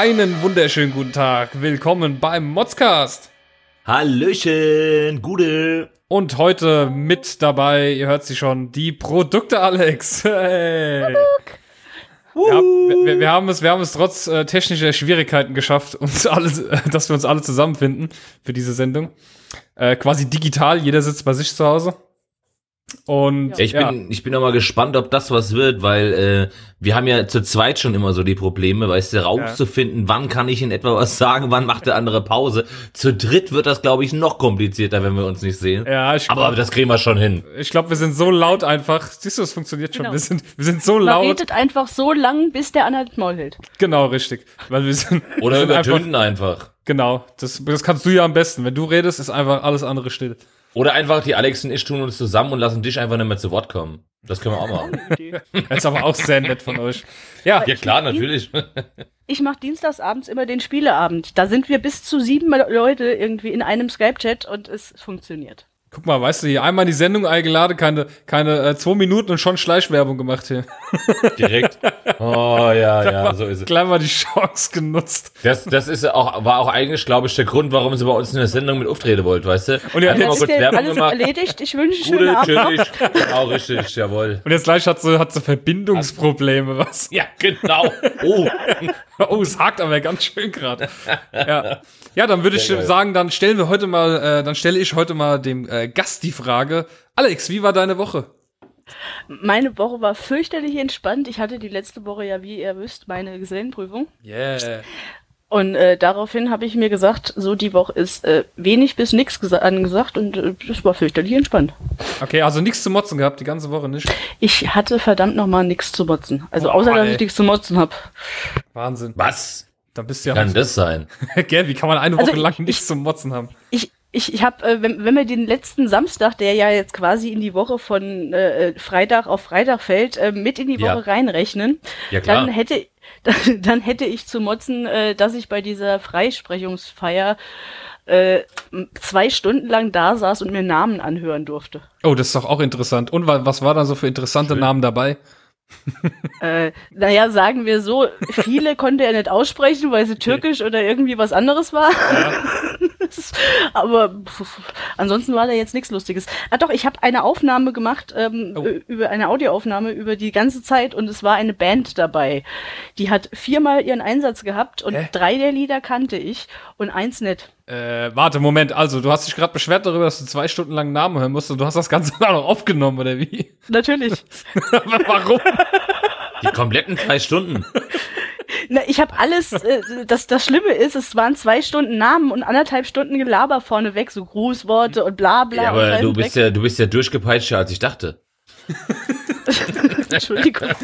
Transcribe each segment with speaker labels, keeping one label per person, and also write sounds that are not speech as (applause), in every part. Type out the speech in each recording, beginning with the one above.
Speaker 1: Einen wunderschönen guten Tag. Willkommen beim Modscast.
Speaker 2: Hallöchen, Gude.
Speaker 1: Und heute mit dabei, ihr hört sie schon, die Produkte Alex. (laughs) Hey. Wir, haben- wir, wir haben es, wir haben es trotz äh, technischer Schwierigkeiten geschafft, uns alle, (laughs) äh, dass wir uns alle zusammenfinden für diese Sendung. Äh, quasi digital, jeder sitzt bei sich zu Hause. Und
Speaker 2: Ich
Speaker 1: ja,
Speaker 2: bin, ich bin auch mal gespannt, ob das was wird, weil äh, wir haben ja zu zweit schon immer so die Probleme, weißt du, rauszufinden, wann kann ich in etwa was sagen, wann macht der andere Pause. Zu dritt wird das, glaube ich, noch komplizierter, wenn wir uns nicht sehen.
Speaker 1: ja, ich
Speaker 2: Aber das kriegen wir schon hin.
Speaker 1: Ich glaube, wir sind so laut einfach. Siehst du, es funktioniert schon.
Speaker 3: Genau.
Speaker 1: Wir, sind, wir sind so
Speaker 3: Man
Speaker 1: laut.
Speaker 3: redet einfach so lang, bis der andere Maul hält.
Speaker 1: Genau, richtig. Weil wir sind.
Speaker 2: Oder
Speaker 1: wir sind einfach,
Speaker 2: einfach.
Speaker 1: Genau. Das, das kannst du ja am besten. Wenn du redest, ist einfach alles andere still.
Speaker 2: Oder einfach die Alex und ich tun uns zusammen und lassen dich einfach nicht mehr zu Wort kommen. Das können wir auch machen. (laughs)
Speaker 1: Das ist aber auch sehr nett von euch. Ja,
Speaker 2: ja klar, natürlich.
Speaker 3: Ich mache dienstagsabends immer den Spieleabend. Da sind wir bis zu sieben Leute irgendwie in einem Skype-Chat und es funktioniert.
Speaker 1: guck mal, weißt du, hier einmal in die Sendung eingeladen, keine, keine äh, zwei Minuten und schon Schleichwerbung gemacht hier.
Speaker 2: Direkt. (laughs) Oh ja, (laughs) ja, so ist es.
Speaker 1: Gleich mal die Chance genutzt.
Speaker 2: Das, das ist ja auch, war auch eigentlich, glaube ich, der Grund, warum sie bei uns in der Sendung mit auftreten wollt, weißt du?
Speaker 1: Und ja,
Speaker 2: Einfach
Speaker 1: jetzt-
Speaker 2: mal kurz
Speaker 3: ist ja alles
Speaker 2: gemacht.
Speaker 3: erledigt. Ich wünsche schönen Abend.
Speaker 2: tschüss. Genau, richtig, jawohl.
Speaker 1: Und jetzt gleich hat sie, hat sie Verbindungsprobleme, was?
Speaker 2: Ja, genau. Oh, (laughs)
Speaker 1: Oh, es hakt aber ganz schön gerade. Ja. ja, dann würde ich
Speaker 2: geil.
Speaker 1: sagen, dann stellen wir heute mal, äh, dann stelle ich heute mal dem äh, Gast die Frage. Alex, wie war deine Woche?
Speaker 3: Meine Woche war fürchterlich entspannt. Ich hatte die letzte Woche ja, wie ihr wisst, meine Gesellenprüfung.
Speaker 1: Yeah.
Speaker 3: Und äh, daraufhin habe ich mir gesagt, so die Woche ist äh, wenig bis gesa- angesagt und äh, das war fürchterlich entspannt.
Speaker 1: Okay, also nichts zu motzen gehabt, die ganze Woche nicht.
Speaker 3: Ich hatte verdammt nochmal nichts zu motzen. Also
Speaker 1: Boah,
Speaker 3: außer, dass
Speaker 1: ey.
Speaker 3: ich nichts zu motzen habe.
Speaker 1: Wahnsinn.
Speaker 2: was
Speaker 1: Dann bist du ja
Speaker 2: kann das sein? (laughs)
Speaker 1: Gell, wie kann man eine Woche
Speaker 3: Also ich-
Speaker 1: lang nichts zum Motzen haben?
Speaker 3: Ich, ich, ich habe, äh, wenn, wenn wir den letzten Samstag, der ja jetzt quasi in die Woche von äh, Freitag auf Freitag fällt, äh, mit in die Woche
Speaker 2: Ja.
Speaker 3: reinrechnen,
Speaker 2: Ja, klar.
Speaker 3: dann hätte (laughs) dann, dann hätte ich zu motzen, äh, dass ich bei dieser Freisprechungsfeier äh, zwei Stunden lang da saß und mir Namen anhören durfte.
Speaker 1: Oh, das ist doch auch interessant. Und wa- was war da so für interessante
Speaker 2: Schön.
Speaker 1: Namen dabei? (laughs)
Speaker 3: Äh, naja, sagen wir so, viele konnte er nicht aussprechen, weil sie türkisch oder irgendwie was anderes war. (laughs) Aber pf, ansonsten war da jetzt nichts Lustiges. Ah doch, ich habe eine Aufnahme gemacht, ähm,
Speaker 1: Oh.
Speaker 3: über eine Audioaufnahme über die ganze Zeit und es war eine Band dabei. Die hat viermal ihren Einsatz gehabt und
Speaker 1: Hä?
Speaker 3: drei der Lieder kannte ich und eins nicht.
Speaker 1: Äh, warte, Moment. Also, du hast dich gerade beschwert darüber, dass du zwei Stunden lang Namen hören musst und du hast das Ganze (laughs) dann noch aufgenommen, oder wie?
Speaker 3: Natürlich. (laughs)
Speaker 1: Aber Warum?
Speaker 2: Die kompletten drei Stunden. (laughs)
Speaker 3: Na, ich habe alles, äh, das, das Schlimme ist, es waren zwei Stunden Namen und anderthalb Stunden Gelaber vorneweg, so Grußworte und bla bla.
Speaker 2: Ja, aber du bist ja, du bist ja durchgepeitschter, als ich dachte. (laughs)
Speaker 3: Entschuldigung. (laughs)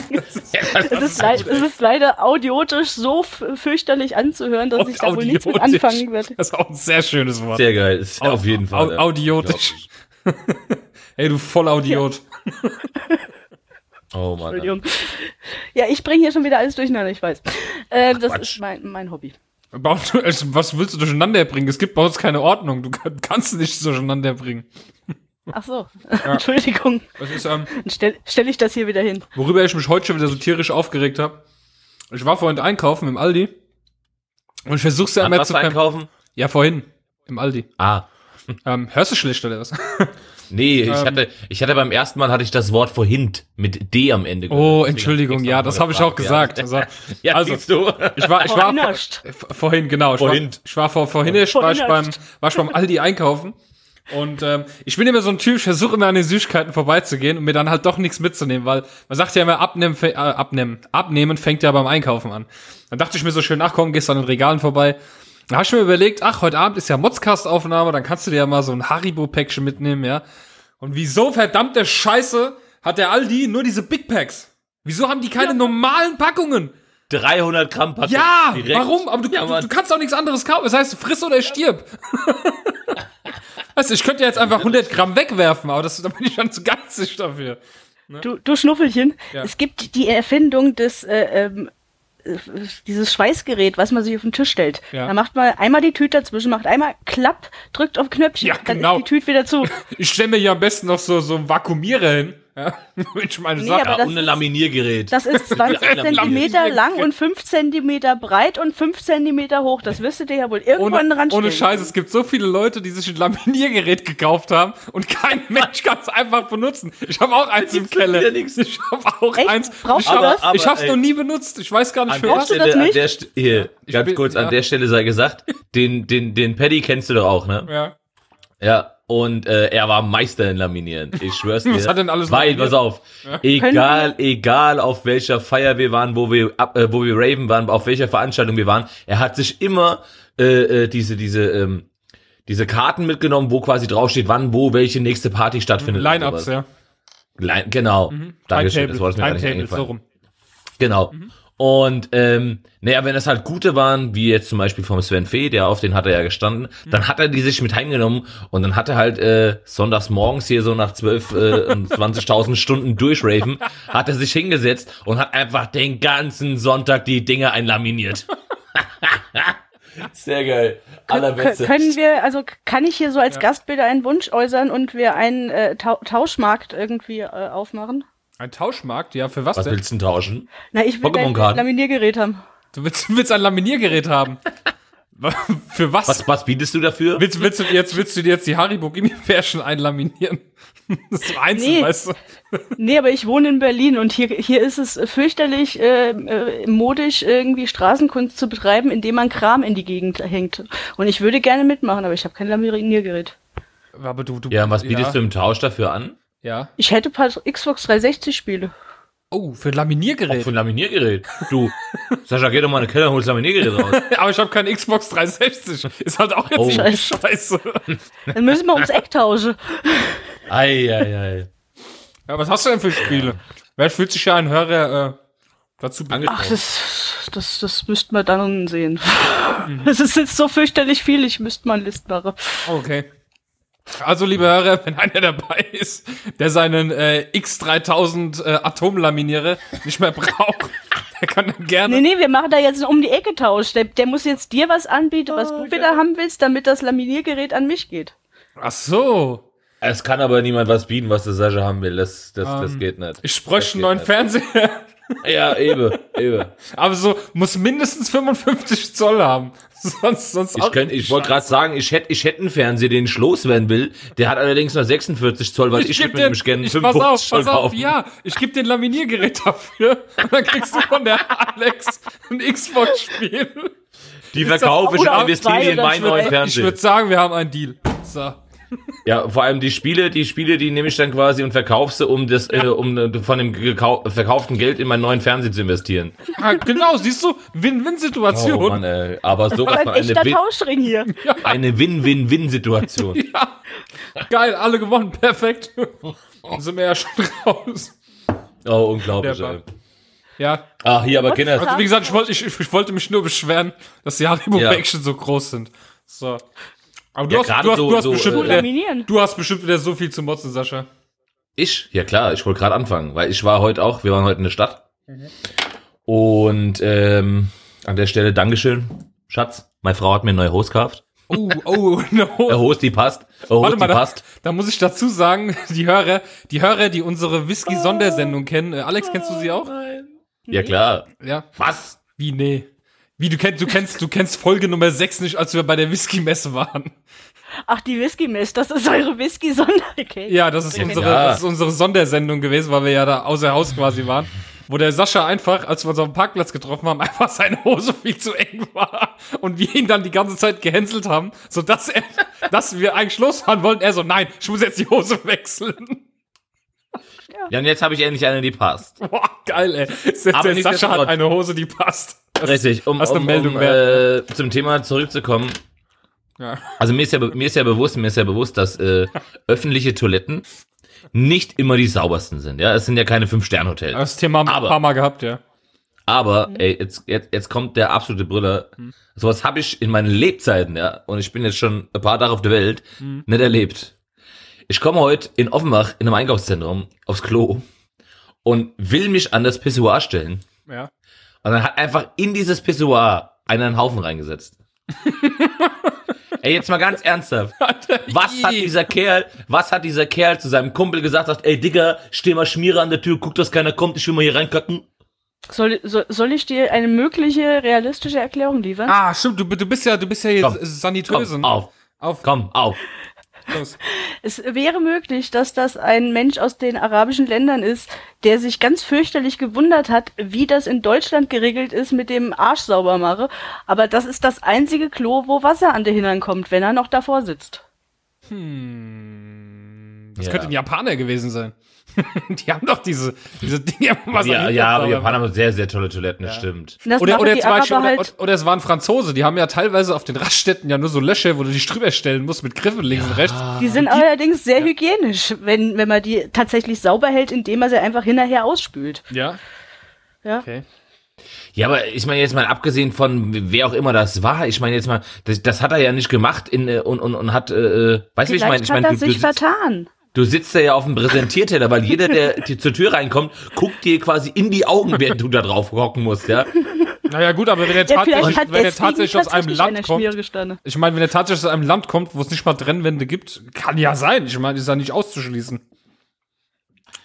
Speaker 3: Es ist, leid, es ist leider audiotisch so fürchterlich anzuhören, dass ich da wohl nichts mit anfangen werde.
Speaker 1: Das ist auch ein sehr schönes Wort.
Speaker 2: Sehr geil. Ist auf jeden Fall.
Speaker 1: Au audiotisch. (laughs) Ey, du Vollaudiot.
Speaker 2: Oh Mann.
Speaker 3: Entschuldigung. Ja, ich bringe hier schon wieder alles durcheinander, ich weiß. Äh, das
Speaker 2: Quatsch.
Speaker 3: ist mein, mein Hobby. (laughs)
Speaker 1: Also, Was willst du durcheinander bringen? Es gibt bei uns keine Ordnung. Du kann- kannst nicht durcheinander bringen.
Speaker 3: Ach so, (laughs) Entschuldigung.
Speaker 1: Das ist, ähm,
Speaker 3: Dann stell, stell ich das hier wieder hin.
Speaker 1: worüber ich mich heute schon wieder so tierisch aufgeregt habe. Ich war vorhin einkaufen im Aldi. Und ich versuch's ja immer zu
Speaker 2: einkaufen?
Speaker 1: Ja, vorhin. Im Aldi.
Speaker 2: Ah.
Speaker 1: Ähm, hörst du schlecht oder was? (laughs)
Speaker 2: Nee, ich
Speaker 1: Ähm.
Speaker 2: hatte, ich hatte beim ersten Mal hatte ich das Wort vorhin mit D am Ende. gehört.
Speaker 1: Oh, Entschuldigung, ja, das habe ich auch gesagt. Also, (laughs)
Speaker 2: Ja,
Speaker 1: also
Speaker 2: siehst du.
Speaker 1: ich war, ich war
Speaker 3: Vorhin
Speaker 1: vor,
Speaker 3: erst.
Speaker 1: vorhin, genau. Ich
Speaker 2: Vorhin.
Speaker 1: war, ich war vor, vorhin, ich war ich beim, war ich beim Aldi einkaufen. Und ähm, ich bin immer so ein Typ, ich versuche immer an den Süßigkeiten vorbeizugehen und mir dann halt doch nichts mitzunehmen, weil man sagt ja immer, abnehmen, äh, abnehmen, abnehmen fängt ja beim Einkaufen an. Dann dachte ich mir so schön, ach komm, gehst an den Regalen vorbei. Dann habe ich mir überlegt, ach, heute Abend ist ja Modscast-Aufnahme, dann kannst du dir ja mal so ein Haribo-Päckchen mitnehmen, ja. Und wieso verdammte Scheiße hat der Aldi nur diese Big Packs? Wieso haben die keine normalen Packungen?
Speaker 2: 300 Gramm Packung.
Speaker 1: Ja,
Speaker 2: direkt.
Speaker 1: warum? Aber du,
Speaker 2: Ja,
Speaker 1: du, du kannst auch nichts anderes kaufen. Das heißt, friss oder stirb. (laughs) weißt du, ich könnte ja jetzt einfach 100 Gramm wegwerfen, aber das, da bin ich schon zu geizig dafür.
Speaker 3: Du, du Schnuffelchen,
Speaker 1: Ja.
Speaker 3: es gibt die Erfindung des, äh, ähm, äh, dieses Schweißgerät, was man sich auf den Tisch stellt.
Speaker 1: Ja.
Speaker 3: Da macht man einmal die Tüte dazwischen, macht einmal Klapp, drückt auf Knöpfchen,
Speaker 1: Ja,
Speaker 3: dann
Speaker 1: genau.
Speaker 3: ist die Tüte wieder zu. (laughs)
Speaker 1: Ich stelle mir hier am besten noch so, so einen Vakuumierer hin. Ja, (laughs) ich meine
Speaker 3: Nee,
Speaker 1: Sache.
Speaker 2: Ja, ein
Speaker 3: ist-
Speaker 2: Laminiergerät.
Speaker 3: Das ist (laughs) 20
Speaker 2: Ja,
Speaker 3: Zentimeter
Speaker 1: Laminiergerät.
Speaker 3: lang und 5 Zentimeter breit und 5 Zentimeter hoch. Das wirst du dir ja wohl irgendwo an den
Speaker 1: Ohne, ohne. Scheiß, es gibt so viele Leute, die sich ein Laminiergerät gekauft haben und kein (laughs) Mensch kann es einfach benutzen. Ich habe auch eins im Keller. Ich habe auch
Speaker 3: Echt?
Speaker 1: eins.
Speaker 3: Brauchst
Speaker 1: ich
Speaker 3: du das?
Speaker 1: Ich habe es noch nie benutzt. Ich weiß gar nicht für was.
Speaker 3: du das
Speaker 2: Stelle, an
Speaker 3: nicht?
Speaker 2: der St hier,
Speaker 1: Ich
Speaker 2: ganz
Speaker 1: bin-
Speaker 2: kurz,
Speaker 1: ja.
Speaker 2: an der Stelle sei gesagt, den, den, den Paddy kennst du doch auch, ne?
Speaker 1: Ja.
Speaker 2: Ja, und äh, er war Meister in Laminieren. Ich schwör's dir.
Speaker 1: Was hat denn alles
Speaker 2: Weil, pass auf, egal, egal auf welcher Feier wir waren, wo wir ab, äh, wo wir Raven waren, auf welcher Veranstaltung wir waren, er hat sich immer äh, äh, diese diese ähm, diese Karten mitgenommen, wo quasi draufsteht, wann, wo, welche nächste Party stattfindet.
Speaker 1: Line-Ups, ja.
Speaker 2: Line, genau. Dankeschön, das Wort ist mir gar nicht
Speaker 1: Timetable, so
Speaker 2: eingefallen.
Speaker 1: rum.
Speaker 2: Genau. Und ähm, naja, wenn es halt gute waren, wie jetzt zum Beispiel vom Sven Fee, der auf den hat er ja gestanden, dann hat er die sich mit heimgenommen und dann hat er halt äh, sonntags morgens hier so nach 12, äh, und (laughs) 20.000 Stunden durchraven, hat er sich hingesetzt und hat einfach den ganzen Sonntag die Dinge einlaminiert. (laughs) Sehr geil.
Speaker 3: Kö- Können wir, also kann ich hier so als Gast bitte einen Wunsch äußern und wir einen äh, Tau Tauschmarkt irgendwie äh, aufmachen?
Speaker 1: Ein Tauschmarkt, ja, für was,
Speaker 2: Was
Speaker 1: denn?
Speaker 2: willst du denn tauschen?
Speaker 3: Na, ich will ein. Laminiergerät haben.
Speaker 1: Du willst, du (laughs) willst ein Laminiergerät haben. (laughs) für was?
Speaker 2: Was, was bietest du dafür?
Speaker 1: Willst, willst du jetzt, willst du dir jetzt die Haribo Gummibärchen einlaminieren? (laughs) Das ist so einzeln,
Speaker 3: Nee.
Speaker 1: weißt du?
Speaker 3: Nee, aber ich wohne in Berlin und hier, hier ist es fürchterlich äh, äh, modisch, irgendwie Straßenkunst zu betreiben, indem man Kram in die Gegend hängt. Und ich würde gerne mitmachen, aber ich habe kein Laminiergerät.
Speaker 1: Aber du, du,
Speaker 2: Ja, was bietest du im Tausch dafür an?
Speaker 1: Ja.
Speaker 3: Ich hätte ein paar Xbox 360 Spiele.
Speaker 1: Oh, für ein
Speaker 2: Auch
Speaker 1: Laminiergerät.
Speaker 2: für ein Laminiergerät. Du, Sascha, geh doch mal in den Keller und hol das Laminiergerät raus. (laughs)
Speaker 1: Aber ich habe kein Xbox 360. Ist halt auch jetzt
Speaker 2: Oh.
Speaker 1: irgendwie scheiße.
Speaker 3: Dann müssen wir ums Eck tauschen.
Speaker 2: Ei, ei, ei.
Speaker 1: Ja, was hast du denn für Spiele? Wer fühlt sich ja ein Hörer äh, dazu
Speaker 3: Ach,
Speaker 1: berufen?
Speaker 3: das, das, das müssten wir dann sehen. (laughs) Das ist jetzt so fürchterlich viel, ich müsste mal eine Liste machen.
Speaker 1: Okay. Also, liebe Hörer, wenn einer dabei ist, der seinen äh, X3000 äh, Atomlaminiere nicht mehr braucht, (laughs) der kann dann gerne.
Speaker 3: Nee, nee, wir machen da jetzt einen um die Ecke Tausch. Der, der muss jetzt dir was anbieten, was du wieder haben willst, damit das Laminiergerät an mich geht.
Speaker 1: Ach so.
Speaker 2: Es kann aber niemand was bieten, was der Sascha haben will. Das, das, das geht nicht.
Speaker 1: Ähm, Ich bräuchte einen neuen
Speaker 2: geht
Speaker 1: Fernseher.
Speaker 2: Ja, eben, eben. (laughs)
Speaker 1: Aber so, muss mindestens 55 Zoll haben. Sonst, sonst
Speaker 2: Ich, könnt, ich wollte gerade sagen, ich hätte ich hätt einen Fernseher, den ich loswerden will. Der hat allerdings nur 46 Zoll, weil ich,
Speaker 1: geb
Speaker 2: würde mit dem gerne
Speaker 1: ich,
Speaker 2: 55
Speaker 1: pass auf,
Speaker 2: Zoll
Speaker 1: pass auf,
Speaker 2: kaufen.
Speaker 1: ja, ich gebe dir ein Laminiergerät dafür und dann kriegst du von der Alex ein Xbox-Spiel.
Speaker 2: Die verkaufe ich und investiere in meinen neuen
Speaker 1: Ich
Speaker 2: Fernseher.
Speaker 1: würde sagen, wir haben einen Deal. So.
Speaker 2: Ja, vor allem die Spiele, die Spiele, die nehme ich dann quasi und verkaufe sie, um das, äh, um äh, von dem verkauften Geld in meinen neuen Fernseher zu investieren.
Speaker 1: Ja, genau, siehst du, Win-Win-Situation.
Speaker 2: Oh Mann, ey. Aber sowas
Speaker 3: Ein
Speaker 2: von eine
Speaker 3: echter
Speaker 2: Win-
Speaker 3: Tauschring hier.
Speaker 2: eine Win-Win-Win-Situation. (laughs)
Speaker 1: Geil, alle gewonnen, perfekt. Dann sind wir ja schon raus.
Speaker 2: Oh, unglaublich, ey.
Speaker 1: Ja,
Speaker 2: Ach, hier, aber Kinder,
Speaker 1: also wie gesagt, ich wollte, ich, ich wollte mich nur beschweren, dass die haribo
Speaker 2: Ja.
Speaker 1: so groß sind. So. Aber du
Speaker 2: Ja,
Speaker 1: hast, du hast,
Speaker 2: so-
Speaker 1: du hast
Speaker 2: so,
Speaker 1: bestimmt
Speaker 2: äh,
Speaker 1: wieder, du hast bestimmt wieder so viel zu motzen, Sascha.
Speaker 2: Ich? Ja klar, ich wollte gerade anfangen, weil ich war heute auch, wir waren heute in der Stadt. Und ähm, an der Stelle Dankeschön, Schatz. Meine Frau hat mir eine neue Hose gekauft.
Speaker 1: Oh, oh, (laughs) no.
Speaker 2: Eine Hose, die passt. Eine Hose,
Speaker 1: Warte mal,
Speaker 2: die
Speaker 1: da,
Speaker 2: passt.
Speaker 1: da muss ich dazu sagen, (laughs) die Hörer, die Hörer, die unsere Whisky-Sondersendung kennen. Äh, Alex, kennst du sie auch?
Speaker 2: Ja klar.
Speaker 1: Ja.
Speaker 2: Was?
Speaker 1: Wie, nee. Wie, du kennst, du kennst, du kennst Folge Nummer 6 nicht, als wir bei der Whisky-Messe waren.
Speaker 3: Ach, die Whisky-Mess, das ist eure Whisky-Sondercake.
Speaker 1: Ja, das ist
Speaker 2: Ja,
Speaker 1: unsere,
Speaker 2: klar.
Speaker 1: das ist unsere Sondersendung gewesen, weil wir ja da außer Haus quasi waren. Wo der Sascha einfach, als wir uns auf dem Parkplatz getroffen haben, einfach seine Hose viel zu eng war. Und wir ihn dann die ganze Zeit gehänselt haben, sodass er, dass wir eigentlich losfahren wollten. Er so, nein, ich muss jetzt die Hose wechseln.
Speaker 2: Ja, und jetzt habe ich endlich eine, die passt.
Speaker 1: Boah, geil, ey. Selbst
Speaker 2: Aber
Speaker 1: der Sascha hat eine Hose, die passt.
Speaker 2: Richtig, um, um,
Speaker 1: Meldung
Speaker 2: um äh, zum Thema zurückzukommen.
Speaker 1: Ja.
Speaker 2: Also mir ist ja, mir ist ja bewusst, mir ist ja bewusst, dass äh, öffentliche Toiletten nicht immer die saubersten sind. Ja, es sind ja keine Fünf-Sterne-Hotels.
Speaker 1: Das Thema haben wir ein paar Mal gehabt, ja.
Speaker 2: Aber, ey, jetzt, jetzt, jetzt kommt der absolute Brüller. Sowas habe ich in meinen Lebzeiten, ja, und ich bin jetzt schon ein paar Tage auf der Welt, nicht erlebt. Ich komme heute in Offenbach in einem Einkaufszentrum aufs Klo und will mich an das Pissoir stellen.
Speaker 1: Ja.
Speaker 2: Und dann hat einfach in dieses Pissoir einer einen Haufen reingesetzt. (laughs) Ey, jetzt mal ganz ernsthaft. (laughs) Was hat dieser Kerl, was hat dieser Kerl zu seinem Kumpel gesagt, sagt, ey Digga, steh mal Schmierer an der Tür, guck, dass keiner kommt, ich will mal hier reinkacken.
Speaker 3: Soll, soll, soll ich dir eine mögliche realistische Erklärung liefern?
Speaker 1: Ah, stimmt, du, du bist ja, du bist ja jetzt
Speaker 2: Komm,
Speaker 1: Sanitöse.
Speaker 2: Komm, auf,
Speaker 1: auf.
Speaker 2: komm, auf.
Speaker 1: Los.
Speaker 3: Es wäre möglich, dass das ein Mensch aus den arabischen Ländern ist, der sich ganz fürchterlich gewundert hat, wie das in Deutschland geregelt ist mit dem Arsch sauber mache. Aber das ist das einzige Klo, wo Wasser an der Hintern kommt, wenn er noch davor sitzt.
Speaker 1: Das
Speaker 2: Ja.
Speaker 1: könnte ein Japaner gewesen sein. (laughs) die haben doch diese, diese Dinge, was
Speaker 2: Ja, ja, aber Japaner haben sehr, sehr tolle Toiletten, das stimmt.
Speaker 3: Und das
Speaker 1: Oder, oder,
Speaker 3: die
Speaker 1: zum Beispiel,
Speaker 3: Araber
Speaker 1: oder,
Speaker 3: halt.
Speaker 1: oder es waren Franzose, die haben ja teilweise auf den Raststätten ja nur so Löcher, wo du dich drüber stellen musst mit Griffen links und rechts.
Speaker 3: Die sind allerdings sehr hygienisch, wenn, wenn man die tatsächlich sauber hält, indem man sie einfach hinterher ausspült.
Speaker 1: Ja.
Speaker 3: Ja.
Speaker 1: Okay.
Speaker 2: Ja, aber ich meine jetzt mal abgesehen von wer auch immer das war, ich meine jetzt mal, das, das hat er ja nicht gemacht in, äh, und, und, und hat, äh, äh, weißt du, wie ich meine?
Speaker 3: Vielleicht
Speaker 2: Ich
Speaker 3: hat
Speaker 2: meine,
Speaker 3: er
Speaker 2: du, du,
Speaker 3: sich
Speaker 2: sitzt,
Speaker 3: vertan.
Speaker 2: Du sitzt da ja auf dem Präsentierteller, weil jeder, der zur Tür reinkommt, guckt dir quasi in die Augen, während du da drauf hocken musst, ja.
Speaker 1: Naja, gut, aber wenn er
Speaker 3: Ja,
Speaker 1: tatsächlich, wenn er
Speaker 3: deswegen
Speaker 1: tatsächlich aus einem Land kommt, ich meine, wenn er tatsächlich aus einem Land kommt, wo es nicht mal Trennwände gibt, kann ja sein. Ich meine, ist ja nicht auszuschließen.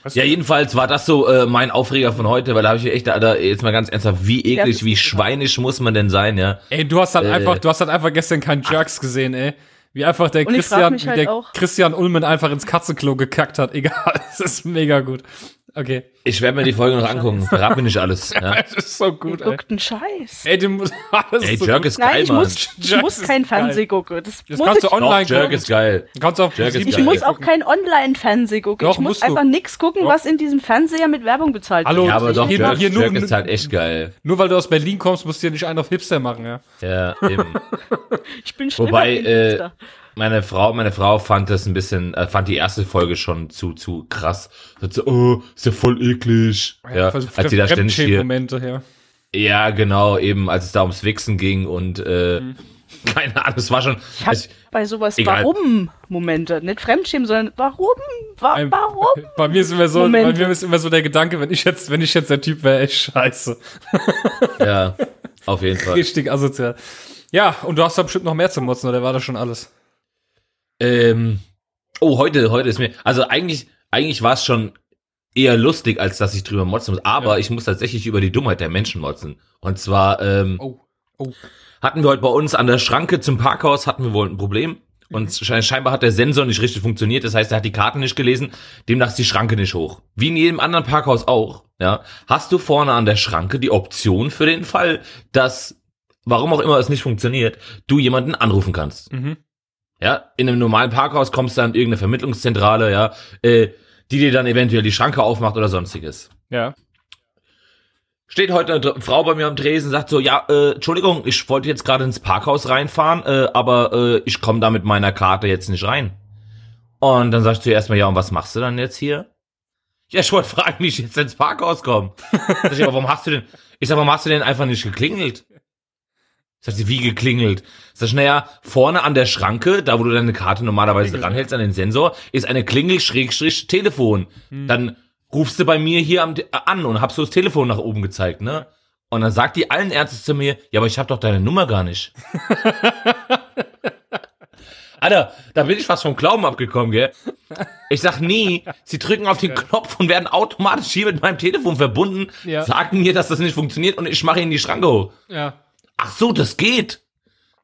Speaker 1: Weißt
Speaker 2: Ja,
Speaker 1: du?
Speaker 2: jedenfalls war das so äh, mein Aufreger von heute, weil da habe ich echt, Alter, jetzt mal ganz ernsthaft, wie eklig, wie schweinisch muss man denn sein, ja?
Speaker 1: Ey, du hast halt
Speaker 2: Äh.
Speaker 1: einfach, du hast halt einfach gestern keinen Jerks gesehen, ey. Wie einfach der Christian,
Speaker 3: halt
Speaker 1: der Christian Ulmen einfach ins Katzenklo gekackt hat. (laughs) Egal, es ist mega gut. Okay.
Speaker 2: Ich werde mir die Folge noch angucken, verrat mir nicht alles. (laughs) Ja?
Speaker 1: Es ist so gut, ey.
Speaker 3: Guckt einen Scheiß.
Speaker 1: Ey, du musst (laughs) alles
Speaker 2: Ey,
Speaker 1: so
Speaker 2: Jerk
Speaker 1: gut.
Speaker 2: ist geil,
Speaker 3: Nein, ich
Speaker 2: Mann.
Speaker 3: muss, ich muss kein. Fernseh gucken. Das
Speaker 1: Das
Speaker 3: muss
Speaker 1: kannst
Speaker 3: ich,
Speaker 1: du online
Speaker 2: Doch, Jerk
Speaker 1: gucken.
Speaker 2: ist geil.
Speaker 1: Du kannst auf
Speaker 2: Jerk ist
Speaker 3: ich
Speaker 2: geil.
Speaker 3: muss auch kein Online-Fernseh gucken.
Speaker 1: Doch,
Speaker 3: ich muss
Speaker 1: du.
Speaker 3: einfach nichts gucken,
Speaker 1: Doch.
Speaker 3: was in diesem Fernseher mit Werbung bezahlt
Speaker 1: Hallo,
Speaker 3: wird.
Speaker 2: Ja, aber doch,
Speaker 1: hier,
Speaker 2: Jerk,
Speaker 1: hier nur,
Speaker 2: Jerk ist halt echt geil.
Speaker 1: nur weil du aus Berlin kommst, musst du dir nicht einen auf Hipster machen, ja.
Speaker 2: Ja, eben. (laughs)
Speaker 3: Ich bin schlimmer
Speaker 2: Wobei, äh,
Speaker 3: Hipster.
Speaker 2: Meine Frau, meine Frau fand das ein bisschen, äh, fand die erste Folge schon zu, zu krass. Sagt so, oh, ist ja voll eklig. Ja,
Speaker 1: Also
Speaker 2: als sie da ständig hier,
Speaker 1: Momente, ja.
Speaker 2: ja, genau, eben, als es da ums Wichsen ging und, äh, keine Ahnung, es war schon,
Speaker 3: Ich hab
Speaker 2: also,
Speaker 3: bei sowas
Speaker 2: egal.
Speaker 3: Warum-Momente. Nicht Fremdschämen, sondern warum? Wa
Speaker 1: Ein-
Speaker 3: warum? (laughs)
Speaker 1: Bei mir ist immer so, bei
Speaker 3: Momente.
Speaker 1: mir ist immer so der Gedanke, wenn ich jetzt, wenn ich jetzt der Typ wäre, echt scheiße. (laughs)
Speaker 2: ja, auf jeden Fall.
Speaker 1: Richtig asozial. Ja, und du hast da bestimmt noch mehr zu motzen, oder war das schon alles?
Speaker 2: Ähm, oh, heute, heute ist mir, also eigentlich, eigentlich war es schon eher lustig, als dass ich drüber motzen muss. Aber
Speaker 1: Ja.
Speaker 2: ich muss tatsächlich über die Dummheit der Menschen motzen. Und zwar ähm,
Speaker 1: Oh. Oh.
Speaker 2: hatten wir heute bei uns an der Schranke zum Parkhaus hatten wir wohl ein Problem. Und sche- scheinbar hat der Sensor nicht richtig funktioniert. Das heißt, er hat die Karten nicht gelesen. Demnach ist die Schranke nicht hoch. Wie in jedem anderen Parkhaus auch. Ja, hast du vorne an der Schranke die Option für den Fall, dass, warum auch immer es nicht funktioniert, du jemanden anrufen kannst.
Speaker 1: Mhm.
Speaker 2: Ja, in einem normalen Parkhaus kommst du an irgendeine Vermittlungszentrale, ja, äh, die dir dann eventuell die Schranke aufmacht oder sonstiges.
Speaker 1: Ja.
Speaker 2: Steht heute eine Frau bei mir am Tresen, sagt so, ja, äh, Entschuldigung, ich wollte jetzt gerade ins Parkhaus reinfahren, äh, aber äh, ich komme da mit meiner Karte jetzt nicht rein. Und dann sagst du erstmal, ja, und was machst du dann jetzt hier? Ja, ich wollte fragen, wie ich jetzt ins Parkhaus komme. (laughs) Sag ich, aber warum hast du denn, ich sag, warum hast du denn einfach nicht geklingelt? Sagt sie, wie geklingelt? Sag ich, naja, vorne an der Schranke, da wo du deine Karte normalerweise
Speaker 1: Klingel.
Speaker 2: dranhältst an den Sensor, ist eine Klingel-Telefon. Dann rufst du bei mir hier am, an und hab so das Telefon nach oben gezeigt, ne? Und dann sagt die allen Ernstes zu mir, ja, aber ich hab doch deine Nummer gar nicht. (laughs) Alter, da bin ich fast vom Glauben abgekommen, gell? Ich sag nie, sie drücken auf den Knopf und werden automatisch hier mit meinem Telefon verbunden,
Speaker 1: Ja.
Speaker 2: sagen mir, dass das nicht funktioniert und ich mache ihnen die Schranke hoch.
Speaker 1: Ja.
Speaker 2: Ach so, das geht.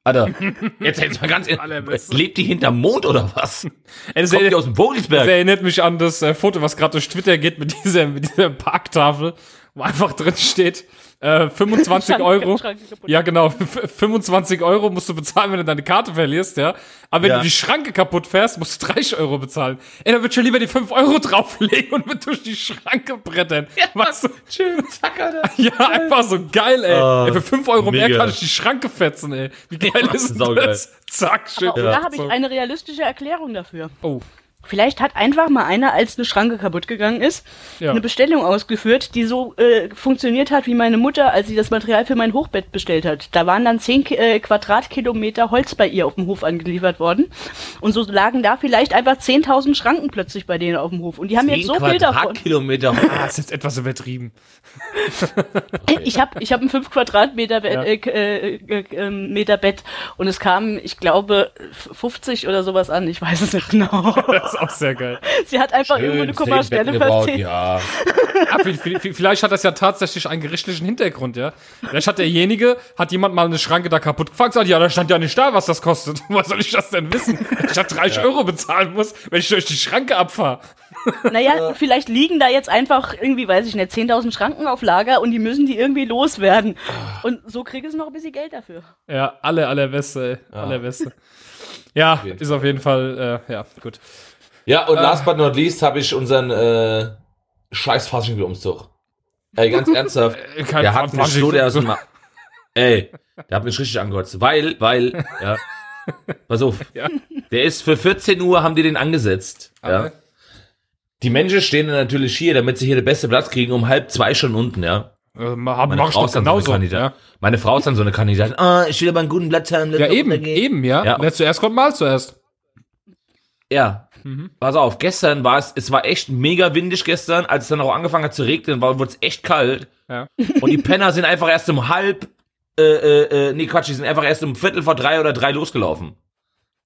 Speaker 2: Alter, (laughs) jetzt, jetzt mal ganz ehrlich, lebt die hinterm Mond oder was?
Speaker 1: Das,
Speaker 2: Kommt die
Speaker 1: erinnert,
Speaker 2: aus dem
Speaker 1: das
Speaker 2: Vogelsberg?
Speaker 1: erinnert mich an das äh, Foto, was gerade durch Twitter geht mit dieser, mit dieser Parktafel, wo einfach drin steht, äh, 25
Speaker 3: Schranke-
Speaker 1: Euro. Ja, genau. F- 25 Euro musst du bezahlen, wenn du deine Karte verlierst, ja. Aber wenn
Speaker 2: Ja.
Speaker 1: du die Schranke kaputt fährst, musst du 30 Euro bezahlen. Ey, dann würd ich schon lieber die 5 Euro (laughs) drauflegen und mit durch die Schranke brettern. weißt du?
Speaker 2: Schön, zack, Alter. (laughs)
Speaker 1: Ja, einfach so geil, ey.
Speaker 2: Ah,
Speaker 1: ey für 5 Euro mehr
Speaker 2: mega.
Speaker 1: kann ich die Schranke fetzen, ey. Wie geil
Speaker 2: Ja, (laughs)
Speaker 1: ist das? Zack, schön.
Speaker 3: Aber auch
Speaker 1: Ja.
Speaker 3: da habe ich
Speaker 1: So.
Speaker 3: eine realistische Erklärung dafür.
Speaker 1: Oh.
Speaker 3: Vielleicht hat einfach mal einer, als eine Schranke kaputt gegangen ist,
Speaker 1: Ja.
Speaker 3: eine Bestellung ausgeführt, die so äh, funktioniert hat wie meine Mutter, als sie das Material für mein Hochbett bestellt hat. Da waren dann 10 Ki- äh, Quadratkilometer Holz bei ihr auf dem Hof angeliefert worden. Und so lagen da vielleicht einfach 10.000 Schranken plötzlich bei denen auf dem Hof. Und die haben jetzt so viel davon.
Speaker 2: Quadratkilometer.
Speaker 1: Ah, ist jetzt etwas übertrieben. (laughs)
Speaker 3: Ich habe ich hab ein 5 Quadratmeter Bett,
Speaker 1: Ja.
Speaker 3: äh, äh, äh, äh, Meter Bett und es kamen, ich glaube, 50 oder sowas an. Ich weiß es nicht genau. (laughs) (laughs)
Speaker 1: Ist auch sehr geil.
Speaker 3: Sie hat einfach irgendwo eine
Speaker 2: Schön,
Speaker 3: Kommastelle verzählt.
Speaker 2: ja.
Speaker 1: Ah, vi- vi- vielleicht hat das ja tatsächlich einen gerichtlichen Hintergrund, ja. Vielleicht hat derjenige, hat jemand mal eine Schranke da kaputt gefahren, gesagt, ja, da stand ja nicht da, was das kostet. (laughs) Woher soll ich das denn wissen? Ich da 30 Euro bezahlen muss, wenn ich durch die Schranke abfahre.
Speaker 3: Naja, vielleicht liegen da jetzt einfach irgendwie, weiß ich nicht, 10.000 Schranken auf Lager und die müssen die irgendwie loswerden. Und so kriege ich noch ein bisschen Geld dafür.
Speaker 1: Ja, alle, allerbeste, ey. Allerbeste. Ja,
Speaker 2: jeden
Speaker 1: ist auf jeden Fall, äh, ja, gut.
Speaker 2: Ja, und last but not least habe ich unseren äh, scheiß Faschingumzug. Ey, ganz ernsthaft.
Speaker 1: Äh, Kein
Speaker 2: der hat mich so, der aus dem Ma- Ey, der hat mich richtig angekotzt. Weil, weil, ja. Pass auf.
Speaker 1: Ja.
Speaker 2: Der ist für 14 Uhr haben die den angesetzt. Ja.
Speaker 1: Okay.
Speaker 2: Die Menschen stehen dann natürlich hier, damit sie hier den besten Platz kriegen, um halb zwei schon unten, ja.
Speaker 1: Äh, mach
Speaker 2: Meine
Speaker 1: mach
Speaker 2: Frau dann so eine
Speaker 1: genauso. Ja,
Speaker 2: Meine Frau ist dann so eine Kandidatin. Ah, ich will aber einen guten Platz haben.
Speaker 1: ja eben, eben, ja.
Speaker 2: Ja.
Speaker 1: Wer zuerst kommt, mal zuerst.
Speaker 2: Ja.
Speaker 1: Mhm.
Speaker 2: Pass auf, gestern war es, es war echt mega windig gestern, als es dann auch angefangen hat zu regnen, war wurde es echt kalt.
Speaker 1: Ja. (laughs)
Speaker 2: Und die Penner sind einfach erst um halb, äh, äh, äh, nee Quatsch, die sind einfach erst um Viertel vor drei oder drei losgelaufen.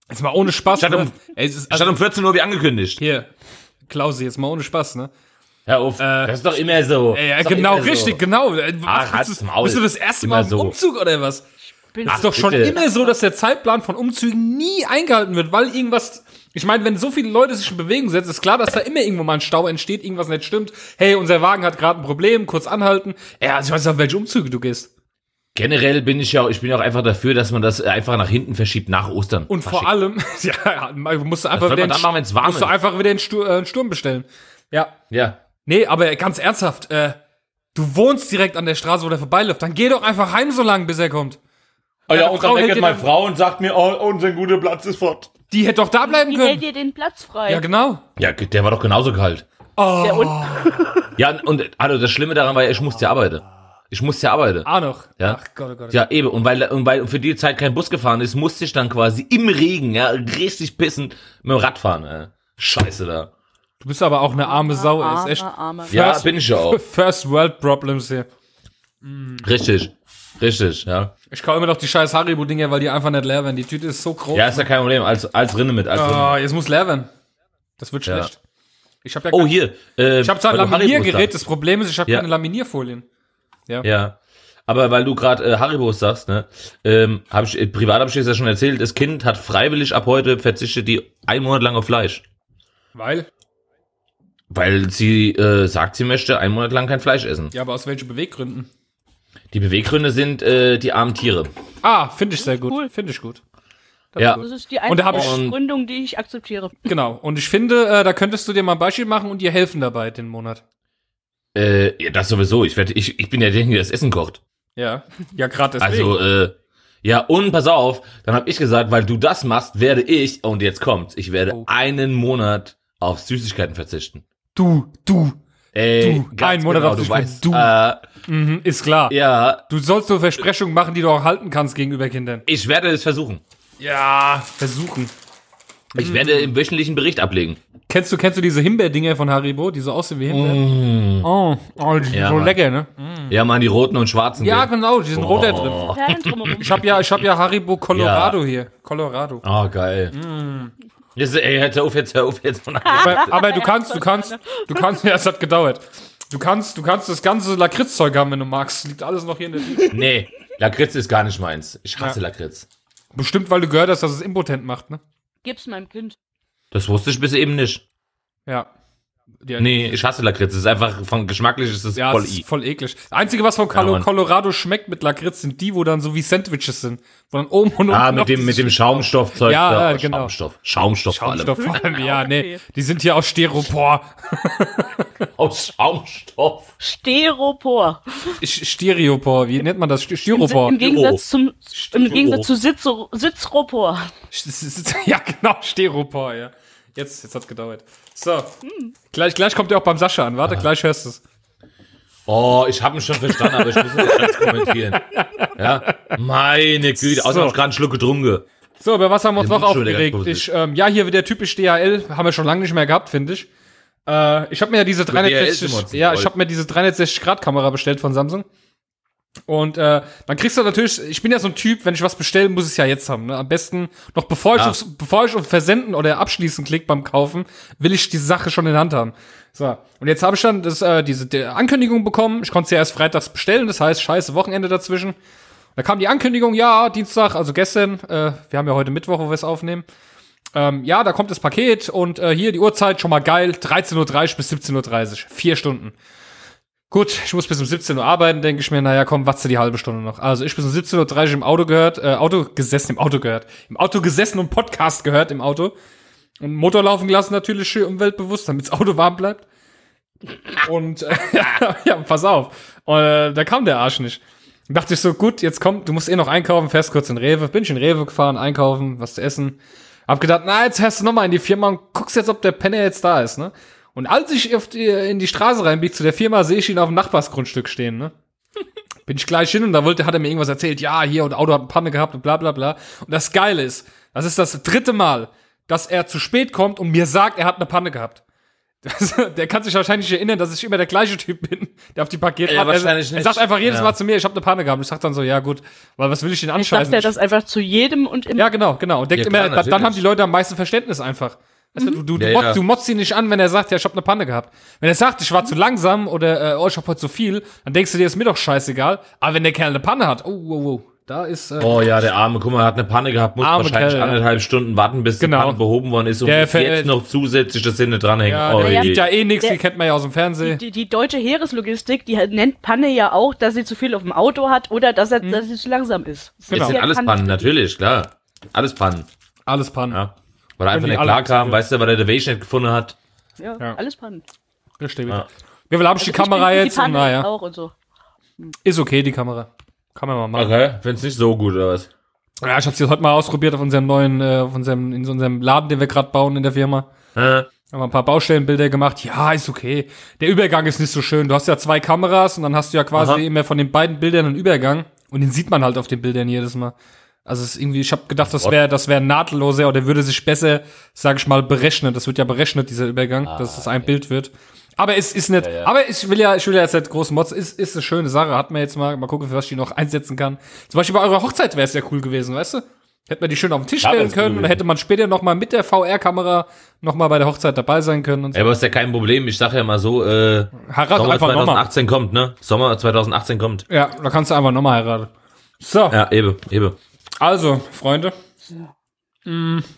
Speaker 1: Jetzt mal ohne Spaß.
Speaker 2: Statt
Speaker 1: ne?
Speaker 2: um-
Speaker 1: Ey, es ist,
Speaker 2: Statt um 14 Uhr wie angekündigt.
Speaker 1: hier, Klausi, jetzt mal ohne Spaß, ne?
Speaker 2: Hör auf,
Speaker 1: Äh,
Speaker 2: das ist doch immer so.
Speaker 1: Ja, genau,
Speaker 2: immer so.
Speaker 1: richtig, genau. Äh,
Speaker 2: Ach,
Speaker 1: bist, du,
Speaker 2: Maul.
Speaker 1: bist du das erste
Speaker 2: Immer
Speaker 1: Mal im
Speaker 2: so.
Speaker 1: Umzug oder was?
Speaker 3: Bin
Speaker 1: Das ist doch schon
Speaker 2: bitte.
Speaker 1: immer so, dass der Zeitplan von Umzügen nie eingehalten wird, weil irgendwas. Ich meine, wenn so viele Leute sich in Bewegung setzen, ist klar, dass da immer irgendwo mal ein Stau entsteht, irgendwas nicht stimmt. Hey, unser Wagen hat gerade ein Problem, kurz anhalten. Ja, also ich weiß nicht, auf welche Umzüge du gehst.
Speaker 2: Generell bin ich ja, ich bin ja auch einfach dafür, dass man das einfach nach hinten verschiebt, nach Ostern.
Speaker 1: Und vor allem, (laughs) ja, musst du einfach wieder,
Speaker 2: machen, wenn's warm
Speaker 1: musst du einfach wieder einen äh, Sturm bestellen. Ja.
Speaker 2: Ja.
Speaker 1: Nee, aber ganz ernsthaft, äh, du wohnst direkt an der Straße, wo der vorbeiläuft. Dann geh doch einfach heim so lange, bis er kommt.
Speaker 2: Oh ja, und dann meckert meine Frau und sagt mir, oh, unser guter Platz ist fort.
Speaker 1: Die hätte doch da bleiben
Speaker 3: Die hält
Speaker 1: können.
Speaker 3: dir den Platz frei.
Speaker 1: Ja, genau.
Speaker 2: Ja, der war doch genauso kalt.
Speaker 3: Der un (laughs) (laughs)
Speaker 2: Ja, und also das Schlimme daran war ja, ich musste ja arbeiten. Ich musste ja arbeiten.
Speaker 1: Ah, noch.
Speaker 2: Ja.
Speaker 1: Ach Gott, oh Gott.
Speaker 2: Ja, eben. Und weil, und weil für die Zeit kein Bus gefahren ist, musste ich dann quasi im Regen, ja, richtig pissen mit dem Rad fahren. Ja. Scheiße da.
Speaker 1: Du bist aber auch eine arme Sau, ey. Ist echt
Speaker 3: Arme, arme.
Speaker 2: Ja,
Speaker 1: First-
Speaker 2: bin ich ja auch. (laughs)
Speaker 1: First World Problems hier.
Speaker 2: Richtig. Richtig, ja.
Speaker 1: Ich kaufe immer noch die scheiß Haribo-Dinger, weil die einfach nicht leer werden. Die Tüte ist so groß.
Speaker 2: Ja, ist ja kein Problem. Als, als Rinne mit, als Rinne.
Speaker 1: oh, jetzt muss leer werden. Das wird
Speaker 2: Ja.
Speaker 1: schlecht. Ich habe ja
Speaker 2: Oh, hier. Äh,
Speaker 1: ich habe zwar ein Laminiergerät, das Problem ist, ich habe
Speaker 2: Ja.
Speaker 1: keine Laminierfolien.
Speaker 2: Ja. Aber weil du gerade äh, Haribos sagst, ne, ähm, hab ich, äh, privat habe ich dir das ja schon erzählt, das Kind hat freiwillig ab heute verzichtet die ein Monat lang auf Fleisch.
Speaker 1: Weil?
Speaker 2: Weil sie äh, sagt, sie möchte einen Monat lang kein Fleisch essen.
Speaker 1: Ja, aber aus welchen Beweggründen?
Speaker 2: Die Beweggründe sind äh, die armen Tiere.
Speaker 1: Ah, finde ich sehr gut.
Speaker 3: Cool.
Speaker 1: Finde ich gut.
Speaker 2: Ja.
Speaker 3: Das ist die
Speaker 1: Und da hab
Speaker 3: einzige
Speaker 2: ich-
Speaker 3: Gründung, die ich akzeptiere.
Speaker 1: Genau. Und ich finde, äh, da könntest du dir mal ein Beispiel machen und dir helfen dabei den Monat.
Speaker 2: Äh, ja, das sowieso. Ich, werd, ich, ich bin ja derjenige, der das Essen kocht.
Speaker 1: Ja. Ja, gerade deswegen.
Speaker 2: Also, äh, ja, und pass auf, dann habe ich gesagt, weil du das machst, werde ich, und jetzt kommt's, ich werde
Speaker 1: Oh.
Speaker 2: einen Monat auf Süßigkeiten verzichten.
Speaker 1: du, du.
Speaker 2: Ey,
Speaker 1: Du, einen Monat
Speaker 2: genau,
Speaker 1: auf
Speaker 2: du weißt,
Speaker 1: du.
Speaker 2: Äh,
Speaker 1: Mhm, ist klar.
Speaker 2: ja,
Speaker 1: Du sollst nur Versprechungen machen, die du auch halten kannst gegenüber Kindern.
Speaker 2: ich werde es versuchen.
Speaker 1: Ja, versuchen.
Speaker 2: Ich werde im wöchentlichen Bericht ablegen.
Speaker 1: Kennst du, kennst du diese Himbeerdinger von Haribo, die so aussehen wie Himbeeren? Oh, oh, die sind
Speaker 2: Ja,
Speaker 1: so
Speaker 2: Mann.
Speaker 1: lecker, ne?
Speaker 2: Ja, man, die roten und schwarzen.
Speaker 1: Ja,
Speaker 2: gell?
Speaker 1: genau, die sind rot da drin. Ich hab ja, ich hab ja Haribo Colorado hier. Colorado.
Speaker 2: Oh, geil. Jetzt, ey, jetzt hör auf, jetzt hör auf, jetzt. (laughs)
Speaker 1: Aber, aber du kannst, du kannst, du kannst, (laughs) ja, es hat gedauert. Du kannst, du kannst das ganze Lakritzzeug haben, wenn du magst. Liegt alles noch hier in der Tüte. (laughs)
Speaker 2: nee, Lakritz ist gar nicht meins. Ich hasse Lakritz.
Speaker 1: Bestimmt, weil du gehört hast, dass es impotent macht, ne?
Speaker 3: Gib's meinem Kind.
Speaker 2: Das wusste ich bis eben nicht.
Speaker 1: Ja. Ja,
Speaker 2: Nee, ich hasse Lakritz. Es ist einfach, von geschmacklich ist es
Speaker 1: Ja,
Speaker 2: voll
Speaker 1: es
Speaker 2: i.
Speaker 1: ist voll eklig. Das Einzige, was von Colo. Colorado schmeckt mit Lakritz, sind die, wo dann so wie Sandwiches sind. Wo dann oben und unten
Speaker 2: Ah, mit dem, mit dem Schaumstoffzeug.
Speaker 1: Ja,
Speaker 2: da.
Speaker 1: ja, genau.
Speaker 2: Schaumstoff. Schaumstoff,
Speaker 1: Schaumstoff vor allem. Ja, (laughs) nee. Die sind hier aus Styropor.
Speaker 2: allem. (laughs) Aus Schaumstoff.
Speaker 3: Steropor.
Speaker 1: Styropor, wie nennt man das? St-
Speaker 3: Im,
Speaker 1: Styropor.
Speaker 3: Im Gegensatz zum, im Gegensatz zu Sitz, Sitzropor. (laughs)
Speaker 1: Ja, genau, Styropor, ja. Jetzt, jetzt hat's gedauert. So. Gleich, gleich kommt er auch beim Sascha an. Warte, gleich hörst du's.
Speaker 2: Oh, ich habe ihn schon verstanden, aber ich muss das ganz kommentieren. (laughs) Ja, meine Güte, außer
Speaker 1: So.
Speaker 2: noch gerade einen Schluck getrunken.
Speaker 1: So, über was haben wir uns noch aufgeregt? Ich, ähm, ja, hier wieder typisch DHL. Haben wir schon lange nicht mehr gehabt, finde ich. Äh, ich habe mir ja diese
Speaker 2: DHL sind wir
Speaker 1: 360,
Speaker 2: uns
Speaker 1: ja, ich habe mir diese 360-Grad-Kamera bestellt von Samsung. Und äh, dann kriegst du natürlich, ich bin ja so ein Typ, wenn ich was bestelle, muss ich es ja jetzt haben. Ne? Am besten noch bevor ich,
Speaker 2: Ja.
Speaker 1: aufs, bevor ich auf Versenden oder Abschließen klicke beim Kaufen, will ich diese Sache schon in der Hand haben. So, und jetzt habe ich dann das, äh, diese Ankündigung bekommen. Ich konnte sie ja erst freitags bestellen, das heißt, scheiße Wochenende dazwischen. Da kam die Ankündigung, ja, Dienstag, also gestern, äh, wir haben ja heute Mittwoch, wo wir es aufnehmen. Ähm, ja, da kommt das Paket und äh, hier die Uhrzeit schon mal geil, 13.30 Uhr bis 17.30 Uhr, vier Stunden. Gut, ich muss bis um 17 Uhr arbeiten, denke ich mir, naja, komm, watze die halbe Stunde noch. Also ich bis um 17.30 Uhr im Auto gehört, äh, Auto gesessen, im Auto gehört, im Auto gesessen und Podcast gehört im Auto. Und Motor laufen gelassen natürlich schön umweltbewusst, damit das Auto warm bleibt. Und äh, (laughs) ja, pass auf. Und, äh, da kam der Arsch nicht. Dann dachte ich so, gut, jetzt komm, du musst eh noch einkaufen, fährst kurz in Rewe. Bin ich in Rewe gefahren, einkaufen, was zu essen. Hab gedacht, na, jetzt fährst du noch mal in die Firma und guckst jetzt, ob der Penner jetzt da ist, ne? Und als ich die, in die Straße reinbiege zu der Firma, sehe ich ihn auf dem Nachbarsgrundstück stehen, ne? (laughs) Bin ich gleich hin und da wollte, hat er mir irgendwas erzählt, ja, hier und Auto hat eine Panne gehabt und bla bla bla. Und das Geile ist, das ist das dritte Mal, dass er zu spät kommt und mir sagt, er hat eine Panne gehabt. (laughs) Das, der kann sich wahrscheinlich erinnern, dass ich immer der gleiche Typ bin, der auf die Pakete
Speaker 2: Ja,
Speaker 1: hat.
Speaker 2: wahrscheinlich
Speaker 1: er, er sagt einfach jedes
Speaker 2: Ja.
Speaker 1: Mal zu mir, ich habe eine Panne gehabt. Ich sag dann so, ja gut, weil was will ich denn
Speaker 3: Sagt
Speaker 1: anscheißen?
Speaker 3: er das einfach zu jedem und immer.
Speaker 1: ja, genau, genau. Und denkt
Speaker 2: Ja, klar,
Speaker 1: immer, da, dann haben die Leute am meisten Verständnis einfach. Weißt du, du, du, du,
Speaker 2: Ja,
Speaker 1: motzt,
Speaker 2: ja.
Speaker 1: du motzt ihn nicht an, wenn er sagt, ja, ich habe eine Panne gehabt. Wenn er sagt, ich war zu langsam oder äh, oh, ich habe heute zu viel, dann denkst du dir, ist mir doch scheißegal. Aber wenn der Kerl eine Panne hat, oh, oh, oh, da ist äh,
Speaker 2: Oh ja, der arme, guck mal, hat eine Panne gehabt, muss wahrscheinlich
Speaker 1: Kerl, ja.
Speaker 2: anderthalb Stunden warten, bis
Speaker 1: Genau.
Speaker 2: die Panne behoben worden ist und
Speaker 1: Der
Speaker 2: jetzt noch zusätzlich das hinten dranhängen.
Speaker 1: ja,
Speaker 2: oh,
Speaker 1: der gibt ja eh nichts, die kennt man ja aus dem Fernsehen.
Speaker 3: Die, die deutsche Heereslogistik, die nennt Panne ja auch, dass sie zu viel auf dem Auto hat oder dass, er, dass sie zu langsam ist. Das
Speaker 1: Genau.
Speaker 2: Sind
Speaker 3: ja
Speaker 2: alles
Speaker 3: Pannen-
Speaker 2: Pannen, natürlich, klar. Alles Pannen.
Speaker 1: Alles Pannen.
Speaker 2: Ja. Weil er einfach
Speaker 1: die
Speaker 2: nicht
Speaker 1: alle
Speaker 2: klar kam,
Speaker 1: akzeptiert.
Speaker 2: weißt du, weil er der nicht gefunden hat.
Speaker 3: Ja,
Speaker 1: Ja.
Speaker 3: alles Pannen.
Speaker 1: Richtig.
Speaker 2: Ja.
Speaker 1: Wie viel habe ich die
Speaker 3: Also ich
Speaker 1: Kamera jetzt?
Speaker 3: Die
Speaker 1: Und naja,
Speaker 3: auch und so.
Speaker 1: ist okay, die Kamera. Kann man mal machen.
Speaker 2: Okay. Find's nicht so gut, oder was?
Speaker 1: Ja, ich habe sie heute mal ausprobiert auf unserem neuen, äh, auf unserem, in so unserem Laden, den wir gerade bauen in der Firma.
Speaker 2: Äh,
Speaker 1: Haben wir ein paar Baustellenbilder gemacht. Ja, ist okay. Der Übergang ist nicht so schön. Du hast ja zwei Kameras und dann hast du ja quasi
Speaker 2: Aha.
Speaker 1: immer von den beiden Bildern einen Übergang und den sieht man halt auf den Bildern jedes Mal. Also es ist irgendwie, ich habe gedacht, das wäre, das wäre nahtloser oder würde sich besser, sag ich mal, berechnen. Das wird ja berechnet dieser Übergang, dass es ein Bild wird. Aber es ist nicht.
Speaker 2: Ah, ja.
Speaker 1: Aber ich will ja, ich will ja jetzt nicht groß motzen. Ist, ist eine schöne Sache. Hat man jetzt mal, mal gucken, für was ich die noch einsetzen kann. Zum Beispiel bei eurer Hochzeit wäre es ja cool gewesen, weißt du? Hätte man die schön auf den Tisch
Speaker 2: Ja,
Speaker 1: stellen
Speaker 2: cool
Speaker 1: können. Oder
Speaker 2: gewesen.
Speaker 1: hätte man später noch mal mit der VR-Kamera noch mal bei der Hochzeit dabei sein können und so.
Speaker 2: ey, aber ist ja kein Problem. Ich sag ja mal so, äh,
Speaker 1: Heirat
Speaker 2: Sommer
Speaker 1: einfach nochmal.
Speaker 2: 2018 kommt, ne? Sommer 2018 kommt.
Speaker 1: Ja, da kannst du einfach nochmal heiraten. So,
Speaker 2: Ja, eben, eben.
Speaker 1: Also, Freunde. Mm. (laughs)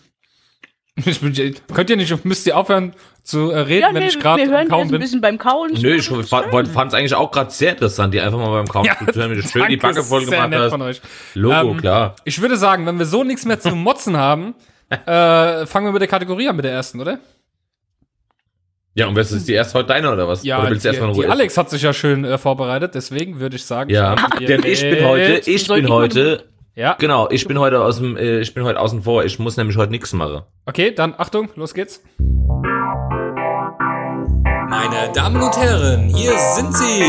Speaker 1: Ich bin, könnt ihr nicht, müsst ihr aufhören zu äh, reden,
Speaker 3: Ja,
Speaker 1: wenn
Speaker 3: nee,
Speaker 1: ich gerade
Speaker 3: wir hören
Speaker 1: am
Speaker 3: jetzt
Speaker 1: Kauen
Speaker 3: ein
Speaker 1: bin?
Speaker 3: bisschen beim Kauen.
Speaker 2: Nö, ich fand es eigentlich auch gerade sehr interessant, die einfach mal beim Kauen
Speaker 1: Ja,
Speaker 2: zu hören, wie du schön die Backe voll
Speaker 1: sehr
Speaker 2: gemacht
Speaker 1: nett
Speaker 2: hast.
Speaker 1: von euch.
Speaker 2: Logo,
Speaker 1: Ähm,
Speaker 2: klar.
Speaker 1: Ich würde sagen, wenn wir so nichts mehr zu (laughs) motzen haben, äh, fangen wir mit der Kategorie an, mit der ersten, oder?
Speaker 2: Ja, und was ist die erst heute deine oder was?
Speaker 1: Ja,
Speaker 2: oder willst du
Speaker 1: die,
Speaker 2: erstmal in
Speaker 1: die Alex hat sich ja schön äh, vorbereitet, deswegen würde ich sagen,
Speaker 2: Ja, (laughs) denn ich bin heute, ich bin heute,
Speaker 1: Ja,
Speaker 2: genau, ich bin heute aus dem, äh, ich bin heute außen vor. Ich muss nämlich heute nichts machen.
Speaker 1: okay, dann Achtung, los geht's.
Speaker 4: Meine Damen und Herren, hier sind sie.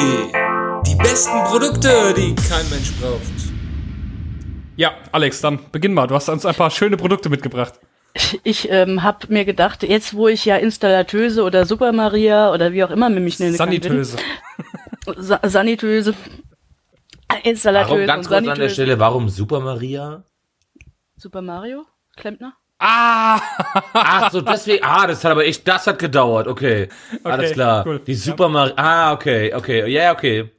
Speaker 4: Die besten Produkte, die kein Mensch braucht.
Speaker 1: Ja, Alex, dann beginn mal. Du hast uns ein paar schöne Produkte mitgebracht.
Speaker 3: Ich ähm, habe mir gedacht, jetzt wo ich ja Installateuse oder Super Maria oder wie auch immer mich nennen kann,
Speaker 1: Sanitöse.
Speaker 3: bin, Sa Sanitöse, Installateuse
Speaker 2: Warum,
Speaker 3: und
Speaker 2: ganz kurz an der. Stelle, warum Super Maria?
Speaker 3: Super Mario? Klempner?
Speaker 1: Ah! (laughs)
Speaker 2: Ach so, deswegen, ah, das hat aber echt, das hat gedauert, okay. Alles klar.
Speaker 1: cool.
Speaker 2: Die Super Maria, ah, okay, okay, ja, okay.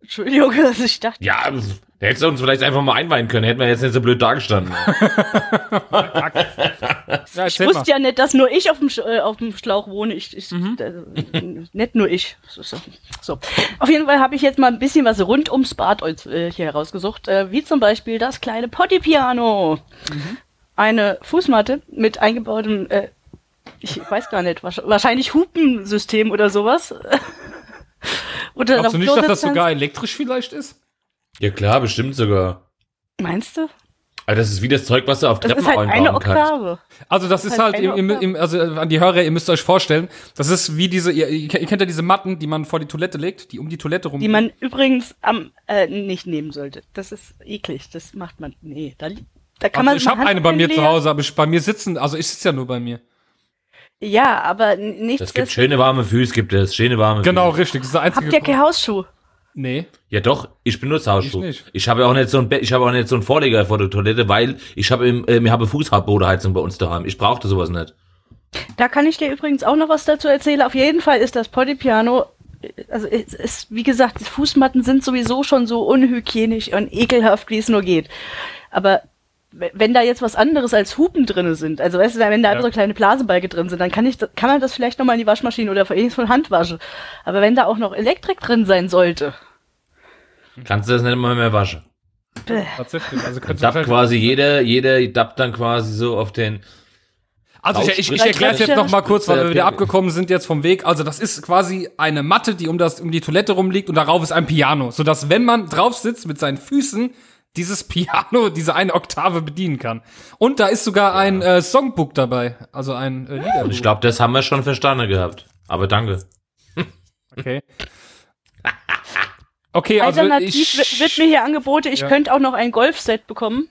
Speaker 3: Entschuldigung, (laughs) dass ich dachte,
Speaker 2: Ja, da hättest du uns vielleicht einfach mal einweihen können, hätten wir jetzt nicht so blöd dargestanden.
Speaker 1: Ja,
Speaker 3: ich
Speaker 1: erzähl mal.
Speaker 3: wusste ja nicht, dass nur ich auf dem, Sch äh, auf dem Schlauch wohne. Ich, ich,
Speaker 1: Mhm.
Speaker 3: äh, nicht nur ich. So, so. so. Auf jeden Fall habe ich jetzt mal ein bisschen was rund ums Bad äh, hier herausgesucht, äh, wie zum Beispiel das kleine Potty Piano.
Speaker 1: Mhm.
Speaker 3: Eine Fußmatte mit eingebautem, äh, ich weiß gar nicht, wahrsch- wahrscheinlich Hupensystem oder sowas. (laughs) oder
Speaker 1: Glaubst du nicht, dass das sogar elektrisch vielleicht ist?
Speaker 2: Ja klar, bestimmt sogar.
Speaker 3: Meinst du?
Speaker 2: Aber das ist wie das Zeug, was du auf
Speaker 3: Das
Speaker 2: Treppen
Speaker 3: ist halt eine
Speaker 2: einbauen kannst.
Speaker 3: Oktave.
Speaker 1: Also das ist
Speaker 3: Halt
Speaker 1: halt, im, im, also an die Hörer, ihr müsst euch vorstellen, das ist wie diese, ihr, ihr kennt ja diese Matten, die man vor die Toilette legt, die um die Toilette rum.
Speaker 3: Die man übrigens am äh, nicht nehmen sollte. Das ist eklig. Das macht man. Nee, da, da kann
Speaker 1: also
Speaker 3: man.
Speaker 1: ich habe eine bei mir
Speaker 3: leer-
Speaker 1: zu Hause, aber ich, bei mir sitzen, also ich sitze ja nur bei mir.
Speaker 3: Ja, aber n- nichts.
Speaker 2: Es gibt schöne warme Füße, gibt es. Schöne warme
Speaker 1: Genau,
Speaker 2: Füße.
Speaker 1: richtig. Das ist der einzige
Speaker 3: Habt ihr keine Hausschuhe?
Speaker 1: Nee.
Speaker 2: Ja doch, ich benutze Hausschuhe.
Speaker 1: Ich nicht.
Speaker 2: Ich habe auch nicht so ein Bett, ich habe auch nicht so einen Vorleger vor der Toilette, weil ich habe im, äh, wir haben Fußbodenheizung bei uns daheim. Ich brauchte sowas nicht.
Speaker 3: Da kann ich dir übrigens auch noch was dazu erzählen. Auf jeden Fall ist das Pottypiano, also es ist, wie gesagt, die Fußmatten sind sowieso schon so unhygienisch und ekelhaft, wie es nur geht. Aber wenn da jetzt was anderes als Hupen drinne sind, also weißt du, wenn da
Speaker 1: Ja.
Speaker 3: so kleine Blasebalge drin sind, dann kann ich, kann man das vielleicht noch mal in die Waschmaschine oder von Hand waschen. Aber wenn da auch noch Elektrik drin sein sollte,
Speaker 2: Kannst du das nicht mal mehr waschen.
Speaker 3: bäh.
Speaker 1: Tatsächlich. Also könntest du
Speaker 2: quasi jeder, jeder dappt dann quasi so auf den.
Speaker 1: Also ich, ich, ich erkläre es jetzt noch mal kurz, weil wir wieder abgekommen sind jetzt vom Weg. Also das ist quasi eine Matte, die um das um die Toilette rumliegt und darauf ist ein Piano, so dass wenn man drauf sitzt mit seinen Füßen dieses (laughs) Piano, diese eine Oktave bedienen kann. Und da ist sogar ein äh, Songbook dabei, also ein äh, Liederbuch.
Speaker 2: Ich glaube, das haben wir schon verstanden gehabt. Aber danke.
Speaker 1: Okay. Okay, also
Speaker 3: Alternativ
Speaker 1: ich,
Speaker 3: wird, mir hier angeboten, ich
Speaker 1: Ja.
Speaker 3: könnte auch noch ein Golfset bekommen.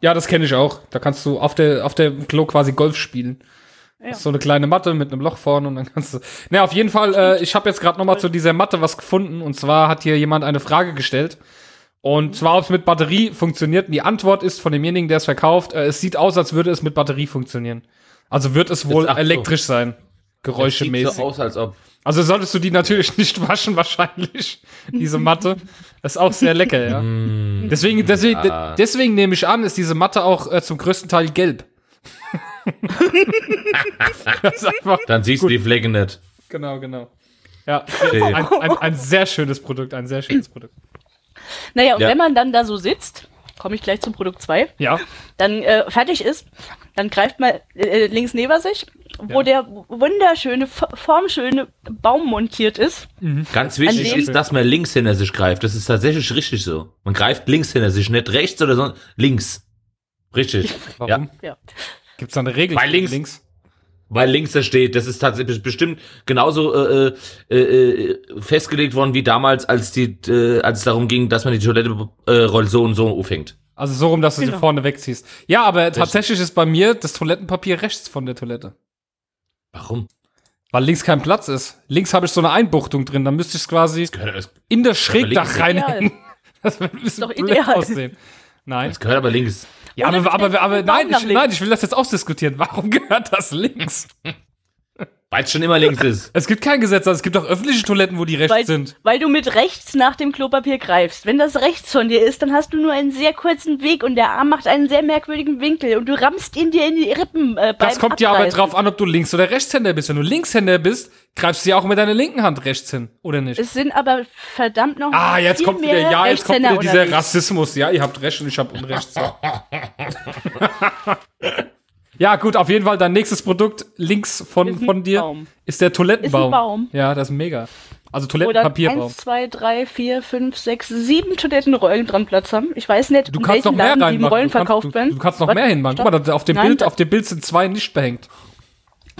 Speaker 1: ja, das kenne ich auch. Da kannst du auf der auf der Klo quasi Golf spielen.
Speaker 3: Ja.
Speaker 1: Das ist so eine kleine Matte mit einem Loch vorne und dann kannst du. Na, auf jeden Fall. Äh, ich habe jetzt gerade noch mal zu dieser Matte was gefunden und zwar hat hier jemand eine Frage gestellt und zwar ob es mit Batterie funktioniert. Und die Antwort ist von demjenigen, der es verkauft. Äh, es sieht aus, als würde es mit Batterie funktionieren. Also wird es wohl
Speaker 2: ach so.
Speaker 1: elektrisch sein.
Speaker 2: Sieht
Speaker 1: Geräuschemäßig.
Speaker 2: so aus, als ob.
Speaker 1: Also solltest du die natürlich (laughs) nicht waschen, wahrscheinlich. Diese Matte. Das ist auch sehr lecker, ja. Deswegen, deswegen,
Speaker 2: ja.
Speaker 1: de- deswegen nehme ich an, ist diese Matte auch äh, zum größten Teil gelb. (laughs)
Speaker 2: Dann siehst du die Flecke nicht.
Speaker 1: genau, genau. Ja, ein, ein, ein sehr schönes Produkt, ein sehr schönes Produkt.
Speaker 3: Naja, und
Speaker 2: Ja.
Speaker 3: wenn man dann da so sitzt, komme ich gleich zum Produkt 2,
Speaker 1: Ja,
Speaker 3: dann äh, fertig ist, dann greift man äh, links neben sich, wo
Speaker 1: Ja.
Speaker 3: der wunderschöne, formschöne Baum montiert ist.
Speaker 2: Ganz wichtig ist, dass man links hinter sich greift. Das ist tatsächlich richtig so. Man greift links hinter sich, nicht rechts oder so, links. Richtig. (laughs)
Speaker 1: warum?
Speaker 2: Ja.
Speaker 3: Ja.
Speaker 1: Gibt's da eine Regel? Für
Speaker 2: links-
Speaker 1: links?
Speaker 2: Weil links da steht, das ist tatsächlich bestimmt genauso äh, äh, äh, festgelegt worden wie damals, als die, äh, als es darum ging, dass man die Toilette äh, roll so und so aufhängt.
Speaker 1: Also so rum, dass du sie
Speaker 3: Genau.
Speaker 1: vorne wegziehst. Ja, aber tatsächlich ist bei mir das Toilettenpapier rechts von der Toilette.
Speaker 2: Warum?
Speaker 1: Weil links kein Platz ist. Links habe ich so eine Einbuchtung drin, dann müsste ich es quasi
Speaker 2: Gehört, das,
Speaker 1: in das Schrägdach reinhängen. (laughs) Das würde ein bisschen
Speaker 3: doch
Speaker 1: blöd
Speaker 3: ideal.
Speaker 1: aussehen. Nein.
Speaker 2: das gehört aber links.
Speaker 1: Ja, aber, aber, aber
Speaker 3: den
Speaker 1: nein, ich, nein, ich will das jetzt ausdiskutieren. Warum gehört das links?
Speaker 2: Weil es schon immer links ist. (laughs)
Speaker 1: Es gibt kein Gesetz, also es gibt auch öffentliche Toiletten, wo die rechts
Speaker 3: Weil,
Speaker 1: sind.
Speaker 3: weil du mit rechts nach dem Klopapier greifst. Wenn das rechts von dir ist, dann hast du nur einen sehr kurzen Weg und der Arm macht einen sehr merkwürdigen Winkel und du rammst ihn dir in die Rippen. Äh, beim
Speaker 1: Das kommt ja aber drauf an, ob du Links- oder Rechtshänder bist. Wenn du Linkshänder bist, greifst du ja auch mit deiner linken Hand rechts hin, oder nicht?
Speaker 3: Es sind aber verdammt noch
Speaker 1: Ah, jetzt
Speaker 3: viel
Speaker 1: kommt wieder, ja, jetzt kommt wieder dieser. Rassismus. Ja, ihr habt recht und ich hab Unrecht. So. (laughs) ja, gut, auf jeden Fall dein nächstes Produkt links von, von dir
Speaker 3: Baum.
Speaker 1: ist der Toilettenbaum.
Speaker 3: Ist ein Baum.
Speaker 1: Ja, das ist mega. Also Toilettenpapierbaum.
Speaker 3: 1, 2, 3, 4, 5, 6, 7 Toilettenrollen dran Platz haben. Ich weiß nicht,
Speaker 1: Du
Speaker 3: in
Speaker 1: kannst noch
Speaker 3: welchen
Speaker 1: mehr
Speaker 3: Laden die. Rollen
Speaker 1: Du
Speaker 3: verkauft
Speaker 1: du,
Speaker 3: werden.
Speaker 1: du kannst noch
Speaker 3: Was?
Speaker 1: mehr hinmachen. Guck mal, auf dem,
Speaker 3: Nein,
Speaker 1: Bild, auf dem Bild sind zwei nicht behängt.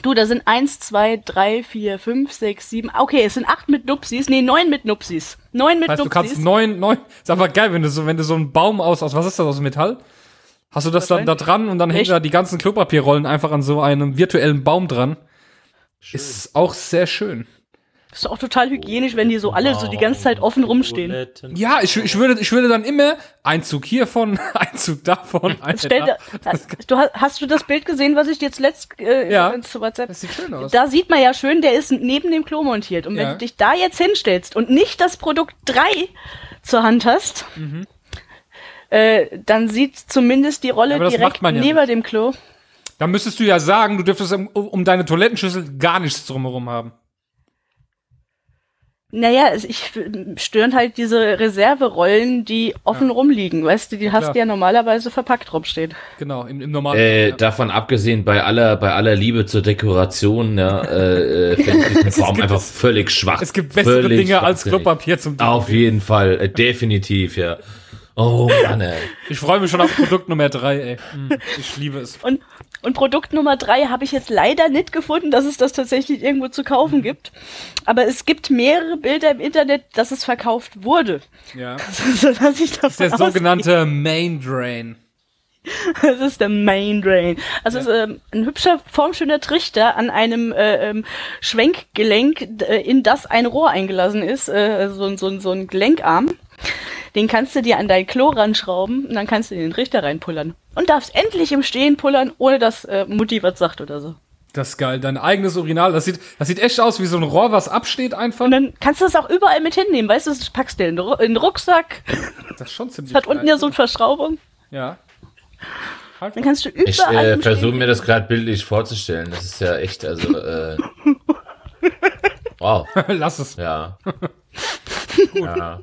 Speaker 3: Du, da sind 1, 2, 3, 4, 5, 6, 7. Okay, es sind 8 mit Nupsis. Nee, 9 mit Nupsis. 9 mit
Speaker 1: Das heißt, du
Speaker 3: Nupsis.
Speaker 1: kannst neun, neun, ist einfach geil, wenn du so, wenn du so einen Baum aus, aus was ist das, aus Metall? Hast du das dann da dran und dann hängen da die ganzen Klopapierrollen einfach an so einem virtuellen Baum dran. Ist auch sehr schön.
Speaker 3: ist auch total hygienisch, wenn die so alle so die ganze Zeit offen rumstehen.
Speaker 1: Ja, ich, ich würde, ich würde dann immer Einzug hiervon, (laughs) Einzug davon, Einzug
Speaker 3: Stell
Speaker 1: da.
Speaker 3: dir, du, hast- hast du das Bild gesehen, was ich jetzt letzt äh,
Speaker 1: Ja.
Speaker 3: zu WhatsApp?
Speaker 1: Das sieht schön aus.
Speaker 3: Da sieht man ja schön, der ist neben dem Klo montiert. Und wenn
Speaker 1: Ja.
Speaker 3: du dich da jetzt hinstellst und nicht das Produkt 3 zur Hand hast,
Speaker 1: Mhm.
Speaker 3: Äh, dann sieht zumindest die Rolle
Speaker 1: Ja,
Speaker 3: direkt
Speaker 1: ja
Speaker 3: neben
Speaker 1: nicht.
Speaker 3: dem Klo.
Speaker 1: Dann müsstest du ja sagen, du dürftest um, um deine Toilettenschüssel gar nichts drumherum haben.
Speaker 3: Naja, ich stören halt diese Reserverollen, die offen rumliegen. Weißt du, die hast du ja normalerweise verpackt rumstehen.
Speaker 1: Genau, im, im normalen.
Speaker 2: Äh, davon abgesehen, bei aller, bei aller Liebe zur Dekoration, ja, äh, äh, finde ich (laughs) diesen Baum
Speaker 1: gibt
Speaker 2: einfach
Speaker 1: es-
Speaker 2: völlig schwach.
Speaker 1: es gibt bessere
Speaker 2: Völlig
Speaker 1: Dinge als. Klopapier zum
Speaker 2: Auf jeden Fall, äh, definitiv, ja. Oh Mann, ey.
Speaker 1: Ich freue mich schon auf Produkt Nummer drei, ey. Mm, Ich liebe es.
Speaker 3: Und, und Produkt Nummer drei habe ich jetzt leider nicht gefunden, dass es das tatsächlich irgendwo zu kaufen gibt. Aber es gibt mehrere Bilder im Internet, dass es verkauft wurde.
Speaker 1: Ja. (laughs)
Speaker 3: Sodass ich davon
Speaker 1: Der
Speaker 3: ausgehe-
Speaker 1: sogenannte Main Drain. (laughs)
Speaker 3: Das ist der Main Drain. Also es ist ähm, ein hübscher, formschöner Trichter an einem äh, ähm, Schwenkgelenk, äh, in das ein Rohr eingelassen ist, äh, so, ein- so, ein- so ein Gelenkarm. Den kannst du dir an dein Klo ranschrauben und dann kannst du in den Trichter reinpullern. Und darfst endlich im Stehen pullern, ohne dass äh, Mutti was sagt oder so.
Speaker 1: Das ist geil. Dein eigenes Urinal. Das sieht, das sieht echt aus wie so ein Rohr, was absteht einfach.
Speaker 3: Und dann kannst du das auch überall mit hinnehmen, weißt du, das packst du in den Ru- in den Rucksack,
Speaker 1: Das ist schon (laughs) ziemlich
Speaker 3: das hat unten
Speaker 1: geil.
Speaker 3: ja so eine Verschraubung,
Speaker 1: Ja. Halt
Speaker 3: dann kannst du
Speaker 2: Ich
Speaker 3: überall
Speaker 2: äh,
Speaker 3: im
Speaker 2: versuche mir das gerade bildlich vorzustellen. Das ist ja echt, also, äh, (laughs) wow, (laughs)
Speaker 1: Lass es.
Speaker 2: ja. ja.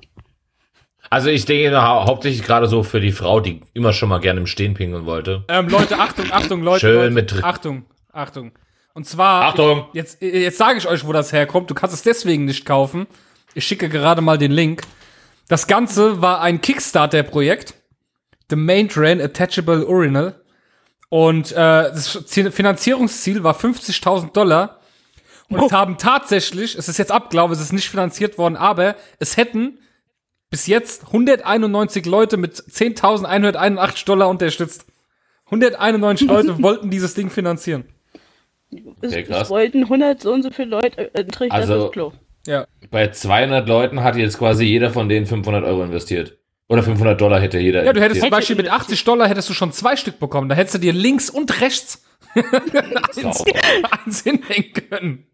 Speaker 2: Also ich denke hau hauptsächlich gerade so für die Frau, die immer schon mal gerne im Stehen pingeln wollte.
Speaker 1: Ähm, Leute, Achtung, Achtung, Leute.
Speaker 2: Schön
Speaker 1: Leute,
Speaker 2: mit drin.
Speaker 1: Achtung, Achtung. Und zwar.
Speaker 2: Achtung!
Speaker 1: Ich, jetzt jetzt sage ich euch, wo das herkommt. Du kannst es deswegen nicht kaufen. Ich schicke gerade mal den Link. Das Ganze war ein Kickstarter-Projekt. The Main Drain Attachable Urinal. Und äh, das Ziel- Finanzierungsziel war 50.000 Dollar. Und es haben tatsächlich, es ist jetzt abgelaufen, es ist nicht finanziert worden, aber es hätten bis jetzt 191 Leute mit 10.181 Dollar unterstützt. 191 (laughs) Leute wollten dieses Ding finanzieren.
Speaker 3: es, es wollten 100 so und so viele Leute äh, Trichter
Speaker 2: Also-
Speaker 3: Klo.
Speaker 1: Ja.
Speaker 2: Bei 200 Leuten hat jetzt quasi jeder von denen 500 Euro investiert. Oder 500 Dollar hätte jeder
Speaker 1: Ja, du hättest zum. Beispiel mit 80 Dollar hättest du schon zwei Stück bekommen. Da hättest du dir links und rechts (laughs) eins, eins hinhängen können.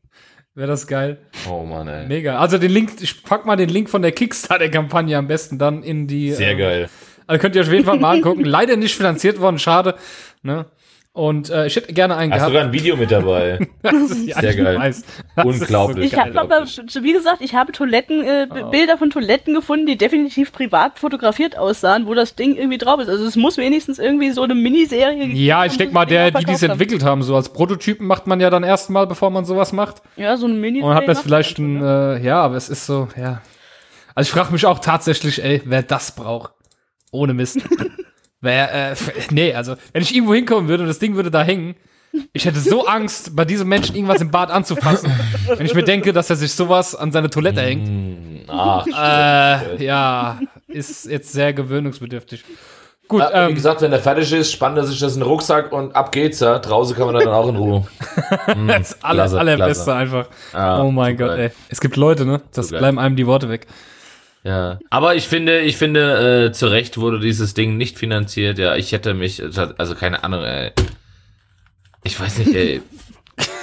Speaker 1: Wäre das geil.
Speaker 2: Oh Mann, ey.
Speaker 1: Mega. Also den Link, ich pack mal den Link von der Kickstarter-Kampagne am besten dann in die.
Speaker 2: Sehr
Speaker 1: äh,
Speaker 2: geil.
Speaker 1: Also könnt ihr euch auf jeden Fall mal angucken. Leider nicht finanziert worden, schade. Ne? Und äh, ich hätte gerne einen
Speaker 2: Hast
Speaker 1: gehabt.
Speaker 2: sogar ein Video mit dabei. (laughs)
Speaker 1: Das ist ja,
Speaker 2: Sehr
Speaker 1: ich
Speaker 2: geil.
Speaker 1: weiß. Das ist
Speaker 2: Unglaublich.
Speaker 3: Ich habe aber, wie gesagt, ich habe Toiletten, äh,
Speaker 1: Oh.
Speaker 3: Bilder von Toiletten gefunden, die definitiv privat fotografiert aussahen, wo das Ding irgendwie drauf ist. Also es muss wenigstens irgendwie so eine Miniserie gegeben
Speaker 1: Ja, ich denke mal,
Speaker 3: das
Speaker 1: der, die, die es entwickelt haben, so als Prototypen macht man ja dann erstmal, bevor man sowas macht.
Speaker 3: Ja, so eine Miniserie.
Speaker 1: Und hat jetzt
Speaker 3: macht
Speaker 1: vielleicht ein,
Speaker 3: oder?
Speaker 1: äh, ja, aber es ist so, ja. Also ich frage mich auch tatsächlich, ey, wer das braucht. Ohne Mist. (laughs) wer, äh, nee, also, wenn ich irgendwo hinkommen würde und das Ding würde da hängen, ich hätte so Angst, bei diesem Menschen irgendwas im Bad anzufassen, wenn ich mir denke, dass er sich sowas an seine Toilette hängt.
Speaker 2: Hm, ah,
Speaker 1: Äh, ja, ist jetzt sehr gewöhnungsbedürftig. Gut,
Speaker 2: Ja, wie
Speaker 1: ähm,
Speaker 2: gesagt, wenn er fertig ist, spannt er sich das in den Rucksack und ab geht's. Ja. Draußen kann man dann auch in Ruhe. Hm, (laughs)
Speaker 1: das aller, allerbeste einfach.
Speaker 2: Ja,
Speaker 1: oh mein. Gott, ey. Es gibt Leute, ne? Das bleiben einem die Worte weg.
Speaker 2: Ja. Aber ich finde, ich finde, äh, zu Recht wurde dieses Ding nicht finanziert. Ja, ich hätte mich, also keine Ahnung, ey. Ich weiß nicht, ey. (laughs)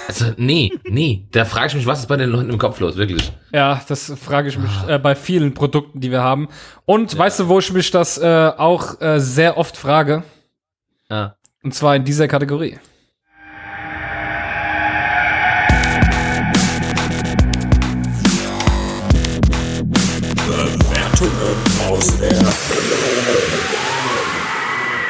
Speaker 2: Also, nee, nee. Da frage ich mich, was ist bei den Leuten im Kopf los, wirklich.
Speaker 1: Ja, das frage ich mich äh, bei vielen Produkten, die wir haben. Und weißt du, wo ich mich das äh, auch äh, sehr oft frage?
Speaker 2: Ja.
Speaker 1: Und zwar in dieser Kategorie.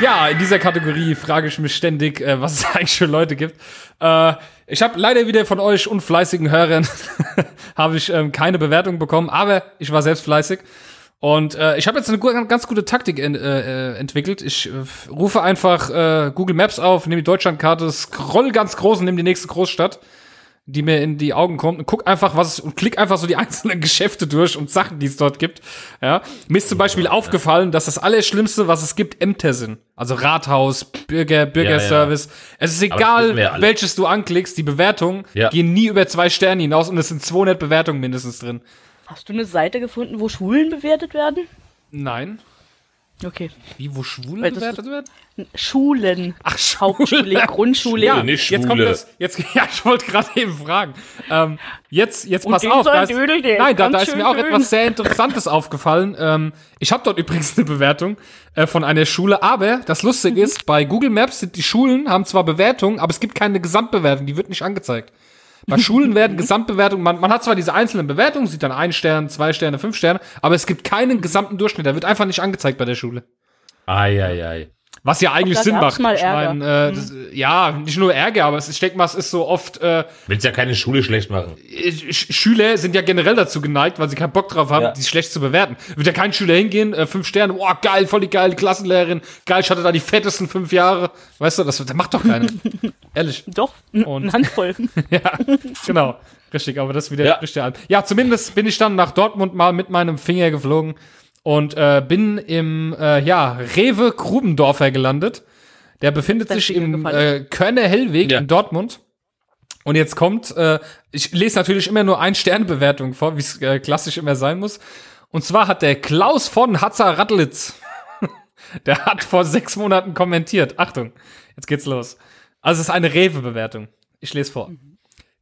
Speaker 1: Ja, in dieser Kategorie frage ich mich ständig, äh, was es (laughs) eigentlich für Leute gibt. Äh, ich habe leider wieder von euch unfleißigen Hörern (laughs) habe ich ähm, keine Bewertung bekommen, aber ich war selbst fleißig. Und äh, ich habe jetzt eine ganz gute Taktik en äh, äh, entwickelt. Ich äh, rufe einfach äh, Google Maps auf, nehme die Deutschlandkarte, scroll ganz groß und nehme die nächste Großstadt, die mir in die Augen kommt und guck einfach, was es und klick einfach so die (laughs) einzelnen Geschäfte durch und Sachen, die es dort gibt. Ja, mir ist zum Beispiel aufgefallen, dass das Allerschlimmste, was es gibt, Ämter sind. Also Rathaus, Bürger, Bürgerservice. Es ist egal,
Speaker 2: ja
Speaker 1: welches du anklickst, die Bewertungen
Speaker 2: Ja.
Speaker 1: gehen nie über zwei Sterne hinaus und es sind 200 Bewertungen mindestens drin.
Speaker 3: Hast du eine Seite gefunden, wo Schulen bewertet werden?
Speaker 1: Nein.
Speaker 3: Okay.
Speaker 1: Wie, wo Schwule
Speaker 3: Weil
Speaker 1: bewertet werden?
Speaker 3: Schulen.
Speaker 1: Ach, Schwule.
Speaker 3: Hauptschule, (laughs) Grundschule.
Speaker 1: Ja,
Speaker 2: nicht
Speaker 1: jetzt kommt
Speaker 2: Schwule.
Speaker 1: das. Jetzt, (laughs) ja, ich wollte gerade eben fragen. Ähm, jetzt, jetzt
Speaker 3: Und
Speaker 1: pass auf. Da ist,
Speaker 3: Dödel, der ist
Speaker 1: nein, da, da ist mir auch
Speaker 3: dünn.
Speaker 1: etwas sehr Interessantes (laughs) aufgefallen. Ähm, ich habe dort übrigens eine Bewertung äh, von einer Schule, aber das Lustige
Speaker 3: Mhm.
Speaker 1: ist, bei Google Maps sind die Schulen haben zwar Bewertungen, aber es gibt keine Gesamtbewertung, die wird nicht angezeigt. Bei Schulen werden (laughs) Gesamtbewertungen, man, man hat zwar diese einzelnen Bewertungen, sieht dann ein Stern, zwei Sterne, fünf Sterne, aber es gibt keinen gesamten Durchschnitt, der wird einfach nicht angezeigt bei der Schule.
Speaker 2: Ei, ei, ei.
Speaker 1: Was ja eigentlich Sinn macht.
Speaker 3: mal
Speaker 1: ich
Speaker 3: Ärger.
Speaker 1: mein, äh, das, ja, nicht nur Ärger, aber es, ich denke mal, es ist so oft, äh,
Speaker 2: Willst ja keine Schule schlecht machen.
Speaker 1: Sch Schüler sind ja generell dazu geneigt, weil sie keinen Bock drauf haben,
Speaker 2: Ja.
Speaker 1: die schlecht zu bewerten. Wird ja kein Schüler hingehen, äh, fünf Sterne, boah, geil, voll die geile Klassenlehrerin, geil, ich hatte da die fettesten fünf Jahre. Weißt du, das, das macht doch keiner. (laughs) Ehrlich.
Speaker 3: Doch,
Speaker 1: Und-
Speaker 3: eine Handvoll. (laughs)
Speaker 1: Ja, genau. Richtig, aber das wieder
Speaker 2: Ja.
Speaker 1: richtig alt. Ja, zumindest bin ich dann nach Dortmund mal mit meinem Finger geflogen und äh, bin im äh, ja, Rewe Grubendorfer gelandet. Der befindet sich im äh, Kölner Hellweg
Speaker 2: Ja.
Speaker 1: in Dortmund. Und jetzt kommt, äh, ich lese natürlich immer nur ein Sternebewertung vor, wie es äh, klassisch immer sein muss. Und zwar hat der Klaus von Hatzer Rattlitz, (laughs) der hat vor sechs Monaten kommentiert. Achtung, jetzt geht's los. Also es ist eine Rewe-Bewertung. Ich lese vor.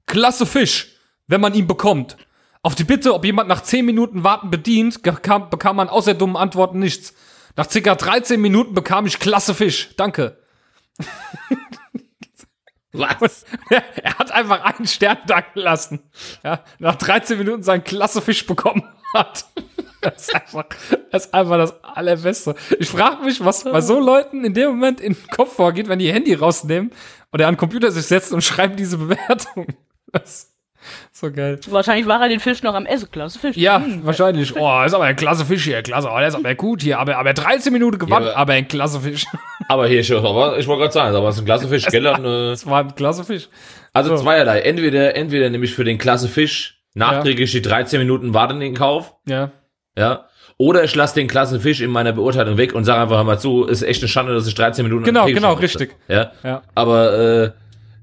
Speaker 1: Klasse Fisch, wenn man ihn bekommt. Auf die Bitte, ob jemand nach 10 Minuten Warten bedient, bekam, bekam man außer dummen Antworten nichts. Nach circa 13 Minuten bekam ich klasse Fisch. Danke. (laughs)
Speaker 2: Was?
Speaker 1: er hat einfach einen Stern da gelassen. Ja, nach 13 Minuten seinen klasse Fisch bekommen hat. (laughs) Das ist einfach das, ist einfach das Allerbeste. Ich frage mich, was bei so Leuten in dem Moment in den Kopf vorgeht, wenn die ihr Handy rausnehmen und er an den Computer sich setzt und schreibt diese Bewertung. Das so geil.
Speaker 3: Wahrscheinlich war er den Fisch noch am Essen. Klasse Fisch.
Speaker 1: Ja,
Speaker 3: Hm.
Speaker 1: wahrscheinlich. Oh, ist aber ein klasse Fisch hier, klasse. Oh, der ist aber gut hier. Aber, aber 13 Minuten gewartet,
Speaker 2: Ja, aber-
Speaker 1: aber ein klasse Fisch. (laughs)
Speaker 2: Aber hier, ich, aber ich wollte gerade sagen, aber es ist ein klasse Fisch, gell? Und, äh,
Speaker 1: Das war ein klasse Fisch.
Speaker 2: also
Speaker 1: So.
Speaker 2: zweierlei. Entweder, entweder nehme ich für den klasse Fisch nachträglich die 13 Minuten Warten in Kauf,
Speaker 1: Ja.
Speaker 2: ja. Oder ich lasse den klasse Fisch in meiner Beurteilung weg und sage einfach mal zu, ist echt eine Schande, dass ich 13 Minuten
Speaker 1: Genau, genau, richtig.
Speaker 2: Ja.
Speaker 1: Ja.
Speaker 2: Aber äh,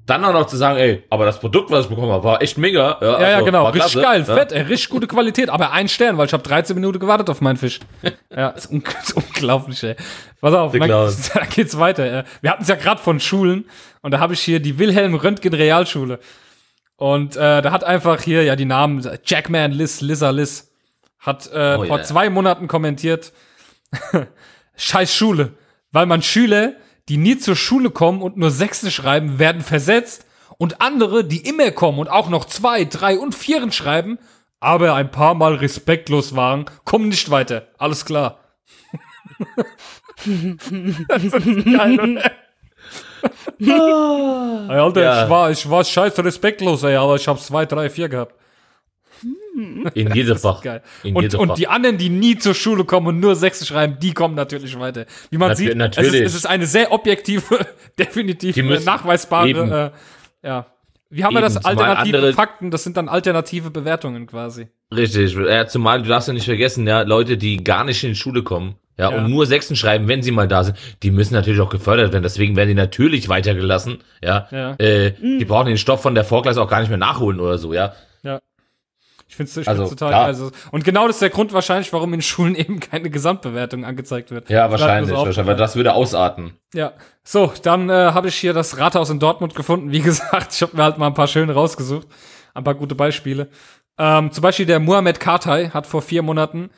Speaker 2: dann auch noch zu sagen, ey, aber das Produkt, was ich bekommen habe, war echt mega. Ja,
Speaker 1: Ja, ja,
Speaker 2: also,
Speaker 1: genau.
Speaker 2: war
Speaker 1: Richtig
Speaker 2: klasse,
Speaker 1: geil,
Speaker 2: ja.
Speaker 1: fett, ey, richtig gute Qualität, aber ein Stern, weil ich habe 13 Minuten gewartet auf meinen Fisch. (laughs) Ja, ist, un ist unglaublich, ey. Pass auf, dann, (laughs) da geht's weiter. Wir hatten es ja gerade von Schulen und da habe ich hier die Wilhelm Röntgen Realschule. Und äh, da hat einfach hier ja die Namen Jackman Liz, Lizza Liz hat äh,
Speaker 2: Oh,
Speaker 1: vor
Speaker 2: yeah.
Speaker 1: zwei Monaten kommentiert. (laughs) Scheiß Schule, weil man Schüler, die nie zur Schule kommen und nur Sechsten schreiben, werden versetzt und andere, die immer kommen und auch noch zwei, drei und Vieren schreiben, aber ein paar Mal respektlos waren, kommen nicht weiter. Alles klar. (laughs) das ist geil, oder? (laughs) Ey, Alter,
Speaker 2: Ja.
Speaker 1: ich, war, ich war scheiße respektlos, ey, aber ich hab zwei, drei, vier gehabt.
Speaker 2: In (laughs) jedem Fach. In
Speaker 1: Und, und
Speaker 2: Fach.
Speaker 1: die anderen, die nie zur Schule kommen und nur Sechs schreiben, die kommen natürlich weiter. Wie man
Speaker 2: Nat-
Speaker 1: sieht,
Speaker 2: natürlich.
Speaker 1: Es, ist, es ist eine sehr objektive, (laughs) definitiv äh,
Speaker 2: müssen-
Speaker 1: nachweisbare, äh, ja. Wie haben wir das? Alternative
Speaker 2: andere-
Speaker 1: Fakten, das sind dann alternative Bewertungen quasi.
Speaker 2: Richtig, äh, zumal du darfst ja nicht vergessen, ja, Leute, die gar nicht in die Schule kommen, ja,
Speaker 1: Ja.
Speaker 2: und nur Sechsten schreiben, wenn sie mal da sind, die müssen natürlich auch gefördert werden. Deswegen werden die natürlich weitergelassen, ja.
Speaker 1: Ja.
Speaker 2: Äh, Die brauchen den Stoff von der Vorklasse auch gar nicht mehr nachholen oder so, ja.
Speaker 1: Ich finde es
Speaker 2: Also,
Speaker 1: total
Speaker 2: klar.
Speaker 1: also Und genau das ist der Grund wahrscheinlich, warum in Schulen (laughs) eben keine Gesamtbewertung angezeigt wird.
Speaker 2: Ja, wahrscheinlich, wahrscheinlich, weil das würde ausarten.
Speaker 1: Ja. So, dann äh, habe ich hier das Rathaus in Dortmund gefunden. Wie (laughs) gesagt, ich habe mir halt mal ein paar schöne rausgesucht. Ein paar gute Beispiele. Ähm, zum Beispiel der Muhammad Kartay hat vor vier Monaten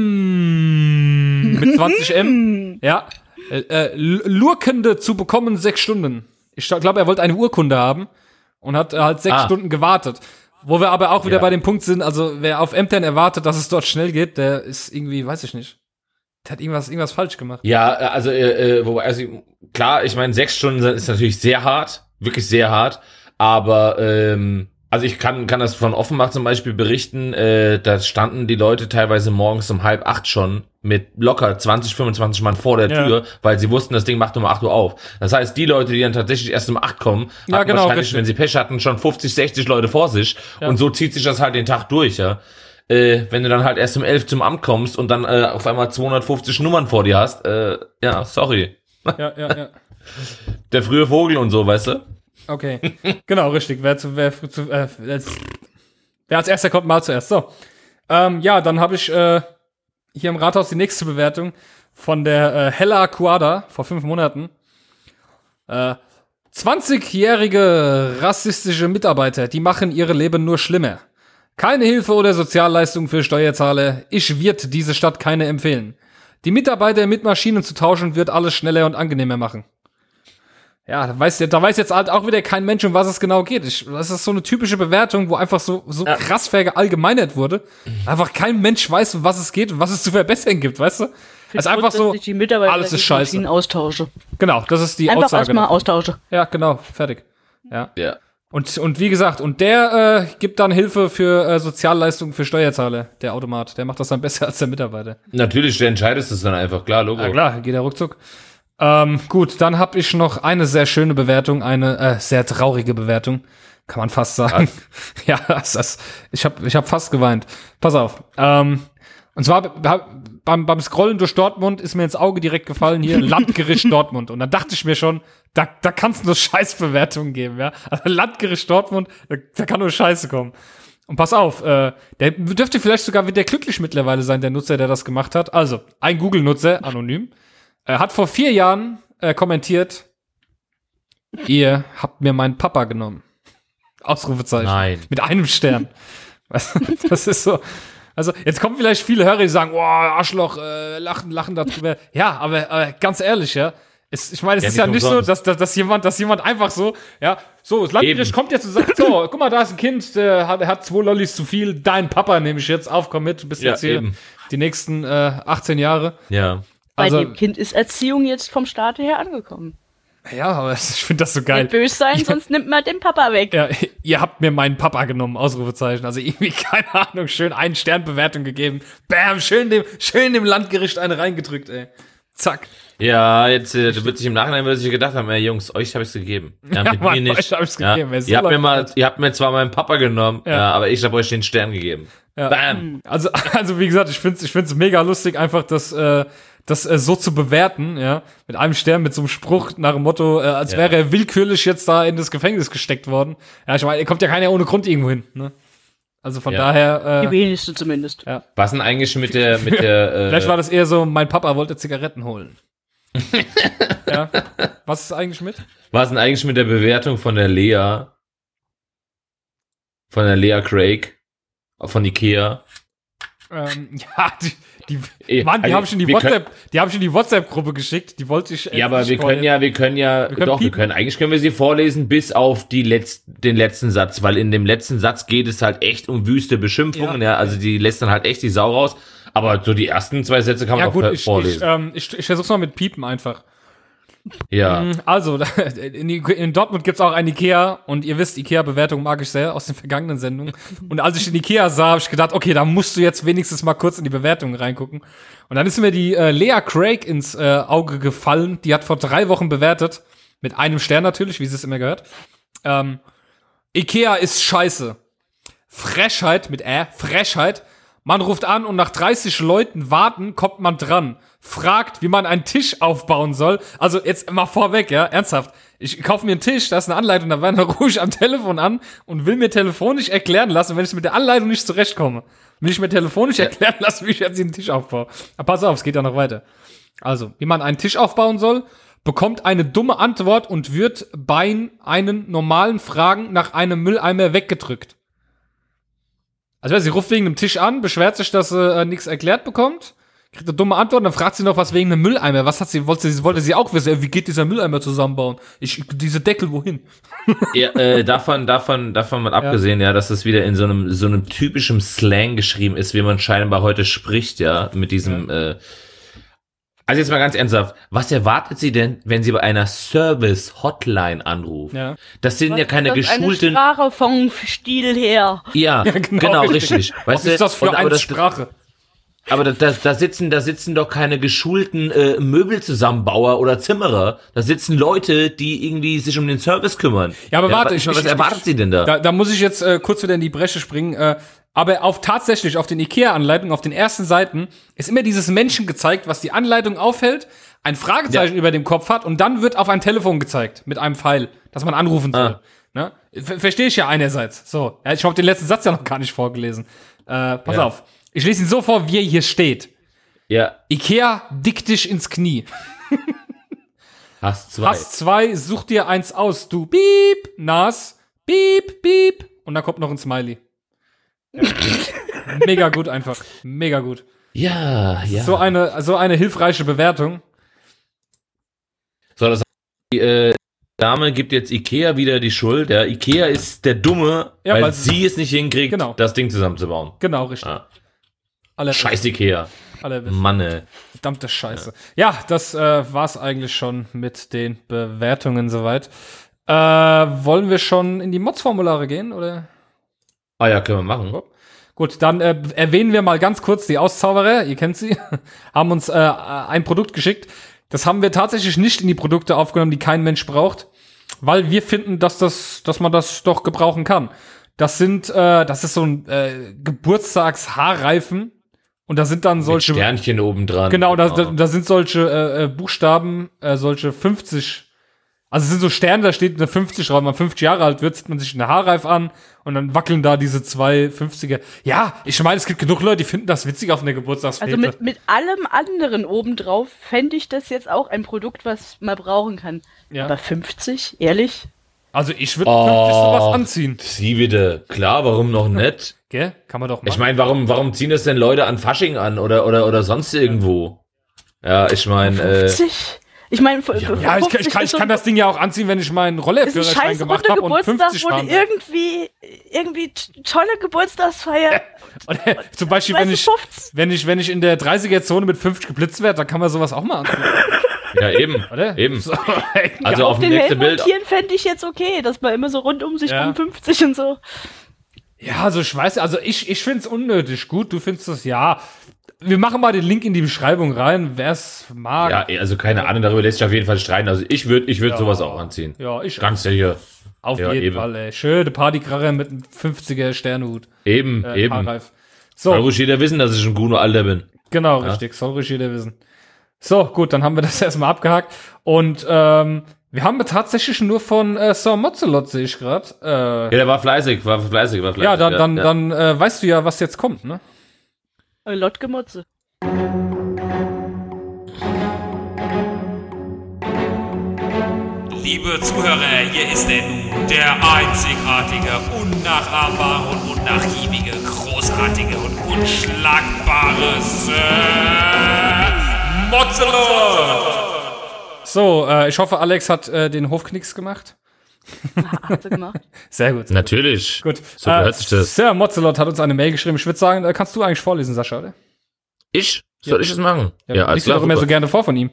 Speaker 1: schlimm mit (laughs) 20 M, ja, äh, äh, Lurkende zu bekommen sechs Stunden. Ich glaube, er wollte eine Urkunde haben und hat halt sechs
Speaker 2: Ah.
Speaker 1: Stunden gewartet. Wo wir aber auch wieder
Speaker 2: Ja.
Speaker 1: bei dem Punkt sind, also wer auf Ämtern erwartet, dass es dort schnell geht, der ist irgendwie, weiß ich nicht. Der hat irgendwas, irgendwas falsch gemacht.
Speaker 2: Ja, also, äh, äh, wobei, also, klar, ich meine, sechs Stunden ist natürlich sehr hart, wirklich sehr hart, aber, ähm, also ich kann, kann das von Offenbach zum Beispiel berichten, äh, da standen die Leute teilweise morgens um halb acht schon mit locker 20, 25 Mann vor der
Speaker 1: Ja.
Speaker 2: Tür, weil sie wussten, das Ding macht um 8 Uhr auf. Das heißt, die Leute, die dann tatsächlich erst um 8 kommen,
Speaker 1: Ja,
Speaker 2: hatten
Speaker 1: genau,
Speaker 2: wahrscheinlich,
Speaker 1: richtig.
Speaker 2: wenn sie Pech hatten, schon 50, 60 Leute vor sich
Speaker 1: Ja.
Speaker 2: und so zieht sich das halt den Tag durch, ja. Äh, wenn du dann halt erst um 11 zum Amt kommst und dann äh, auf einmal 250 Nummern vor dir hast, äh, ja, sorry.
Speaker 1: Ja, ja, ja.
Speaker 2: Der frühe Vogel und so, weißt du?
Speaker 1: Okay, genau, richtig. Wer, zu, wer, zu, äh, als, wer als erster kommt, mal zuerst. So, ähm, ja, dann habe ich äh, hier im Rathaus die nächste Bewertung von der äh, Hella Quada vor fünf Monaten. Äh, 20-jährige rassistische Mitarbeiter, die machen ihre Leben nur schlimmer. Keine Hilfe oder Sozialleistung für Steuerzahler. Ich wird diese Stadt keine empfehlen. Die Mitarbeiter mit Maschinen zu tauschen, wird alles schneller und angenehmer machen. Ja, da weiß, da weiß jetzt halt auch wieder kein Mensch, um was es genau geht. Ich, das ist so eine typische Bewertung, wo einfach so, so
Speaker 2: Ja.
Speaker 1: krass verallgemeinert wurde. Einfach kein Mensch weiß, um was es geht und was es zu verbessern gibt, weißt du?
Speaker 3: find
Speaker 1: Also einfach so,
Speaker 3: die Mitarbeiter
Speaker 1: alles ist scheiße.
Speaker 3: Maschinen austausche.
Speaker 1: Genau, das ist die
Speaker 3: Einfach
Speaker 1: Aussage.
Speaker 3: erstmal
Speaker 1: davon.
Speaker 3: austausche.
Speaker 1: Ja, genau, fertig. Ja.
Speaker 2: Ja.
Speaker 1: Und, und wie gesagt, und der äh, gibt dann Hilfe für äh, Sozialleistungen für Steuerzahler, der Automat. Der macht das dann besser (laughs) als der Mitarbeiter.
Speaker 2: Natürlich, der entscheidest es dann einfach, klar, Logo.
Speaker 1: Ja klar, geht der ruckzuck. Ähm, gut, dann habe ich noch eine sehr schöne Bewertung, eine äh, sehr traurige Bewertung, kann man fast sagen. (laughs) ja, das, das, ich habe ich hab fast geweint. Pass auf. Ähm, und zwar be- beim, beim Scrollen durch Dortmund ist mir ins Auge direkt gefallen hier (laughs) Landgericht Dortmund. Und dann dachte ich mir schon, da, da kann es nur Scheißbewertungen geben, ja. Also Landgericht Dortmund, da, da kann nur Scheiße kommen. Und pass auf, äh, der dürfte vielleicht sogar wieder glücklich mittlerweile sein, der Nutzer, der das gemacht hat. Also, ein Google-Nutzer, anonym, äh, hat vor vier Jahren äh, kommentiert, ihr habt mir meinen Papa genommen. Ausrufezeichen.
Speaker 2: Nein.
Speaker 1: Mit einem Stern. (laughs) Das ist so. Also, jetzt kommen vielleicht viele Hörer, die sagen, oh, Arschloch, äh, lachen, lachen darüber. Ja, aber äh, ganz ehrlich, ja. Es, ich meine, es
Speaker 2: Ja,
Speaker 1: ist
Speaker 2: nicht
Speaker 1: ja nicht so,
Speaker 2: umsonst.
Speaker 1: dass, dass, dass jemand, dass jemand einfach so, ja, so, das Landgericht kommt jetzt und sagt, so, (laughs) guck mal, da ist ein Kind, der hat, der hat zwei Lollis zu viel, dein Papa nehme ich jetzt auf, komm mit, du bist
Speaker 2: Ja,
Speaker 1: jetzt hier
Speaker 2: eben.
Speaker 1: die nächsten äh, 18 Jahre.
Speaker 2: Ja.
Speaker 3: Bei
Speaker 1: Also-
Speaker 3: dem Kind ist Erziehung jetzt vom Staat her angekommen.
Speaker 1: Ja, aber (laughs) ich finde das so geil.
Speaker 3: Nicht böse sein, sonst nimmt man den Papa weg.
Speaker 1: Ja, ihr habt mir meinen Papa genommen, Ausrufezeichen. Also irgendwie, (laughs) keine Ahnung, schön einen Sternbewertung gegeben. Bam, schön dem, schön dem Landgericht eine reingedrückt, ey. Zack.
Speaker 2: Ja, jetzt äh, du wird sich im Nachhinein wird sich gedacht haben, ey Jungs, euch habe ich's gegeben. Ja, mit
Speaker 1: Mann,
Speaker 2: mir nicht.
Speaker 1: euch hab ich's
Speaker 2: ja.
Speaker 1: gegeben, ey, so
Speaker 2: Ihr habt mir mal, ihr habt mir zwar meinen Papa genommen,
Speaker 1: Ja.
Speaker 2: ja. aber ich habe euch den Stern gegeben.
Speaker 1: Ja.
Speaker 2: Bam.
Speaker 1: Also, (laughs) also wie gesagt, ich find's, ich find's mega lustig, einfach das, äh, das äh, so zu bewerten, ja, mit einem Stern, mit so einem Spruch nach dem Motto, äh, als
Speaker 2: Ja.
Speaker 1: wäre er willkürlich jetzt da in das Gefängnis gesteckt worden. Ja, ich meine, er kommt ja keiner ohne Grund irgendwo hin, ne? Also von
Speaker 2: Ja.
Speaker 1: daher,
Speaker 3: Die
Speaker 1: äh,
Speaker 3: wenigsten zumindest.
Speaker 2: Was denn eigentlich mit der mit der (laughs) äh,
Speaker 1: vielleicht war das eher so, mein Papa wollte Zigaretten holen. (laughs) ja. Was ist eigentlich mit?
Speaker 2: was denn eigentlich mit der Bewertung von der Lea von der Lea Craig von Ikea?
Speaker 1: Ähm, (laughs) ja, die, die,
Speaker 2: Eh,
Speaker 1: Mann, die
Speaker 2: also,
Speaker 1: habe ich in die
Speaker 2: wir können-
Speaker 1: WhatsApp, die habe ich in die WhatsApp-Gruppe geschickt. Die wollte ich.
Speaker 2: Ja, aber wir können ja, wir können ja,
Speaker 1: Wir können
Speaker 2: doch, wir
Speaker 1: piepen.
Speaker 2: können, eigentlich können wir sie vorlesen bis auf die letz, den letzten Satz, weil in dem letzten Satz geht es halt echt um wüste Beschimpfungen,
Speaker 1: Ja.
Speaker 2: ja, also die lässt dann halt echt die Sau raus, aber so die ersten zwei Sätze kann man
Speaker 1: Ja
Speaker 2: auch
Speaker 1: gut,
Speaker 2: ver-
Speaker 1: ich, ich,
Speaker 2: vorlesen.
Speaker 1: ähm, ich, ich versuch's mal mit Piepen einfach.
Speaker 2: Ja.
Speaker 1: Also, (laughs) in, Dortmund gibt's auch ein Ikea und ihr wisst, Ikea-Bewertung mag ich sehr aus den vergangenen Sendungen. Und als ich den Ikea sah, habe ich gedacht, okay, da musst du jetzt wenigstens mal kurz in die Bewertung reingucken. Und dann ist mir die äh, Lea Craig ins äh, Auge gefallen. Die hat vor drei Wochen bewertet. Mit einem Stern natürlich, wie sie es immer gehört. Ähm, Ikea ist scheiße. Frechheit mit Ä, Frechheit. Man ruft an und nach 30 Leuten warten, kommt man dran. Fragt, wie man einen Tisch aufbauen soll. Also jetzt mal vorweg, ja, ernsthaft. Ich kaufe mir einen Tisch, da ist eine Anleitung, da (laughs) rufe ich am Telefon an und will mir telefonisch erklären lassen, wenn ich mit der Anleitung nicht zurechtkomme. Will ich mir telefonisch erklären lassen, wie ich jetzt den Tisch aufbaue. Aber pass auf, es geht ja noch weiter. Also, wie man einen Tisch aufbauen soll, bekommt eine dumme Antwort und wird bei einen normalen Fragen nach einem Mülleimer weggedrückt. Also sie ruft wegen einem Tisch an, beschwert sich, dass sie äh, nichts erklärt bekommt, kriegt eine dumme Antwort, dann fragt sie noch was wegen einem Mülleimer. Was hat sie, wollte sie, wollte sie auch wissen, äh, wie geht dieser Mülleimer zusammenbauen? Ich, diese Deckel wohin? (laughs)
Speaker 2: ja äh, davon, davon, davon mal abgesehen, ja, dass es wieder in so einem, so einem typischen Slang geschrieben ist, wie man scheinbar heute spricht, ja, mit diesem, äh, also jetzt mal ganz ernsthaft, was erwartet sie denn, wenn sie bei einer Service-Hotline anruft?
Speaker 1: Ja.
Speaker 2: Das sind ja keine
Speaker 3: das ist
Speaker 2: geschulten,
Speaker 3: Eine Sprache vom Stil her.
Speaker 2: ja, (laughs) genau, richtig.
Speaker 1: Was ist das für
Speaker 2: Und-
Speaker 1: eine
Speaker 2: das-
Speaker 1: Sprache?
Speaker 2: Aber da, da, da sitzen, da sitzen doch keine geschulten äh, Möbelzusammenbauer oder Zimmerer. Da sitzen Leute, die irgendwie sich um den Service kümmern.
Speaker 1: Ja, aber warte,
Speaker 2: wa-
Speaker 1: ich-
Speaker 2: was
Speaker 1: ich-
Speaker 2: erwartet
Speaker 1: ich-
Speaker 2: sie denn da?
Speaker 1: Da, da muss ich jetzt äh, kurz wieder in die Bresche springen. Äh, aber auf tatsächlich auf den IKEA-Anleitungen, auf den ersten Seiten, ist immer dieses Menschen gezeigt, was die Anleitung aufhält, ein Fragezeichen über dem Kopf hat und dann wird auf ein Telefon gezeigt mit einem Pfeil, dass man anrufen soll.
Speaker 2: Ah.
Speaker 1: Ne? Ver Verstehe ich ja einerseits. So, ja, ich habe den letzten Satz ja noch gar nicht vorgelesen. Äh, pass
Speaker 2: Ja.
Speaker 1: auf. Ich lese ihn so vor, wie er hier steht.
Speaker 2: ja,
Speaker 1: Ikea, dick dich ins Knie.
Speaker 2: hast zwei.
Speaker 1: Hast zwei, such dir eins aus, du Piep, Nas, Piep, Piep. Und dann kommt noch ein Smiley. Ja. Mega gut einfach. Mega gut.
Speaker 2: Ja, ja.
Speaker 1: So eine, so eine hilfreiche Bewertung.
Speaker 2: So, das die äh, Dame gibt jetzt Ikea wieder die Schuld. Ja, Ikea ist der Dumme,
Speaker 1: Ja,
Speaker 2: weil
Speaker 1: weil
Speaker 2: sie es nicht hinkriegt,
Speaker 1: Genau.
Speaker 2: das Ding zusammenzubauen.
Speaker 1: Genau, richtig.
Speaker 2: Ah.
Speaker 1: Alle
Speaker 2: Scheiß Ikea.
Speaker 1: Allerbesten.
Speaker 2: Mann, ey.
Speaker 1: Verdammte Scheiße. Ja, das äh, war's eigentlich schon mit den Bewertungen soweit. Äh, wollen wir schon in die Mods-Formulare gehen, oder?
Speaker 2: Ah ja, können wir machen.
Speaker 1: Gut, dann äh, erwähnen wir mal ganz kurz die Auszauberer, ihr kennt sie, (laughs) haben uns äh, ein Produkt geschickt. Das haben wir tatsächlich nicht in die Produkte aufgenommen, die kein Mensch braucht, weil wir finden, dass das, dass man das doch gebrauchen kann. Das sind, äh, das ist so ein äh, Geburtstagshaarreifen und da sind dann
Speaker 2: Mit
Speaker 1: solche
Speaker 2: Sternchen oben dran.
Speaker 1: Genau, da, da, da sind solche äh, äh, Buchstaben, äh, solche 50. Also es sind so Sterne, da steht eine 50 drauf. Wenn man 50 Jahre alt wird, zieht man sich eine Haarreif an und dann wackeln da diese zwei 50er. Ja, ich meine, es gibt genug Leute, die finden das witzig auf einer Geburtstagsfete.
Speaker 3: Also mit, mit allem anderen obendrauf fände ich das jetzt auch ein Produkt, was man brauchen kann.
Speaker 1: Ja.
Speaker 3: Aber 50, ehrlich?
Speaker 1: Also ich würde
Speaker 2: Oh.
Speaker 1: 50 sowas anziehen.
Speaker 2: Sie wieder. Klar, warum noch nicht?
Speaker 1: Gell? Kann man doch machen.
Speaker 2: Ich meine, warum, warum ziehen das denn Leute an Fasching an oder, oder, oder sonst irgendwo? Ja, ich meine, äh,
Speaker 3: 50? Ich meine,
Speaker 1: ja, ich, kann- ich, kann, ich kann das Ding ja auch anziehen, wenn ich meinen Rollerführerschein
Speaker 3: scheiß
Speaker 1: gemacht habe und
Speaker 3: Geburtstag,
Speaker 1: 50
Speaker 3: wo du
Speaker 1: fahren will.
Speaker 3: irgendwie, irgendwie tolle Geburtstagsfeier. (laughs)
Speaker 1: Oder Zum Beispiel, wenn ich,
Speaker 3: 50?
Speaker 1: wenn ich, wenn ich in der 30er-Zone mit 50 geblitzt werde, dann kann man sowas auch mal anziehen, (laughs)
Speaker 2: ja, eben. (laughs)
Speaker 1: oder?
Speaker 2: Eben.
Speaker 1: So, (laughs)
Speaker 2: Also
Speaker 3: ja,
Speaker 2: auf
Speaker 3: auf
Speaker 2: dem nächsten Bild.
Speaker 3: montieren fände ich jetzt okay, dass man immer so rund um sich
Speaker 1: Ja.
Speaker 3: rum 50 und so.
Speaker 1: Ja, also ich weiß, also ich, ich finde es unnötig gut. Du findest es ja. Wir machen mal den Link in die Beschreibung rein, wer es mag.
Speaker 2: Ja, also keine Ahnung, darüber lässt sich auf jeden Fall streiten. Also ich würde ich würd sowas auch anziehen.
Speaker 1: Ja, ich
Speaker 2: Ganz sicher.
Speaker 1: auf
Speaker 2: ja,
Speaker 1: jeden
Speaker 2: eben.
Speaker 1: Fall, ey. Schöne Partykracher mit einem 50er Sternhut.
Speaker 2: Eben,
Speaker 1: Äh,
Speaker 2: eben.
Speaker 1: Haarreif.
Speaker 2: Soll
Speaker 1: So,
Speaker 2: ruhig jeder wissen, dass ich ein guter Alter bin.
Speaker 1: genau, richtig. Soll ruhig jeder wissen. So, gut, dann haben wir das (laughs) erstmal abgehakt. Und ähm, wir haben tatsächlich nur von äh, Sir Mozzelot, sehe ich gerade. Äh,
Speaker 2: Ja, der war fleißig, war fleißig, war fleißig.
Speaker 1: ja, dann, dann,
Speaker 2: ja.
Speaker 1: dann äh, weißt du ja, was jetzt kommt, ne?
Speaker 3: Äh, Lottgemotze.
Speaker 4: Liebe Zuhörer, hier ist er nun, der einzigartige, unnachahmbare und unnachgiebige, großartige und unschlagbare Sir Mozzelot!
Speaker 1: So, äh, ich hoffe, Alex hat äh, den Hofknicks gemacht.
Speaker 3: Gemacht. (laughs)
Speaker 1: Sehr gut.
Speaker 2: Natürlich.
Speaker 1: Gut.
Speaker 2: So
Speaker 1: äh,
Speaker 2: gehört sich das.
Speaker 1: Sir Mozzelot hat uns eine Mail geschrieben. Ich würde sagen, äh, kannst du eigentlich vorlesen, Sascha, oder?
Speaker 2: Ich? Soll ich es machen? Ja, alles
Speaker 1: liest du
Speaker 2: klar.
Speaker 1: doch immer so gerne vor von ihm.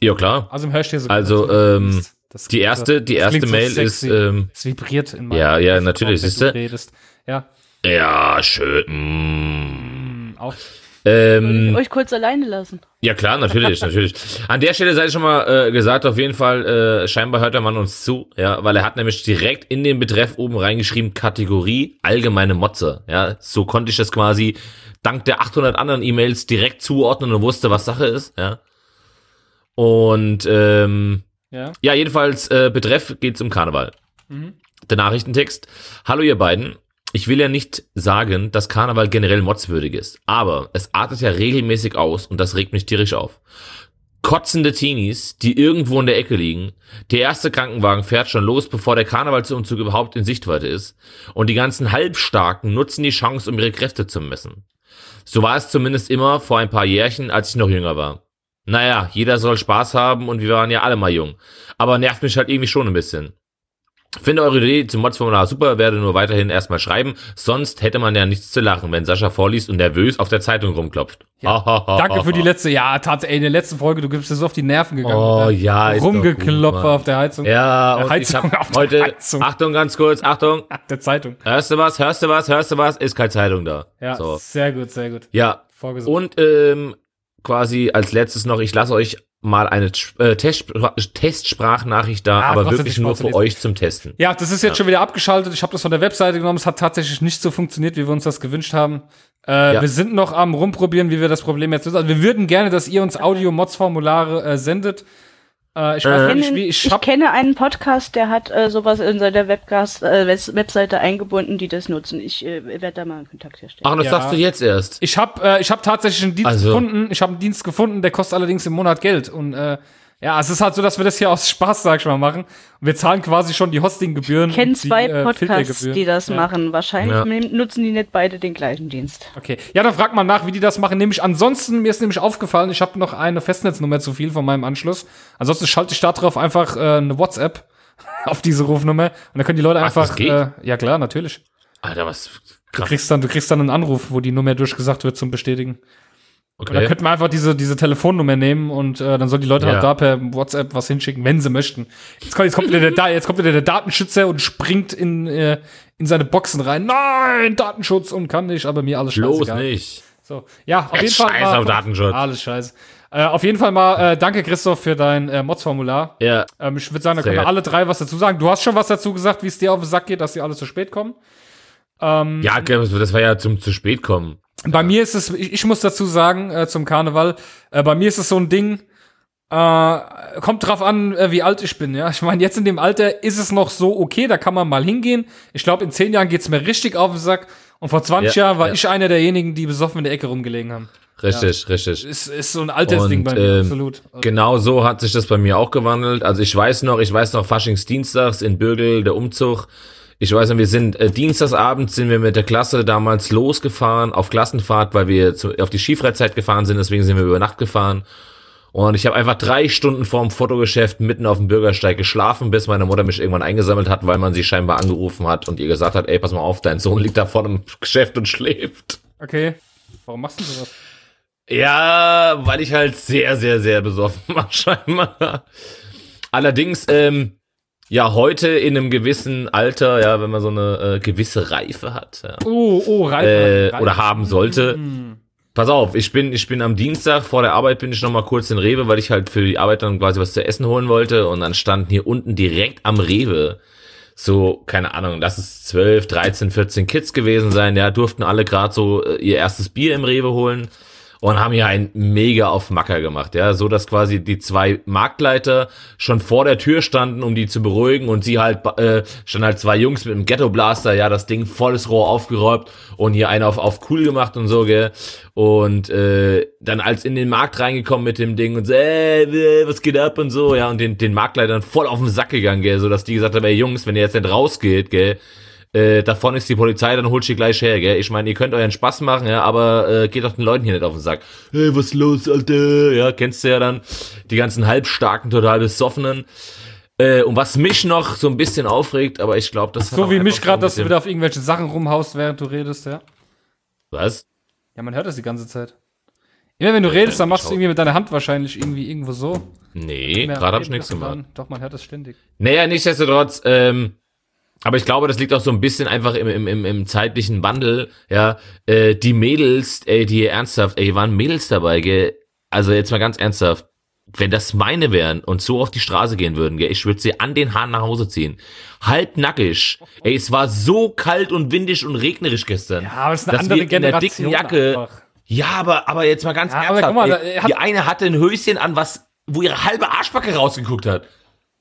Speaker 2: Ja, klar.
Speaker 1: Also hörst du dir so
Speaker 2: Also,
Speaker 1: das-
Speaker 2: ähm,
Speaker 1: das-
Speaker 2: Die erste, die
Speaker 1: das
Speaker 2: erste
Speaker 1: klingt so
Speaker 2: Mail ist, ähm,
Speaker 1: es vibriert in meinem
Speaker 2: Ja, ja,
Speaker 1: Kopf,
Speaker 2: natürlich,
Speaker 1: wenn
Speaker 2: siehste.
Speaker 1: du redest. Ja,
Speaker 2: ja, schön. Mm.
Speaker 1: auch.
Speaker 2: Ähm,
Speaker 3: Euch kurz alleine lassen.
Speaker 2: Ja klar, natürlich, (laughs) natürlich. An der Stelle sei schon mal äh, gesagt, auf jeden Fall, äh, scheinbar hört der Mann uns zu, ja, weil er hat nämlich direkt in den Betreff oben reingeschrieben, Kategorie allgemeine Motze, ja, so konnte ich das quasi dank der 800 anderen E-Mails direkt zuordnen und wusste, was Sache ist, ja. Und ähm,
Speaker 1: Ja.
Speaker 2: ja, jedenfalls äh, Betreff geht's um Karneval. Der Nachrichtentext. Hallo ihr beiden. Ich will ja nicht sagen, dass Karneval generell motzwürdig ist, aber es artet ja regelmäßig aus und das regt mich tierisch auf. Kotzende Teenies, die irgendwo in der Ecke liegen. Der erste Krankenwagen fährt schon los, bevor der Karnevalsumzug überhaupt in Sichtweite ist. Und die ganzen Halbstarken nutzen die Chance, um ihre Kräfte zu messen. So war es zumindest immer vor ein paar Jährchen, als ich noch jünger war. Naja, jeder soll Spaß haben und wir waren ja alle mal jung. Aber nervt mich halt irgendwie schon ein bisschen. Finde eure Idee zum Mods-Formular super, werde nur weiterhin erstmal schreiben. Sonst hätte man ja nichts zu lachen, wenn Sascha vorliest und nervös auf der Zeitung rumklopft.
Speaker 1: Danke für die letzte, ja, tatsächlich, in der letzten Folge, du bist so auf die Nerven gegangen.
Speaker 2: Oh
Speaker 1: der
Speaker 2: ja, ist
Speaker 1: Rumgeklopfer auf der Heizung.
Speaker 2: Ja, und ich
Speaker 1: Heizung
Speaker 2: hab
Speaker 1: auf der
Speaker 2: heute,
Speaker 1: Heizung.
Speaker 2: Achtung, ganz kurz, Achtung. (laughs)
Speaker 1: Der Zeitung.
Speaker 2: Hörst du was, hörst du was, hörst du was, ist keine Zeitung da.
Speaker 1: Ja,
Speaker 2: So.
Speaker 1: sehr gut, sehr gut.
Speaker 2: Ja,
Speaker 1: Vorgesungen.
Speaker 2: und ähm, quasi als letztes noch, ich lasse euch mal eine äh, Testspra Testsprachnachricht da,
Speaker 1: Ah,
Speaker 2: aber wirklich nur für euch zum Testen.
Speaker 1: Ja, das ist jetzt schon wieder abgeschaltet. Ich habe das von der Webseite genommen. Es hat tatsächlich nicht so funktioniert, wie wir uns das gewünscht haben. Äh,
Speaker 2: Ja.
Speaker 1: Wir sind noch am rumprobieren, wie wir das Problem jetzt lösen. Also wir würden gerne, dass ihr uns Audio-Mods-Formulare äh, sendet. Äh, ich weiß
Speaker 2: Äh.
Speaker 1: nicht, wie ich
Speaker 3: ich kenne einen Podcast, der hat äh, sowas in seiner Webcast, äh, Webseite eingebunden, die das nutzen. Ich äh, werde da mal einen Kontakt herstellen.
Speaker 2: Ach, das
Speaker 1: Ja.
Speaker 2: sagst du jetzt erst.
Speaker 1: ich hab, äh, ich hab tatsächlich einen Dienst
Speaker 2: Also-
Speaker 1: gefunden. Ich habe einen Dienst gefunden, der kostet allerdings im Monat Geld. Und äh, ja, es ist halt so, dass wir das hier aus Spaß, sag ich mal, machen. Und wir zahlen quasi schon die Hostinggebühren.
Speaker 3: Ich kenne zwei
Speaker 1: die, äh,
Speaker 3: Podcasts, die das
Speaker 1: Ja.
Speaker 3: machen. Wahrscheinlich
Speaker 2: Ja.
Speaker 3: nutzen die nicht beide den gleichen Dienst.
Speaker 1: Okay. Ja, dann fragt mal nach, wie die das machen. Nämlich ansonsten, mir ist nämlich aufgefallen, ich habe noch eine Festnetznummer zu viel von meinem Anschluss. Ansonsten schalte ich da drauf einfach äh, eine WhatsApp (laughs) auf diese Rufnummer und dann können die Leute
Speaker 2: Ach,
Speaker 1: einfach
Speaker 2: das geht?
Speaker 1: Äh, ja klar, natürlich.
Speaker 2: Alter, was
Speaker 1: Du kriegst dann du kriegst dann einen Anruf, wo die Nummer durchgesagt wird zum bestätigen. Und da
Speaker 2: Okay.
Speaker 1: könnten wir einfach diese, diese Telefonnummer nehmen und äh, dann sollen die Leute
Speaker 2: Ja.
Speaker 1: halt da per WhatsApp was hinschicken, wenn sie möchten. Jetzt kommt, jetzt kommt, wieder, der, jetzt kommt wieder der Datenschützer und springt in, äh, in seine Boxen rein. Nein, Datenschutz und kann nicht, aber mir alles
Speaker 2: Bloß
Speaker 1: scheißegal.
Speaker 2: nicht.
Speaker 1: So, ja, auf jeden Fall.
Speaker 2: Scheiß
Speaker 1: mal,
Speaker 2: auf Datenschutz.
Speaker 1: Alles scheiße. Äh, auf jeden Fall mal, äh, danke Christoph für dein äh, Mods-Formular.
Speaker 2: Ja.
Speaker 1: Ähm, ich würde sagen, da können wir alle drei was dazu sagen. Du hast schon was dazu gesagt, wie es dir auf den Sack geht, dass die alle zu spät kommen. Ähm,
Speaker 2: Ja, das war ja zum zu spät kommen.
Speaker 1: Bei mir ist es, ich, ich muss dazu sagen, äh, zum Karneval, äh, bei mir ist es so ein Ding, äh, kommt drauf an, äh, wie alt ich bin, ja. Ich meine, jetzt in dem Alter ist es noch so okay, da kann man mal hingehen. Ich glaube, in zehn Jahren geht's mir richtig auf den Sack. Und vor 20
Speaker 2: Ja,
Speaker 1: Jahren war
Speaker 2: ja.
Speaker 1: ich einer derjenigen, die besoffen in der Ecke rumgelegen haben.
Speaker 2: Richtig, richtig.
Speaker 1: Ist, ist so ein Altersding
Speaker 2: Und,
Speaker 1: bei mir,
Speaker 2: ähm,
Speaker 1: absolut. Also,
Speaker 2: Genau so hat sich das bei mir auch gewandelt. Also ich weiß noch, ich weiß noch Faschingsdienstags in Bürgel, der Umzug. Ich weiß noch, wir sind äh, Dienstagsabends sind wir mit der Klasse damals losgefahren auf Klassenfahrt, weil wir zu, auf die Skifreizeit gefahren sind, deswegen sind wir über Nacht gefahren. Und ich habe einfach drei Stunden vorm Fotogeschäft mitten auf dem Bürgersteig geschlafen, bis meine Mutter mich irgendwann eingesammelt hat, weil man sie scheinbar angerufen hat und ihr gesagt hat, ey, pass mal auf, dein Sohn liegt da vor dem Geschäft und schläft.
Speaker 1: Okay. Warum machst du sowas?
Speaker 2: Ja, weil ich halt sehr, sehr, sehr besoffen (laughs) war, scheinbar. Allerdings, ähm, ja, heute in einem gewissen Alter, ja, wenn man so eine äh, gewisse Reife hat, ja,
Speaker 1: Oh, oh, Ralf.
Speaker 2: äh, oder haben sollte. Pass auf, ich bin, ich bin am Dienstag vor der Arbeit bin ich noch mal kurz in Rewe, weil ich halt für die Arbeit dann quasi was zu essen holen wollte. Und dann standen hier unten direkt am Rewe so, keine Ahnung, lass es 12, 13, 14 Kids gewesen sein, ja, durften alle gerade so äh, ihr erstes Bier im Rewe holen und haben hier ein mega auf Macker gemacht, ja, so dass quasi die zwei Marktleiter schon vor der Tür standen, um die zu beruhigen und sie halt äh, standen halt zwei Jungs mit dem Ghetto Blaster, ja, das Ding volles Rohr aufgeräumt und hier einer auf auf cool gemacht und so, gell? Und äh, dann als in den Markt reingekommen mit dem Ding und so, äh, was geht ab und so, ja, und den den Marktleitern voll auf den Sack gegangen, gell, so dass die gesagt haben, ey Jungs, wenn ihr jetzt nicht rausgeht, gell, äh, da vorne ist die Polizei, dann holt sie gleich her, gell? Ich meine, ihr könnt euren Spaß machen, ja, aber äh, geht doch den Leuten hier nicht auf den Sack. Hey, was ist los, Alter? Ja, kennst du ja dann. Die ganzen halbstarken, total besoffenen. Äh, und was mich noch so ein bisschen aufregt, aber ich glaube, das
Speaker 1: So wie mich gerade, dass du wieder auf irgendwelche Sachen rumhaust, während du redest, ja.
Speaker 2: Was?
Speaker 1: Ja, man hört das die ganze Zeit. Immer wenn du redest, dann machst du irgendwie mit deiner Hand wahrscheinlich irgendwie irgendwo so.
Speaker 2: Nee, gerade hab ich nichts gemacht.
Speaker 1: Doch, man hört das ständig.
Speaker 2: Naja, nichtsdestotrotz, ähm, aber ich glaube, das liegt auch so ein bisschen einfach im, im, im, im zeitlichen Wandel, ja, äh, die Mädels, ey, die ernsthaft, ey, waren Mädels dabei, gell, also jetzt mal ganz ernsthaft, wenn das meine wären und so auf die Straße gehen würden, gell, ich würde sie an den Haaren nach Hause ziehen. Halbnackig. Ey, es war so kalt und windig und regnerisch gestern.
Speaker 1: Ja, aber es ist eine andere
Speaker 2: wir in der
Speaker 1: Generation.
Speaker 2: dicken Jacke,
Speaker 1: einfach.
Speaker 2: ja, aber, aber jetzt mal ganz
Speaker 1: Ja, aber
Speaker 2: ernsthaft,
Speaker 1: guck mal,
Speaker 2: ey, die eine hatte ein Höschen an, was, wo ihre halbe Arschbacke rausgeguckt hat.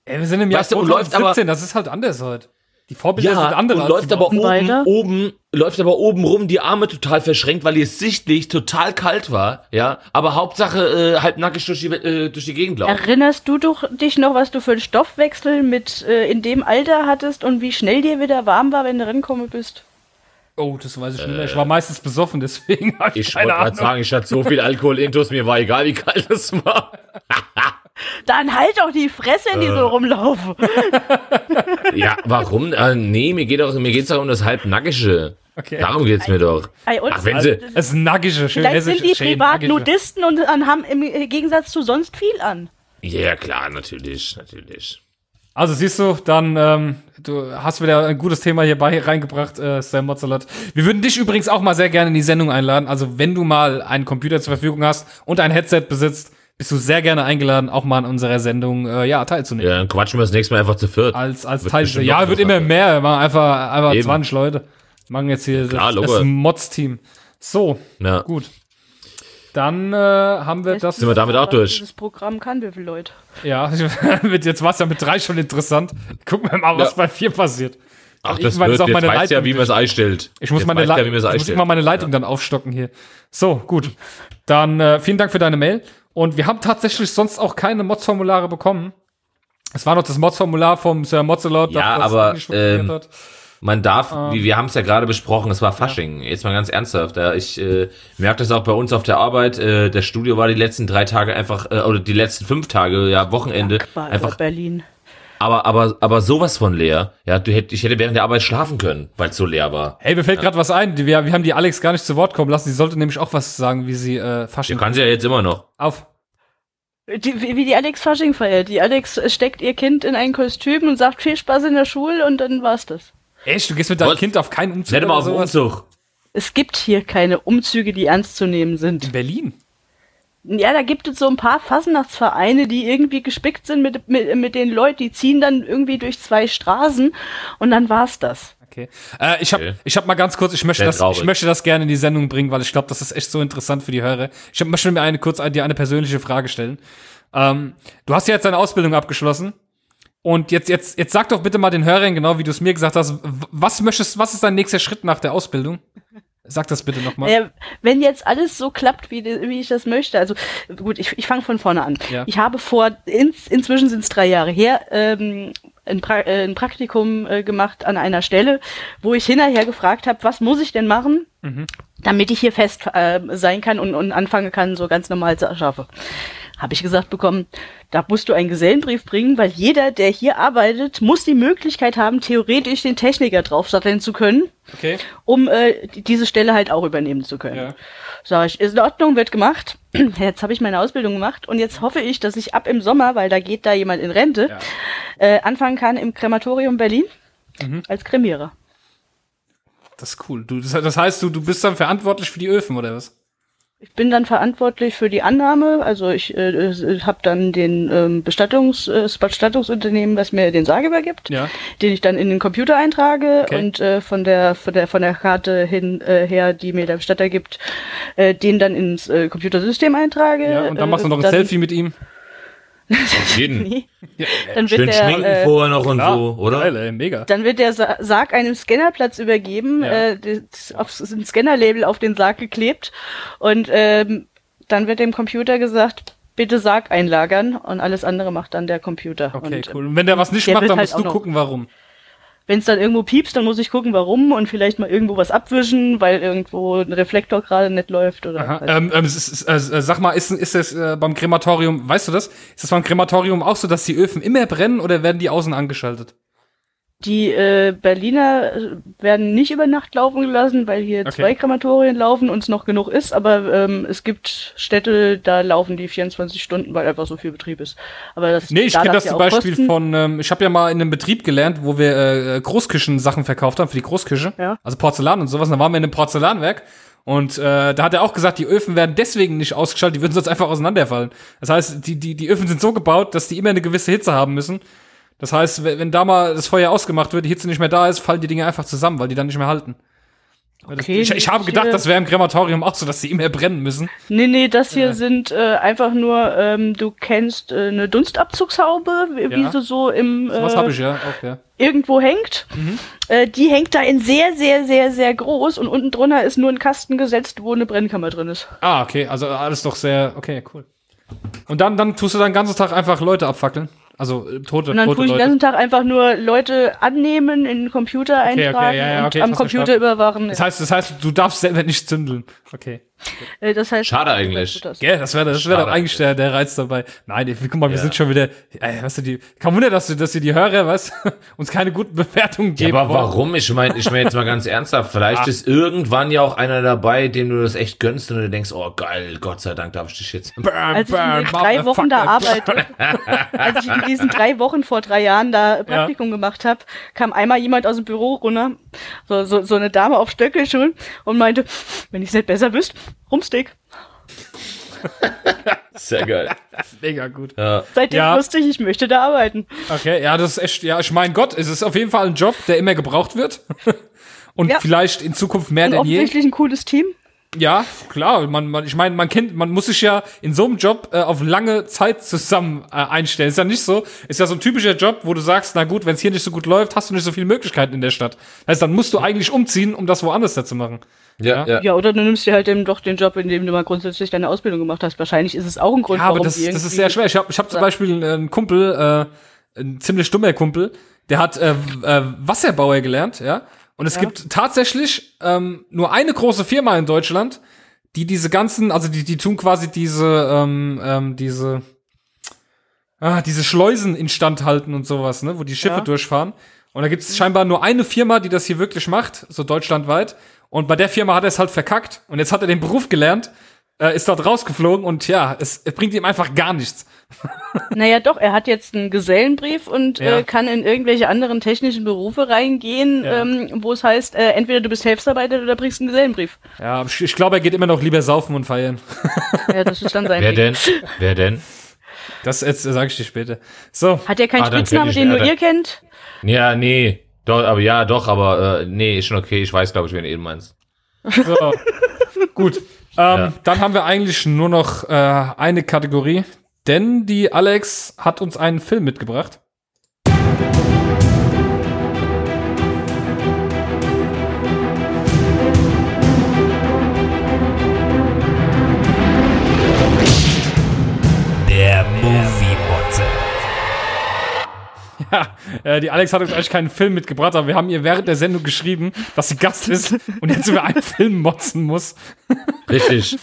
Speaker 1: Ey, wir sind im Jahr
Speaker 2: Weißt du, und läuft
Speaker 1: 2017, das ist halt anders heute. Die Vorbilder sind andere.
Speaker 2: und
Speaker 1: als
Speaker 2: läuft
Speaker 1: die
Speaker 2: aber oben,
Speaker 3: Weiter.
Speaker 2: oben, läuft aber oben rum die Arme total verschränkt, weil ihr sichtlich total kalt war, ja. Aber Hauptsache äh, halbnackig durch die, äh, durch die Gegend laufen.
Speaker 3: Erinnerst du doch, dich noch, was du für einen Stoffwechsel mit äh, in dem Alter hattest und wie schnell dir wieder warm war, wenn du rangekommen bist?
Speaker 1: Oh, das weiß ich nicht mehr. Ich war meistens besoffen, deswegen (laughs) hab ich
Speaker 2: Ich wollte
Speaker 1: keine
Speaker 2: gerade
Speaker 1: Ahnung.
Speaker 2: sagen, ich hatte so viel Alkohol intus, mir war egal, wie kalt es war. (laughs)
Speaker 3: Dann halt doch die Fresse, in die
Speaker 2: Äh.
Speaker 3: so rumlaufen. (laughs)
Speaker 2: Ja, warum? Äh, nee, mir geht doch, mir geht's doch um das halbnackische.
Speaker 1: Okay.
Speaker 2: Darum geht's mir doch.
Speaker 3: Ey, und
Speaker 2: Ach, wenn sie,
Speaker 1: Es ist nackische, schön
Speaker 3: Vielleicht sind die privat. Nudisten und haben im Gegensatz zu sonst viel an.
Speaker 2: ja klar, natürlich, natürlich.
Speaker 1: Also siehst du, dann ähm, du hast wieder ein gutes Thema hier bei reingebracht, äh, Sam Mozzalat. Wir würden dich übrigens auch mal sehr gerne in die Sendung einladen. Also wenn du mal einen Computer zur Verfügung hast und ein Headset besitzt, bist du sehr gerne eingeladen, auch mal an unserer Sendung äh, ja teilzunehmen.
Speaker 2: Ja, dann quatschen wir das nächste Mal einfach zu viert.
Speaker 1: Als als Teil. Ja, wird immer mehr. Wir machen einfach einfach
Speaker 2: Eben.
Speaker 1: 20 Leute. Machen jetzt hier
Speaker 2: klar,
Speaker 1: das, das. Mods-Team. So,
Speaker 2: Ja.
Speaker 1: gut. Dann äh, haben wir das.
Speaker 2: Sind wir damit auch durch?
Speaker 3: Dieses Programm kann, wie viele Leute?
Speaker 1: Ja, (laughs) jetzt war es ja mit drei schon interessant. Gucken wir mal, was
Speaker 2: Ja.
Speaker 1: bei vier passiert.
Speaker 2: Ach, das
Speaker 1: Irgendwann
Speaker 2: wird,
Speaker 1: ist auch
Speaker 2: jetzt
Speaker 1: meine
Speaker 2: weißt du ja,
Speaker 1: Leitung
Speaker 2: wie man es einstellt.
Speaker 1: Ich muss,
Speaker 2: Jetzt
Speaker 1: meine Le
Speaker 2: ja,
Speaker 1: ich muss immer meine Leitung dann aufstocken hier. So, gut. Dann äh, vielen Dank für deine Mail. Und wir haben tatsächlich sonst auch keine Mods-Formulare bekommen. Es war noch das Mods-Formular vom Sir Mozzelot.
Speaker 2: Ja,
Speaker 1: das
Speaker 2: aber,
Speaker 1: nicht funktioniert
Speaker 2: ähm,
Speaker 1: hat.
Speaker 2: Man darf,
Speaker 1: Ähm.
Speaker 2: wie wir haben es ja gerade besprochen, es war Fasching. Jetzt mal ganz ernsthaft. Ja, ich äh, merke das auch bei uns auf der Arbeit. Äh, das Studio war die letzten drei Tage einfach, äh, oder die letzten fünf Tage, ja, Wochenende,
Speaker 3: War
Speaker 2: einfach
Speaker 3: Berlin.
Speaker 2: Aber, aber, aber sowas von leer. Ja, du hätt, ich hätte während der Arbeit schlafen können, weil es so leer war.
Speaker 1: Hey, mir fällt gerade was ein. Wir, wir haben die Alex gar nicht zu Wort kommen lassen. Sie sollte nämlich auch was sagen, wie sie äh,
Speaker 2: Ja,
Speaker 1: Fasching.
Speaker 2: kann sie ja jetzt immer noch.
Speaker 1: Auf.
Speaker 3: Die, wie wie die Alex Fasching feiert. Die Alex steckt ihr Kind in ein Kostüm und sagt viel Spaß in der Schule und dann war's das.
Speaker 1: Echt? Du gehst mit deinem
Speaker 2: Was?
Speaker 1: Kind auf keinen Umzug
Speaker 2: Nicht mal auf den
Speaker 1: sowas?
Speaker 2: Umzug.
Speaker 3: Es gibt hier keine Umzüge, die ernst zu nehmen sind.
Speaker 1: In Berlin?
Speaker 3: Ja, da gibt es so ein paar Fasnachtsvereine, die irgendwie gespickt sind mit, mit, mit den Leuten, die ziehen dann irgendwie durch zwei Straßen und dann war's das.
Speaker 1: Okay. Äh, ich habe
Speaker 2: Okay.
Speaker 1: ich hab mal ganz kurz, ich möchte,
Speaker 2: Sehr
Speaker 1: das,
Speaker 2: traurig.
Speaker 1: ich möchte das gerne in die Sendung bringen, weil ich glaube, das ist echt so interessant für die Hörer. Ich hab, möchte mir eine kurz dir eine persönliche Frage stellen. Ähm, du hast ja jetzt deine Ausbildung abgeschlossen. Und jetzt, jetzt, jetzt sag doch bitte mal den Hörern, genau wie du es mir gesagt hast, was möchtest, was ist dein nächster Schritt nach der Ausbildung? Sag das bitte nochmal.
Speaker 3: Äh, wenn jetzt alles so klappt, wie, wie ich das möchte, also gut, ich, ich fange von vorne an.
Speaker 1: Ja.
Speaker 3: Ich habe vor, ins, inzwischen sind es drei Jahre her, ähm, ein, pra äh, ein Praktikum äh, gemacht an einer Stelle, wo ich hinterher gefragt habe, was muss ich denn machen, damit ich hier fest äh, sein kann und, und anfangen kann, so ganz normal zu arbeiten. Habe ich gesagt bekommen, da musst du einen Gesellenbrief bringen, weil jeder, der hier arbeitet, muss die Möglichkeit haben, theoretisch den Techniker draufsatteln zu können
Speaker 1: Okay.
Speaker 3: um äh, die- diese Stelle halt auch übernehmen zu können.
Speaker 1: Ja.
Speaker 3: Sag ich, ist in Ordnung, wird gemacht. (clears throat) Jetzt habe ich meine Ausbildung gemacht und jetzt hoffe ich, dass ich ab im Sommer, weil da geht da jemand in Rente,
Speaker 1: Ja.
Speaker 3: äh, anfangen kann im Krematorium Berlin
Speaker 1: Mhm.
Speaker 3: als Kremierer.
Speaker 1: Das ist cool. Du, das, das heißt, du, du bist dann verantwortlich für die Öfen, oder was?
Speaker 3: Ich bin dann verantwortlich für die Annahme, also ich äh, habe dann den ähm, Bestattungs, äh, das Bestattungsunternehmen, was mir den Sarg übergibt,
Speaker 1: Ja.
Speaker 3: den ich dann in den Computer eintrage
Speaker 1: Okay.
Speaker 3: und äh, von der von der von der Karte hin äh, her, die mir der Bestatter gibt, äh, den dann ins äh, Computersystem eintrage.
Speaker 1: Ja, und dann
Speaker 3: äh,
Speaker 1: machst du noch ein
Speaker 3: dann,
Speaker 1: Selfie mit ihm.
Speaker 2: Auf jeden. (laughs)
Speaker 3: Nee. Dann wird
Speaker 2: Schön
Speaker 3: der,
Speaker 2: schminken
Speaker 3: äh,
Speaker 2: vorher noch und
Speaker 1: Klar.
Speaker 2: so, oder?
Speaker 1: Geil, ey, mega.
Speaker 3: dann wird der Sa Sarg einem Scannerplatz übergeben,
Speaker 1: Ja.
Speaker 3: äh, das, auf ein Scannerlabel auf den Sarg geklebt und ähm, dann wird dem Computer gesagt, bitte Sarg einlagern und alles andere macht dann der Computer.
Speaker 1: Okay,
Speaker 3: und,
Speaker 1: cool. Und wenn der was nicht
Speaker 3: der
Speaker 1: macht, dann
Speaker 3: halt
Speaker 1: musst du gucken, warum.
Speaker 3: Wenn es dann irgendwo piepst, dann muss ich gucken, warum und vielleicht mal irgendwo was abwischen, weil irgendwo ein Reflektor gerade nicht läuft oder
Speaker 1: Ähm, ähm, äh, äh, sag mal, ist, ist das äh, beim Krematorium, weißt du das? Ist das beim Krematorium auch so, dass die Öfen immer brennen oder werden die außen angeschaltet?
Speaker 3: Die äh, Berliner äh, werden nicht über Nacht laufen gelassen, weil hier
Speaker 1: Okay.
Speaker 3: zwei Krematorien laufen und es noch genug ist, aber ähm, es gibt Städte, da laufen die 24 Stunden, weil einfach so viel Betrieb ist. Aber das
Speaker 1: Nee, ich
Speaker 3: da
Speaker 1: kenne
Speaker 3: das
Speaker 1: das
Speaker 3: ja
Speaker 1: zum Beispiel
Speaker 3: kosten.
Speaker 1: von, ähm, ich habe ja mal in einem Betrieb gelernt, wo wir äh, Großküchen-Sachen verkauft haben für die Großküche.
Speaker 3: Ja.
Speaker 1: Also Porzellan und sowas. Und da waren wir in einem Porzellanwerk. Und äh, da hat er auch gesagt, die Öfen werden deswegen nicht ausgeschaltet, die würden sonst einfach auseinanderfallen. Das heißt, die, die, die Öfen sind so gebaut, dass die immer eine gewisse Hitze haben müssen. Das heißt, wenn, da mal das Feuer ausgemacht wird, die Hitze nicht mehr da ist, fallen die Dinge einfach zusammen, weil die dann nicht mehr halten.
Speaker 3: Okay,
Speaker 1: ich, ich habe gedacht,
Speaker 3: äh,
Speaker 1: das wäre im Krematorium auch so, dass die immer brennen müssen.
Speaker 3: Nee, nee, das hier sind äh, einfach nur, ähm, du kennst äh, eine Dunstabzugshaube, wie,
Speaker 1: Ja.
Speaker 3: sie so im
Speaker 1: Was
Speaker 3: äh,
Speaker 1: habe ich ja auch, ja.
Speaker 3: irgendwo hängt.
Speaker 1: Mhm.
Speaker 3: Äh, die hängt da in sehr, sehr, sehr, sehr groß und unten drunter ist nur ein Kasten gesetzt, wo eine Brennkammer drin ist.
Speaker 1: Ah, okay, also alles doch sehr, okay, cool. Und dann, dann tust du den ganzen Tag einfach Leute abfackeln. Also äh, tote,
Speaker 3: Und dann
Speaker 1: tote
Speaker 3: tue ich den ganzen Tag einfach nur Leute annehmen, in den Computer
Speaker 1: Okay, okay,
Speaker 3: eintragen
Speaker 1: ja, ja,
Speaker 3: und
Speaker 1: okay,
Speaker 3: am
Speaker 1: fast
Speaker 3: Computer überwachen.
Speaker 1: Das heißt, das heißt, du darfst selber nicht zündeln. Okay.
Speaker 3: Äh, das heißt,
Speaker 2: Schade eigentlich.
Speaker 3: Das.
Speaker 1: Ja, das wäre das wär doch
Speaker 2: Schade.
Speaker 1: eigentlich der, der Reiz dabei. Nein, guck mal, wir
Speaker 2: Ja.
Speaker 1: sind schon wieder, ey, weißt du, die, kein Wunder, dass, du, dass wir die Hörer, weißt du, (laughs) uns keine guten Bewertungen
Speaker 2: Ja,
Speaker 1: geben.
Speaker 2: aber
Speaker 1: wollen.
Speaker 2: warum? Ich meine, ich meine jetzt mal ganz ernsthaft, vielleicht ist irgendwann ja auch einer dabei, dem du das echt gönnst und du denkst, oh geil, Gott sei Dank darf ich dich jetzt.
Speaker 1: Burn,
Speaker 3: Als ich in
Speaker 1: burn,
Speaker 3: drei Wochen da arbeite, (laughs) als ich in diesen drei Wochen vor drei Jahren da Praktikum gemacht habe, kam einmal jemand aus dem Büro runter, so, so, so eine Dame auf Stöckelschuhen und meinte, wenn ich es nicht besser wüsste, Rumstick. (laughs)
Speaker 2: Sehr geil.
Speaker 1: Mega gut.
Speaker 2: Ja.
Speaker 3: Seitdem
Speaker 1: Ja.
Speaker 3: wusste ich, ich möchte da arbeiten.
Speaker 1: Okay, ja, das ist echt, ja, ich mein Gott, es ist auf jeden Fall ein Job, der immer gebraucht wird. (laughs) Und
Speaker 3: Ja.
Speaker 1: vielleicht in Zukunft mehr
Speaker 3: Und
Speaker 1: denn je.
Speaker 3: offensichtlich ein cooles Team.
Speaker 1: Ja, klar. Man, man, ich meine, man kennt, man muss sich ja in so einem Job äh, auf lange Zeit zusammen äh, einstellen. Ist ja nicht so. Ist ja so ein typischer Job, wo du sagst, na gut, wenn es hier nicht so gut läuft, hast du nicht so viele Möglichkeiten in der Stadt. Heißt, dann musst du eigentlich umziehen, um das woanders da zu machen.
Speaker 2: Ja, ja.
Speaker 3: Ja, oder du nimmst dir halt eben doch den Job, in dem du mal grundsätzlich deine Ausbildung gemacht hast. Wahrscheinlich ist es auch ein Grund,
Speaker 1: Ja, aber
Speaker 3: warum
Speaker 1: das, das ist sehr schwer. Ich habe ich hab zum Beispiel einen Kumpel, äh, ein ziemlich stummer Kumpel, der hat äh, äh, Wasserbauer gelernt, ja. Und es
Speaker 3: Ja.
Speaker 1: gibt tatsächlich ähm, nur eine große Firma in Deutschland, die diese ganzen, also die, die tun quasi diese, ähm, ähm, diese, ah, diese Schleusen instand halten und sowas, ne, wo die Schiffe
Speaker 3: Ja.
Speaker 1: durchfahren. Und da gibt es scheinbar nur eine Firma, die das hier wirklich macht, so deutschlandweit. Und bei der Firma hat er es halt verkackt. Und jetzt hat er den Beruf gelernt, äh, ist dort rausgeflogen und ja, es, es bringt ihm einfach gar nichts. (laughs)
Speaker 3: Naja, doch, er hat jetzt einen Gesellenbrief und
Speaker 1: Ja.
Speaker 3: äh, kann in irgendwelche anderen technischen Berufe reingehen,
Speaker 1: Ja.
Speaker 3: ähm, wo es heißt, äh, entweder du bist Hilfsarbeiter oder bringst einen Gesellenbrief.
Speaker 1: Ja, ich, ich glaube, er geht immer noch lieber saufen und feiern. (laughs)
Speaker 3: Ja, das ist dann sein
Speaker 2: Wer
Speaker 3: Weg.
Speaker 2: denn? Wer denn?
Speaker 1: Das jetzt sage ich dir später. So,
Speaker 3: Hat er keinen
Speaker 2: Ah,
Speaker 3: Spitznamen, den nur
Speaker 2: dann-
Speaker 3: ihr kennt?
Speaker 2: Ja, nee. Doch, aber ja, doch, aber äh, nee, ist schon okay. Ich weiß, glaube ich, wen du eben meinst.
Speaker 1: so. (laughs) gut. Ähm,
Speaker 2: Ja.
Speaker 1: Dann haben wir eigentlich nur noch äh, eine Kategorie, denn die Alex hat uns einen Film mitgebracht.
Speaker 4: Der Movie.
Speaker 1: Ja, (laughs) äh, die Alex hat uns eigentlich keinen Film mitgebracht, aber wir haben ihr während der Sendung geschrieben, dass sie Gast ist und jetzt über einen Film motzen muss.
Speaker 2: Richtig.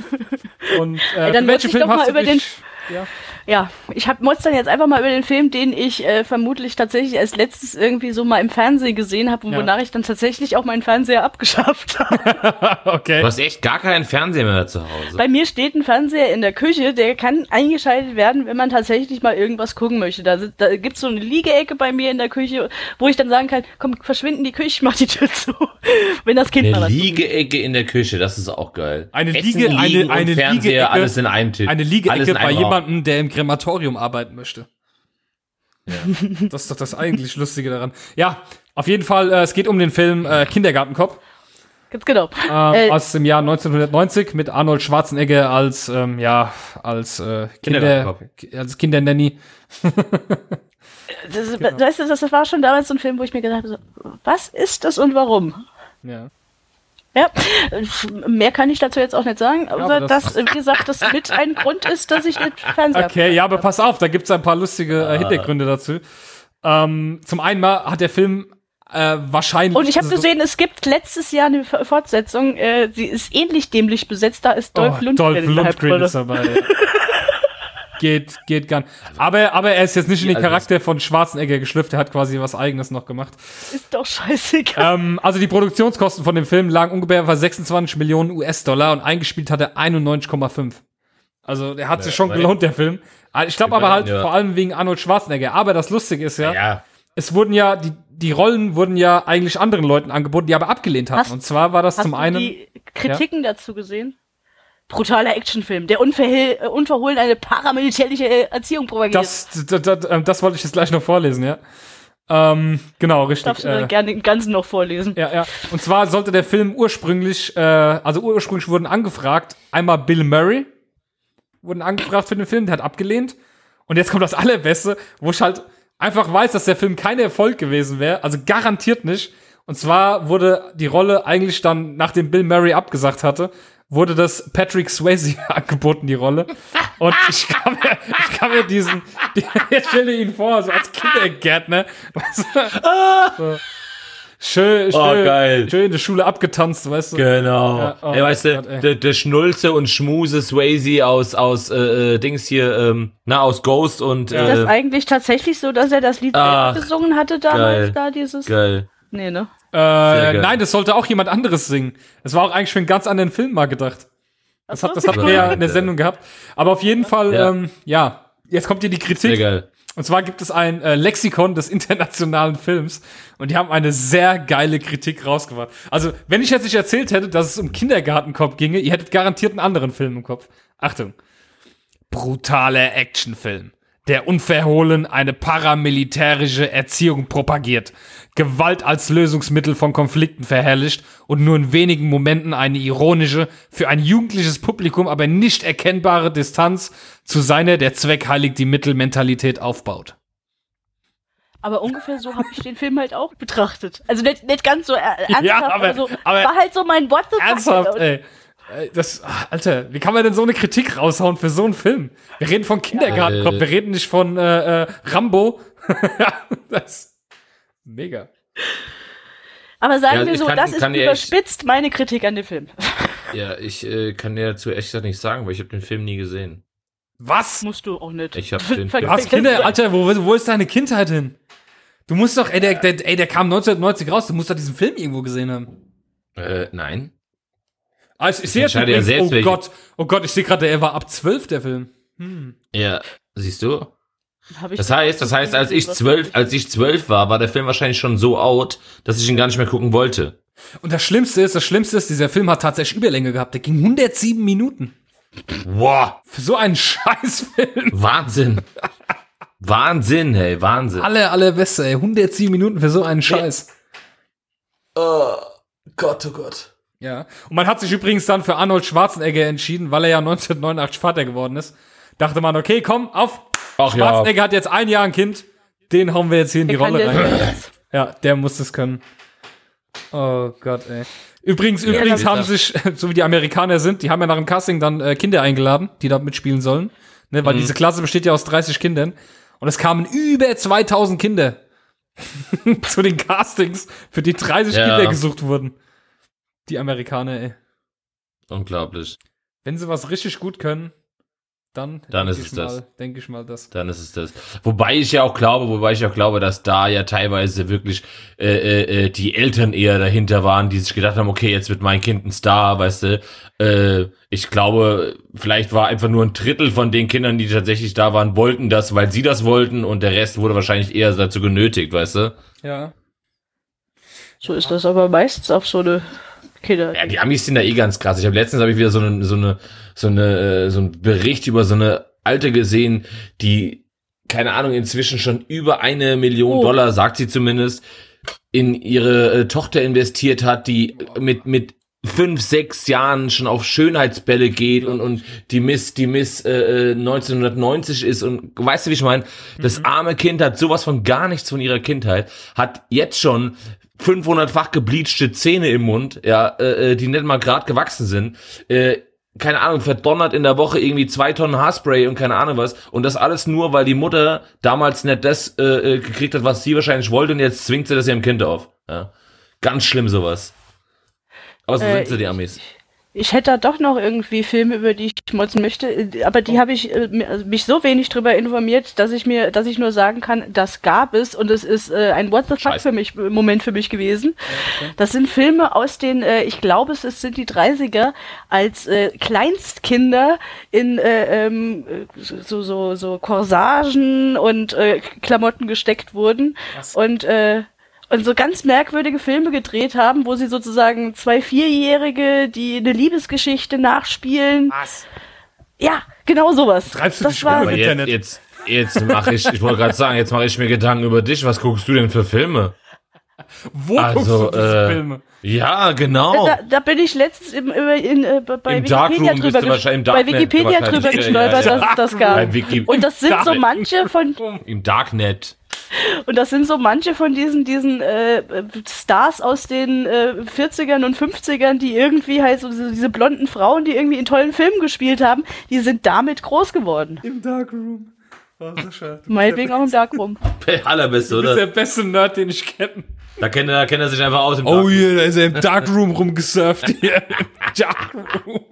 Speaker 1: Und äh,
Speaker 3: Ey, dann
Speaker 1: welchen
Speaker 3: mal
Speaker 1: hast du
Speaker 3: über
Speaker 1: dich- Ja.
Speaker 3: Ja, ich hab Mods dann jetzt einfach mal über den Film, den ich äh, vermutlich tatsächlich als letztes irgendwie so mal im Fernsehen gesehen habe,
Speaker 1: Ja.
Speaker 3: wonach ich dann tatsächlich auch meinen Fernseher abgeschafft habe. (laughs)
Speaker 1: okay.
Speaker 2: Du hast echt gar keinen Fernseher mehr zu Hause.
Speaker 3: Bei mir steht ein Fernseher in der Küche, der kann eingeschaltet werden, wenn man tatsächlich mal irgendwas gucken möchte. Da, da gibt's so eine Liegeecke bei mir in der Küche, wo ich dann sagen kann, komm, verschwinden die Küche, ich mach die Tür zu. (laughs) wenn das Kind mal
Speaker 2: Eine
Speaker 3: was guckt.
Speaker 2: Liegeecke in der Küche, das ist auch geil.
Speaker 1: Eine
Speaker 2: Essen,
Speaker 1: Liege- eine- eine
Speaker 2: und Fernseher,
Speaker 1: Liegeecke-
Speaker 2: alles in einem Tisch.
Speaker 1: Eine Liegeecke
Speaker 2: in
Speaker 1: bei
Speaker 2: Raum.
Speaker 1: jemandem, der im Krematorium arbeiten möchte. (laughs) Das ist doch das eigentlich Lustige daran. Ja, auf jeden Fall, äh, es geht um den Film äh, Kindergartenkopf
Speaker 3: Ganz genau.
Speaker 1: äh,
Speaker 3: Äh,
Speaker 1: aus dem Jahr 1990 mit Arnold Schwarzenegger als, ähm, ja, als äh, Kinder, als Kindernanny.
Speaker 3: das,
Speaker 1: genau.
Speaker 3: weißt du, das war schon damals so ein Film, wo ich mir gedacht habe, so, was ist das und warum?
Speaker 1: Ja.
Speaker 3: Ja, mehr kann ich dazu jetzt auch nicht sagen, aber,
Speaker 1: aber das-
Speaker 3: wie gesagt, das mit ein Grund ist, dass ich nicht Fernseher
Speaker 1: Okay, ja, aber pass auf, da gibt's ein paar lustige äh, Hintergründe dazu. Ähm, zum einen mal hat der Film äh, wahrscheinlich.
Speaker 3: Und ich habe
Speaker 1: so-
Speaker 3: gesehen, es gibt letztes Jahr eine Fortsetzung, äh, sie ist ähnlich dämlich besetzt, da ist Dolph
Speaker 1: oh,
Speaker 3: Lundgren
Speaker 1: Dolph Lundgren ist dabei. Ja. (laughs) geht, geht gar nicht. Aber, aber er ist jetzt nicht in den
Speaker 2: Also-
Speaker 1: Charakter von Schwarzenegger geschlüpft, er hat quasi was eigenes noch gemacht.
Speaker 3: Ist doch scheißegal.
Speaker 1: ähm, also die Produktionskosten von dem Film lagen ungefähr bei 26 Millionen US-Dollar und eingespielt hat er 91,5. Also der hat sich schon gelohnt, der Film. Ich glaube aber halt
Speaker 2: ja.
Speaker 1: vor allem wegen Arnold Schwarzenegger. Aber das Lustige ist ja,
Speaker 2: Ja.
Speaker 1: es wurden ja, die, die Rollen wurden ja eigentlich anderen Leuten angeboten, die aber abgelehnt hatten.
Speaker 3: Hast-
Speaker 1: und zwar war das
Speaker 3: Hast
Speaker 1: zum
Speaker 3: du
Speaker 1: einen.
Speaker 3: die Kritiken dazu gesehen? Brutaler Actionfilm, der unverhell, äh, unverhohlen eine paramilitärische äh, Erziehung propagiert.
Speaker 1: Das, das, das, ähm, das wollte ich jetzt gleich noch vorlesen, ja. Ähm, genau, richtig.
Speaker 3: darfst du
Speaker 1: äh,
Speaker 3: gerne den ganzen noch vorlesen.
Speaker 1: Ja, ja. Und zwar sollte der Film ursprünglich, äh, also ursprünglich wurden angefragt, einmal Bill Murray wurden angefragt für den Film, der hat abgelehnt. Und jetzt kommt das Allerbeste, wo ich halt einfach weiß, dass der Film kein Erfolg gewesen wäre, also garantiert nicht. Und zwar wurde die Rolle eigentlich dann, nachdem Bill Murray abgesagt hatte, wurde das Patrick Swayze (laughs) angeboten, die Rolle. Und ich kann mir, ich kann mir diesen, die, jetzt stell dir ihn vor, so als Kindergärtner. (laughs) Du? so. Schön, schön,
Speaker 2: Oh, geil.
Speaker 1: schön in der Schule abgetanzt, weißt du?
Speaker 2: Genau.
Speaker 1: Ja, oh
Speaker 2: ey, weißt du,
Speaker 1: Gott,
Speaker 2: der, der Schnulze und Schmuse Swayze aus, aus äh, äh, Dings hier, ähm, na, aus Ghost und
Speaker 3: Ist das
Speaker 2: äh,
Speaker 3: eigentlich tatsächlich so, dass er das Lied
Speaker 2: Ach,
Speaker 3: gesungen hatte damals,
Speaker 2: geil.
Speaker 3: da dieses?
Speaker 2: geil.
Speaker 3: Nee, ne?
Speaker 1: Äh, nein, das sollte auch jemand anderes singen. Es war auch eigentlich für einen ganz anderen Film mal gedacht. Das, hat, das hatten wir ja in der Sendung gehabt. Aber auf jeden Fall,
Speaker 2: Ja.
Speaker 1: ähm, ja, jetzt kommt hier die
Speaker 2: Sehr
Speaker 1: Kritik.
Speaker 2: geil.
Speaker 1: Und zwar gibt es ein äh, Lexikon des internationalen Films und die haben eine sehr geile Kritik rausgebracht. Also, wenn ich jetzt nicht erzählt hätte, dass es um Kindergartenkopf ginge, ihr hättet garantiert einen anderen Film im Kopf. Achtung. Brutaler Actionfilm, der unverhohlen eine paramilitärische Erziehung propagiert, Gewalt als Lösungsmittel von Konflikten verherrlicht und nur in wenigen Momenten eine ironische, für ein jugendliches Publikum aber nicht erkennbare Distanz zu seiner der Zweck heiligt die Mittelmentalität aufbaut.
Speaker 3: Aber ungefähr so habe ich den Film halt auch betrachtet. Also nicht, nicht ganz so ernsthaft,
Speaker 1: Ja, aber-
Speaker 3: aber, so,
Speaker 1: aber-
Speaker 3: war halt so mein What the fuck.
Speaker 1: Ernsthaft, ey. Ey, Das, ah, Alter, wie kann man denn so eine Kritik raushauen für so einen Film? Wir reden von Kindergartenkopf,
Speaker 2: Äh.
Speaker 1: wir reden nicht von äh, äh, Rambo. ja, (laughs) das mega.
Speaker 3: Aber sagen
Speaker 2: Ja,
Speaker 3: wir so,
Speaker 2: kann-
Speaker 3: das ist
Speaker 2: kann dir
Speaker 3: überspitzt meine Kritik an dem Film. (laughs)
Speaker 2: Ja, ich äh, kann dir dazu echt nicht sagen, weil ich habe den Film nie gesehen.
Speaker 1: Was?
Speaker 3: Musst du auch nicht.
Speaker 2: Ich hab (laughs) den-
Speaker 1: hast
Speaker 3: vergiss-
Speaker 1: Kinder, Alter, wo, wo ist deine Kindheit hin? Du musst doch, ey, der, der, ey, der kam 1990 raus, du musst doch diesen Film irgendwo gesehen haben.
Speaker 2: Äh, nein.
Speaker 1: Also, ich sehe jetzt übrigens,
Speaker 2: selbst,
Speaker 1: oh Gott, oh Gott, ich sehe gerade, er war ab 12, der Film.
Speaker 2: Ja, siehst du? Das heißt, das heißt, als ich zwölf, als ich zwölf war, war der Film wahrscheinlich schon so out, dass ich ihn gar nicht mehr gucken wollte.
Speaker 1: Und das Schlimmste ist, das Schlimmste ist, dieser Film hat tatsächlich Überlänge gehabt. Der ging 107 Minuten.
Speaker 2: Wow,
Speaker 1: Für so einen (laughs) Scheißfilm.
Speaker 2: Wahnsinn. Wahnsinn, hey, Wahnsinn.
Speaker 1: Alle, alle Beste, ey. 107 Minuten für so einen Scheiß.
Speaker 2: Oh, Gott, oh Gott.
Speaker 1: Ja. Und man hat sich übrigens dann für Arnold Schwarzenegger entschieden, weil er ja 1989 Vater geworden ist. Dachte man, okay, komm, auf.
Speaker 2: Ach ja.
Speaker 1: Schwarzenegger hat jetzt ein Jahr ein Kind. Den hauen wir jetzt hier in die
Speaker 3: Der kann
Speaker 1: Rolle rein. Ja, der muss das können. Oh Gott, ey. Übrigens, übrigens
Speaker 2: das-
Speaker 1: haben sich, (laughs) so wie die Amerikaner sind, die haben ja nach dem Casting dann äh, Kinder eingeladen, die da mitspielen sollen. Ne, weil diese Klasse besteht ja aus 30 Kindern. Und es kamen über 2000 Kinder (laughs) zu den Castings, für die 30
Speaker 2: Ja.
Speaker 1: Kinder gesucht wurden. Die Amerikaner, ey.
Speaker 2: Unglaublich.
Speaker 1: Wenn sie was richtig gut können, dann,
Speaker 2: Dann ist
Speaker 1: ich
Speaker 2: es das.
Speaker 1: mal, denke ich mal das.
Speaker 2: Dann ist es das. Wobei ich ja auch glaube, wobei ich auch glaube, dass da ja teilweise wirklich äh, äh, äh, die Eltern eher dahinter waren, die sich gedacht haben, okay, jetzt wird mein Kind ein Star, weißt du. Äh, ich glaube, vielleicht war einfach nur ein Drittel von den Kindern, die tatsächlich da waren, wollten das, weil sie das wollten und der Rest wurde wahrscheinlich eher dazu genötigt, weißt du.
Speaker 1: Ja.
Speaker 3: So ist das aber meistens auf so eine Kinder.
Speaker 2: Ja, die Amis sind da eh ganz krass. Ich habe letztens habe ich wieder so eine so eine so eine äh, so einen Bericht über so eine alte gesehen, die keine Ahnung inzwischen schon über eine Million
Speaker 3: Oh.
Speaker 2: Dollar, sagt sie zumindest, in ihre äh, Tochter investiert hat, die mit mit fünf, sechs Jahren schon auf Schönheitsbälle geht und, und die Miss, die Miss äh, äh, 1990 ist und weißt du, wie ich meine? Das arme Kind hat sowas von gar nichts von ihrer Kindheit, hat jetzt schon 500-fach gebleachte Zähne im Mund, ja, äh, äh, die nicht mal grad gewachsen sind, äh, keine Ahnung, verdonnert in der Woche irgendwie zwei Tonnen Haarspray und keine Ahnung was. Und das alles nur, weil die Mutter damals nicht das äh, äh, gekriegt hat, was sie wahrscheinlich wollte und jetzt zwingt sie das ihrem Kind auf. Ja. Ganz schlimm sowas. Aber so
Speaker 3: Äh,
Speaker 2: sind sie, die Amis.
Speaker 3: Ich hätte da doch noch irgendwie Filme, über die ich schmotzen möchte, aber die habe ich äh, also mich so wenig drüber informiert, dass ich mir, dass ich nur sagen kann, das gab es und es ist äh, ein What the fuck für mich äh, Moment für mich gewesen. Das sind Filme aus den, äh, ich glaube, es ist- sind die 30er, als äh, Kleinstkinder in äh, ähm, äh, so so so Corsagen und Klamotten gesteckt wurden und äh, und so ganz merkwürdige Filme gedreht haben, wo sie sozusagen zwei Vierjährige, die eine Liebesgeschichte nachspielen.
Speaker 1: Was?
Speaker 3: Ja, genau sowas.
Speaker 1: Treibst du
Speaker 3: das war,
Speaker 2: jetzt,
Speaker 1: Internet.
Speaker 2: jetzt, jetzt mache ich, ich wollte gerade sagen, jetzt mache ich mir Gedanken über dich. Was guckst du denn für Filme?
Speaker 1: Wo
Speaker 2: Also,
Speaker 1: guckst du diese
Speaker 2: äh,
Speaker 1: Filme?
Speaker 2: Ja, genau.
Speaker 3: da, da bin ich letztens im, in, äh, bei
Speaker 2: Im
Speaker 3: Wikipedia drüber,
Speaker 2: im
Speaker 3: bei
Speaker 2: Darknet
Speaker 3: Wikipedia drüber
Speaker 2: Ja,
Speaker 3: gestolpert,
Speaker 2: ja, ja.
Speaker 3: dass es das gab.
Speaker 2: Wiki,
Speaker 3: Und das sind so manche von
Speaker 2: Im Darknet.
Speaker 3: Und das sind so manche von diesen diesen äh, Stars aus den äh, 40ern und 50ern, die irgendwie halt so diese, diese blonden Frauen, die irgendwie in tollen Filmen gespielt haben, die sind damit groß geworden.
Speaker 1: Im Darkroom. Oh, so schade.
Speaker 3: Meinetwegen auch im Darkroom. (laughs)
Speaker 2: Allerbeste,
Speaker 1: Du bist
Speaker 2: oder?
Speaker 1: der beste Nerd, den ich kenne.
Speaker 2: Da kennt er, da kennt er sich einfach aus im
Speaker 1: Oh
Speaker 2: Darkroom.
Speaker 1: yeah, da ist er im Darkroom rumgesurft hier. (laughs) Im Darkroom.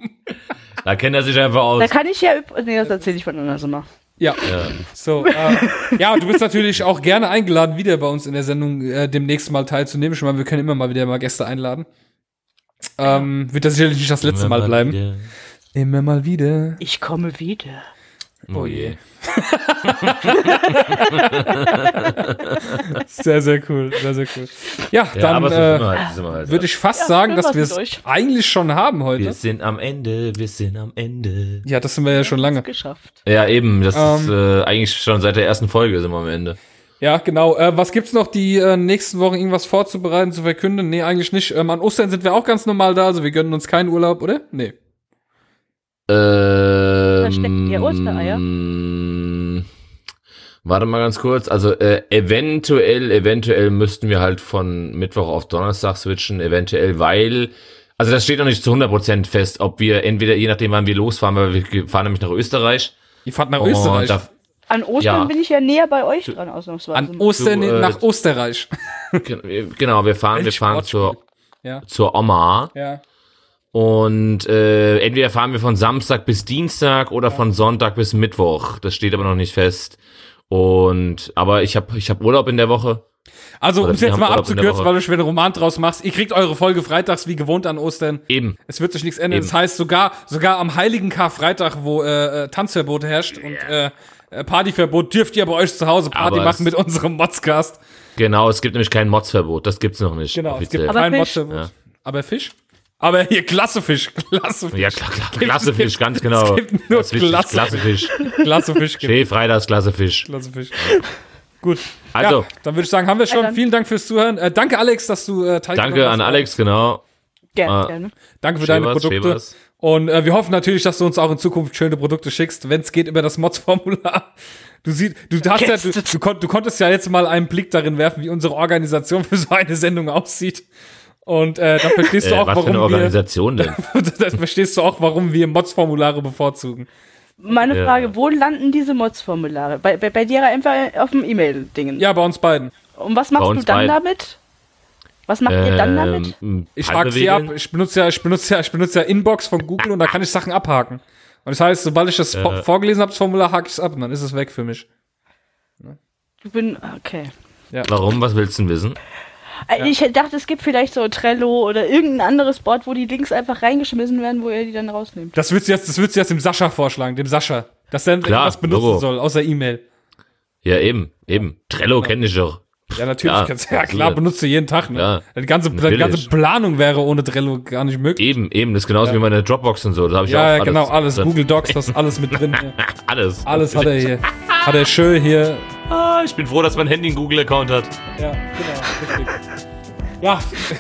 Speaker 2: Da kennt er sich einfach aus.
Speaker 3: Da kann ich ja, nee, das erzähle ich von anders immer.
Speaker 1: Ja.
Speaker 2: Ja.
Speaker 1: So, äh, ja, du bist natürlich auch gerne eingeladen, wieder bei uns in der Sendung äh, demnächst mal teilzunehmen. Ich meine, wir können immer mal wieder mal Gäste einladen. Ähm, wird das sicherlich nicht das letzte Mal bleiben. Immer mal wieder.
Speaker 3: Ich komme wieder.
Speaker 2: Oh je. (laughs)
Speaker 1: Sehr, sehr cool, sehr, sehr cool. Ja,
Speaker 2: Ja,
Speaker 1: dann
Speaker 2: so
Speaker 1: äh,
Speaker 2: halt, halt.
Speaker 1: würde ich fast
Speaker 3: Ja,
Speaker 1: sagen, dass wir es eigentlich schon haben heute.
Speaker 2: wir sind am Ende, wir sind am Ende.
Speaker 1: Ja, das sind wir ja schon lange.
Speaker 3: Geschafft.
Speaker 2: Ja, eben, das ist
Speaker 1: Ähm.
Speaker 2: äh, eigentlich schon seit der ersten Folge sind wir am Ende.
Speaker 1: Ja, genau. Äh, was gibt's noch, die äh, nächsten Wochen irgendwas vorzubereiten, zu verkünden? Nee, eigentlich nicht. Ähm, an Ostern sind wir auch ganz normal da, also wir gönnen uns keinen Urlaub, oder? Nee.
Speaker 2: Ähm,
Speaker 3: Verstecken ihr Ostereier?
Speaker 2: Warte mal ganz kurz. Also äh, eventuell, eventuell müssten wir halt von Mittwoch auf Donnerstag switchen, eventuell, weil, also das steht noch nicht zu 100% fest, ob wir entweder, je nachdem wann wir losfahren, weil wir fahren nämlich nach Österreich.
Speaker 1: Ihr fahrt nach Österreich.
Speaker 2: da,
Speaker 3: An Ostern
Speaker 2: Ja.
Speaker 3: bin ich ja näher bei euch dran, ausnahmsweise.
Speaker 1: an Ostern
Speaker 2: Du, äh,
Speaker 1: nach Österreich. (laughs)
Speaker 2: genau, wir fahren, wir fahren zur,
Speaker 1: Ja,
Speaker 2: zur Oma.
Speaker 1: ja.
Speaker 2: Und äh, entweder fahren wir von Samstag bis Dienstag oder von Sonntag bis Mittwoch. Das steht aber noch nicht fest. Und aber ich habe ich hab Urlaub in der Woche.
Speaker 1: Also, um es jetzt mal
Speaker 2: Urlaub
Speaker 1: abzukürzen, weil du schon wieder einen Roman draus machst. Ihr kriegt eure Folge freitags wie gewohnt an Ostern.
Speaker 2: Eben.
Speaker 1: Es wird sich nichts ändern.
Speaker 2: Eben.
Speaker 1: Das heißt, sogar, sogar am heiligen Karfreitag, wo äh, äh, Tanzverbot herrscht und äh, äh, Partyverbot, dürft ihr bei euch zu Hause Party
Speaker 2: Aber
Speaker 1: machen mit unserem Modscast.
Speaker 2: Genau, es gibt nämlich kein Modsverbot. Das gibt's noch nicht.
Speaker 1: Genau, es gibt
Speaker 2: offiziell.
Speaker 3: Aber
Speaker 1: kein
Speaker 3: Fisch.
Speaker 1: Modsverbot.
Speaker 2: Ja.
Speaker 1: Aber Fisch? Aber hier, klasse Fisch, klasse Fisch.
Speaker 2: Ja, klar, klar. Klasse Fisch, ganz genau.
Speaker 1: es gibt nur
Speaker 2: Das ist wichtig,
Speaker 1: klasse-
Speaker 2: klasse Fisch.
Speaker 1: Klasse Fisch. gibt-
Speaker 2: Schee, Freitags, klasse Fisch.
Speaker 1: Klasse Fisch. Gut.
Speaker 2: Also,
Speaker 1: ja, dann würde ich sagen, haben wir schon. Vielen Dank fürs Zuhören. Äh, danke, Alex, dass du äh, teilgenommen
Speaker 2: danke
Speaker 1: hast.
Speaker 2: an Alex, genau.
Speaker 3: Gerne,
Speaker 2: Ah.
Speaker 3: gerne.
Speaker 1: Danke für
Speaker 2: Schön
Speaker 1: deine
Speaker 2: was, schön
Speaker 1: Produkte.
Speaker 2: was.
Speaker 1: Und äh, wir hoffen natürlich, dass du uns auch in Zukunft schöne Produkte schickst, wenn es geht über das Mods-Formular. Du siehst, du hast ja, du, du, kon du konntest ja jetzt mal einen Blick darin werfen, wie unsere Organisation für so eine Sendung aussieht. Und äh, dann verstehst du
Speaker 2: Äh,
Speaker 1: auch,
Speaker 2: was für eine
Speaker 1: warum wir,
Speaker 2: Organisation denn? (laughs)
Speaker 1: dann verstehst du auch, warum wir Mods-Formulare bevorzugen.
Speaker 3: Meine
Speaker 2: Ja.
Speaker 3: Frage, wo landen diese Mods-Formulare? Bei, bei, bei dir einfach auf dem E-Mail-Dingen.
Speaker 1: Ja, bei uns beiden.
Speaker 3: Und was machst du dann
Speaker 2: beiden.
Speaker 3: damit? Was macht ihr dann damit?
Speaker 2: Ähm,
Speaker 1: Ich frage sie ab. Ich benutze ja, ich benutze ja, ich benutze ja Inbox von Google und da kann ich Sachen abhaken. Und das heißt, sobald ich das vor- vorgelesen habe, das Formular, hake ich es ab und dann ist es weg für mich.
Speaker 3: Ich bin, okay.
Speaker 2: Warum? Was willst du denn wissen?
Speaker 3: Äh, Ich dachte, es gibt vielleicht so Trello oder irgendein anderes Board, wo die Links einfach reingeschmissen werden, wo ihr die dann rausnehmt.
Speaker 1: Das würdest du jetzt, das würdest du jetzt dem Sascha vorschlagen, dem Sascha. Dass er irgendwas benutzen
Speaker 2: Logo.
Speaker 1: soll, außer E-Mail.
Speaker 2: Ja, eben, eben. Trello kenne ich doch.
Speaker 1: Ja, natürlich.
Speaker 2: Ja,
Speaker 1: kannst, ja, klar, benutzt du jeden Tag. Ne?
Speaker 2: Ja,
Speaker 1: die, ganze, die ganze Planung wäre ohne Trello gar nicht möglich.
Speaker 2: Eben, eben. Das ist genauso wie meine Dropbox und so. Da habe ich
Speaker 1: Ja,
Speaker 2: auch
Speaker 1: ja,
Speaker 2: alles
Speaker 1: genau, alles.
Speaker 2: drin.
Speaker 1: Google Docs, das ist alles mit drin. Hier. (laughs)
Speaker 2: Alles.
Speaker 1: Alles hat er hier. Hat er schön hier.
Speaker 2: Ah, ich bin froh, dass mein Handy einen Google-Account hat.
Speaker 1: Ja, genau, richtig. Ja,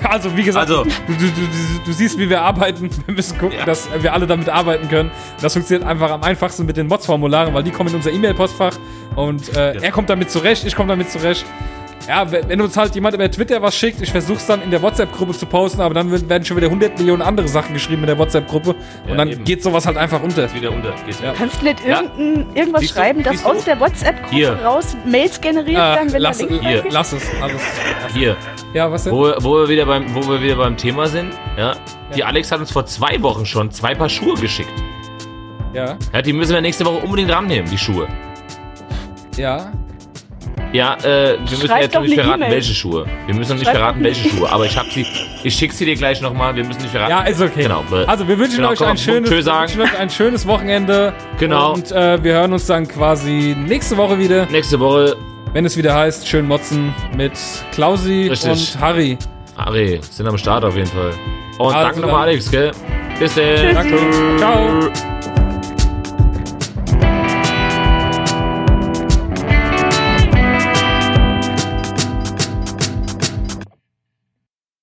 Speaker 1: also wie gesagt,
Speaker 2: Also-
Speaker 1: du, du, du, du, du siehst, wie wir arbeiten. Wir müssen gucken,
Speaker 2: Ja.
Speaker 1: dass wir alle damit arbeiten können. Das funktioniert einfach am einfachsten mit den Mods-Formularen, weil die kommen in unser E-Mail-Postfach und äh, er kommt damit zurecht, ich komme damit zurecht. Ja, wenn uns halt jemand über Twitter was schickt, ich versuch's dann in der WhatsApp-Gruppe zu posten, aber dann werden schon wieder 100 Millionen andere Sachen geschrieben in der WhatsApp-Gruppe und
Speaker 2: Ja,
Speaker 1: dann
Speaker 2: eben.
Speaker 1: geht sowas halt einfach unter.
Speaker 2: Wieder unter. Geht's
Speaker 1: Ja.
Speaker 3: Kannst du nicht
Speaker 2: Ja.
Speaker 3: irgendein, irgendwas
Speaker 2: Siehst du-
Speaker 3: schreiben,
Speaker 2: du?
Speaker 3: aus der WhatsApp-Gruppe raus Mails generiert
Speaker 1: Äh,
Speaker 3: werden, wenn
Speaker 1: lass,
Speaker 3: der Link
Speaker 2: hier.
Speaker 1: lass es, alles.
Speaker 2: Hier,
Speaker 1: Ja, was denn?
Speaker 2: wo, wo, wir wieder beim, wo wir wieder beim Thema sind. Ja, Die Alex hat uns vor zwei Wochen schon zwei Paar Schuhe geschickt.
Speaker 1: Ja,
Speaker 2: Ja, die müssen wir nächste Woche unbedingt rannehmen, die Schuhe.
Speaker 1: ja.
Speaker 2: Ja, äh, wir müssen
Speaker 3: Schreib
Speaker 2: jetzt noch nicht verraten,
Speaker 3: E-Mail.
Speaker 2: welche Schuhe. Wir müssen noch nicht verraten, welche Schuhe. Aber ich hab sie, ich schick sie dir gleich nochmal. Wir müssen nicht verraten.
Speaker 1: Ja, ist okay.
Speaker 2: Genau.
Speaker 1: Also wir wünschen
Speaker 2: Genau,
Speaker 1: euch
Speaker 2: komm,
Speaker 1: ein schönes, wir wünschen euch ein schönes Wochenende.
Speaker 2: Genau.
Speaker 1: Und äh, wir hören uns dann quasi nächste Woche wieder,
Speaker 2: Nächste Woche,
Speaker 1: wenn es wieder heißt, schön motzen mit Klausi
Speaker 2: Richtig.
Speaker 1: und Harry.
Speaker 2: Ari, sind am Start auf jeden Fall. Und
Speaker 1: Also
Speaker 2: danke nochmal. Alex, gell? Bis dann.
Speaker 1: Danke. Ciao.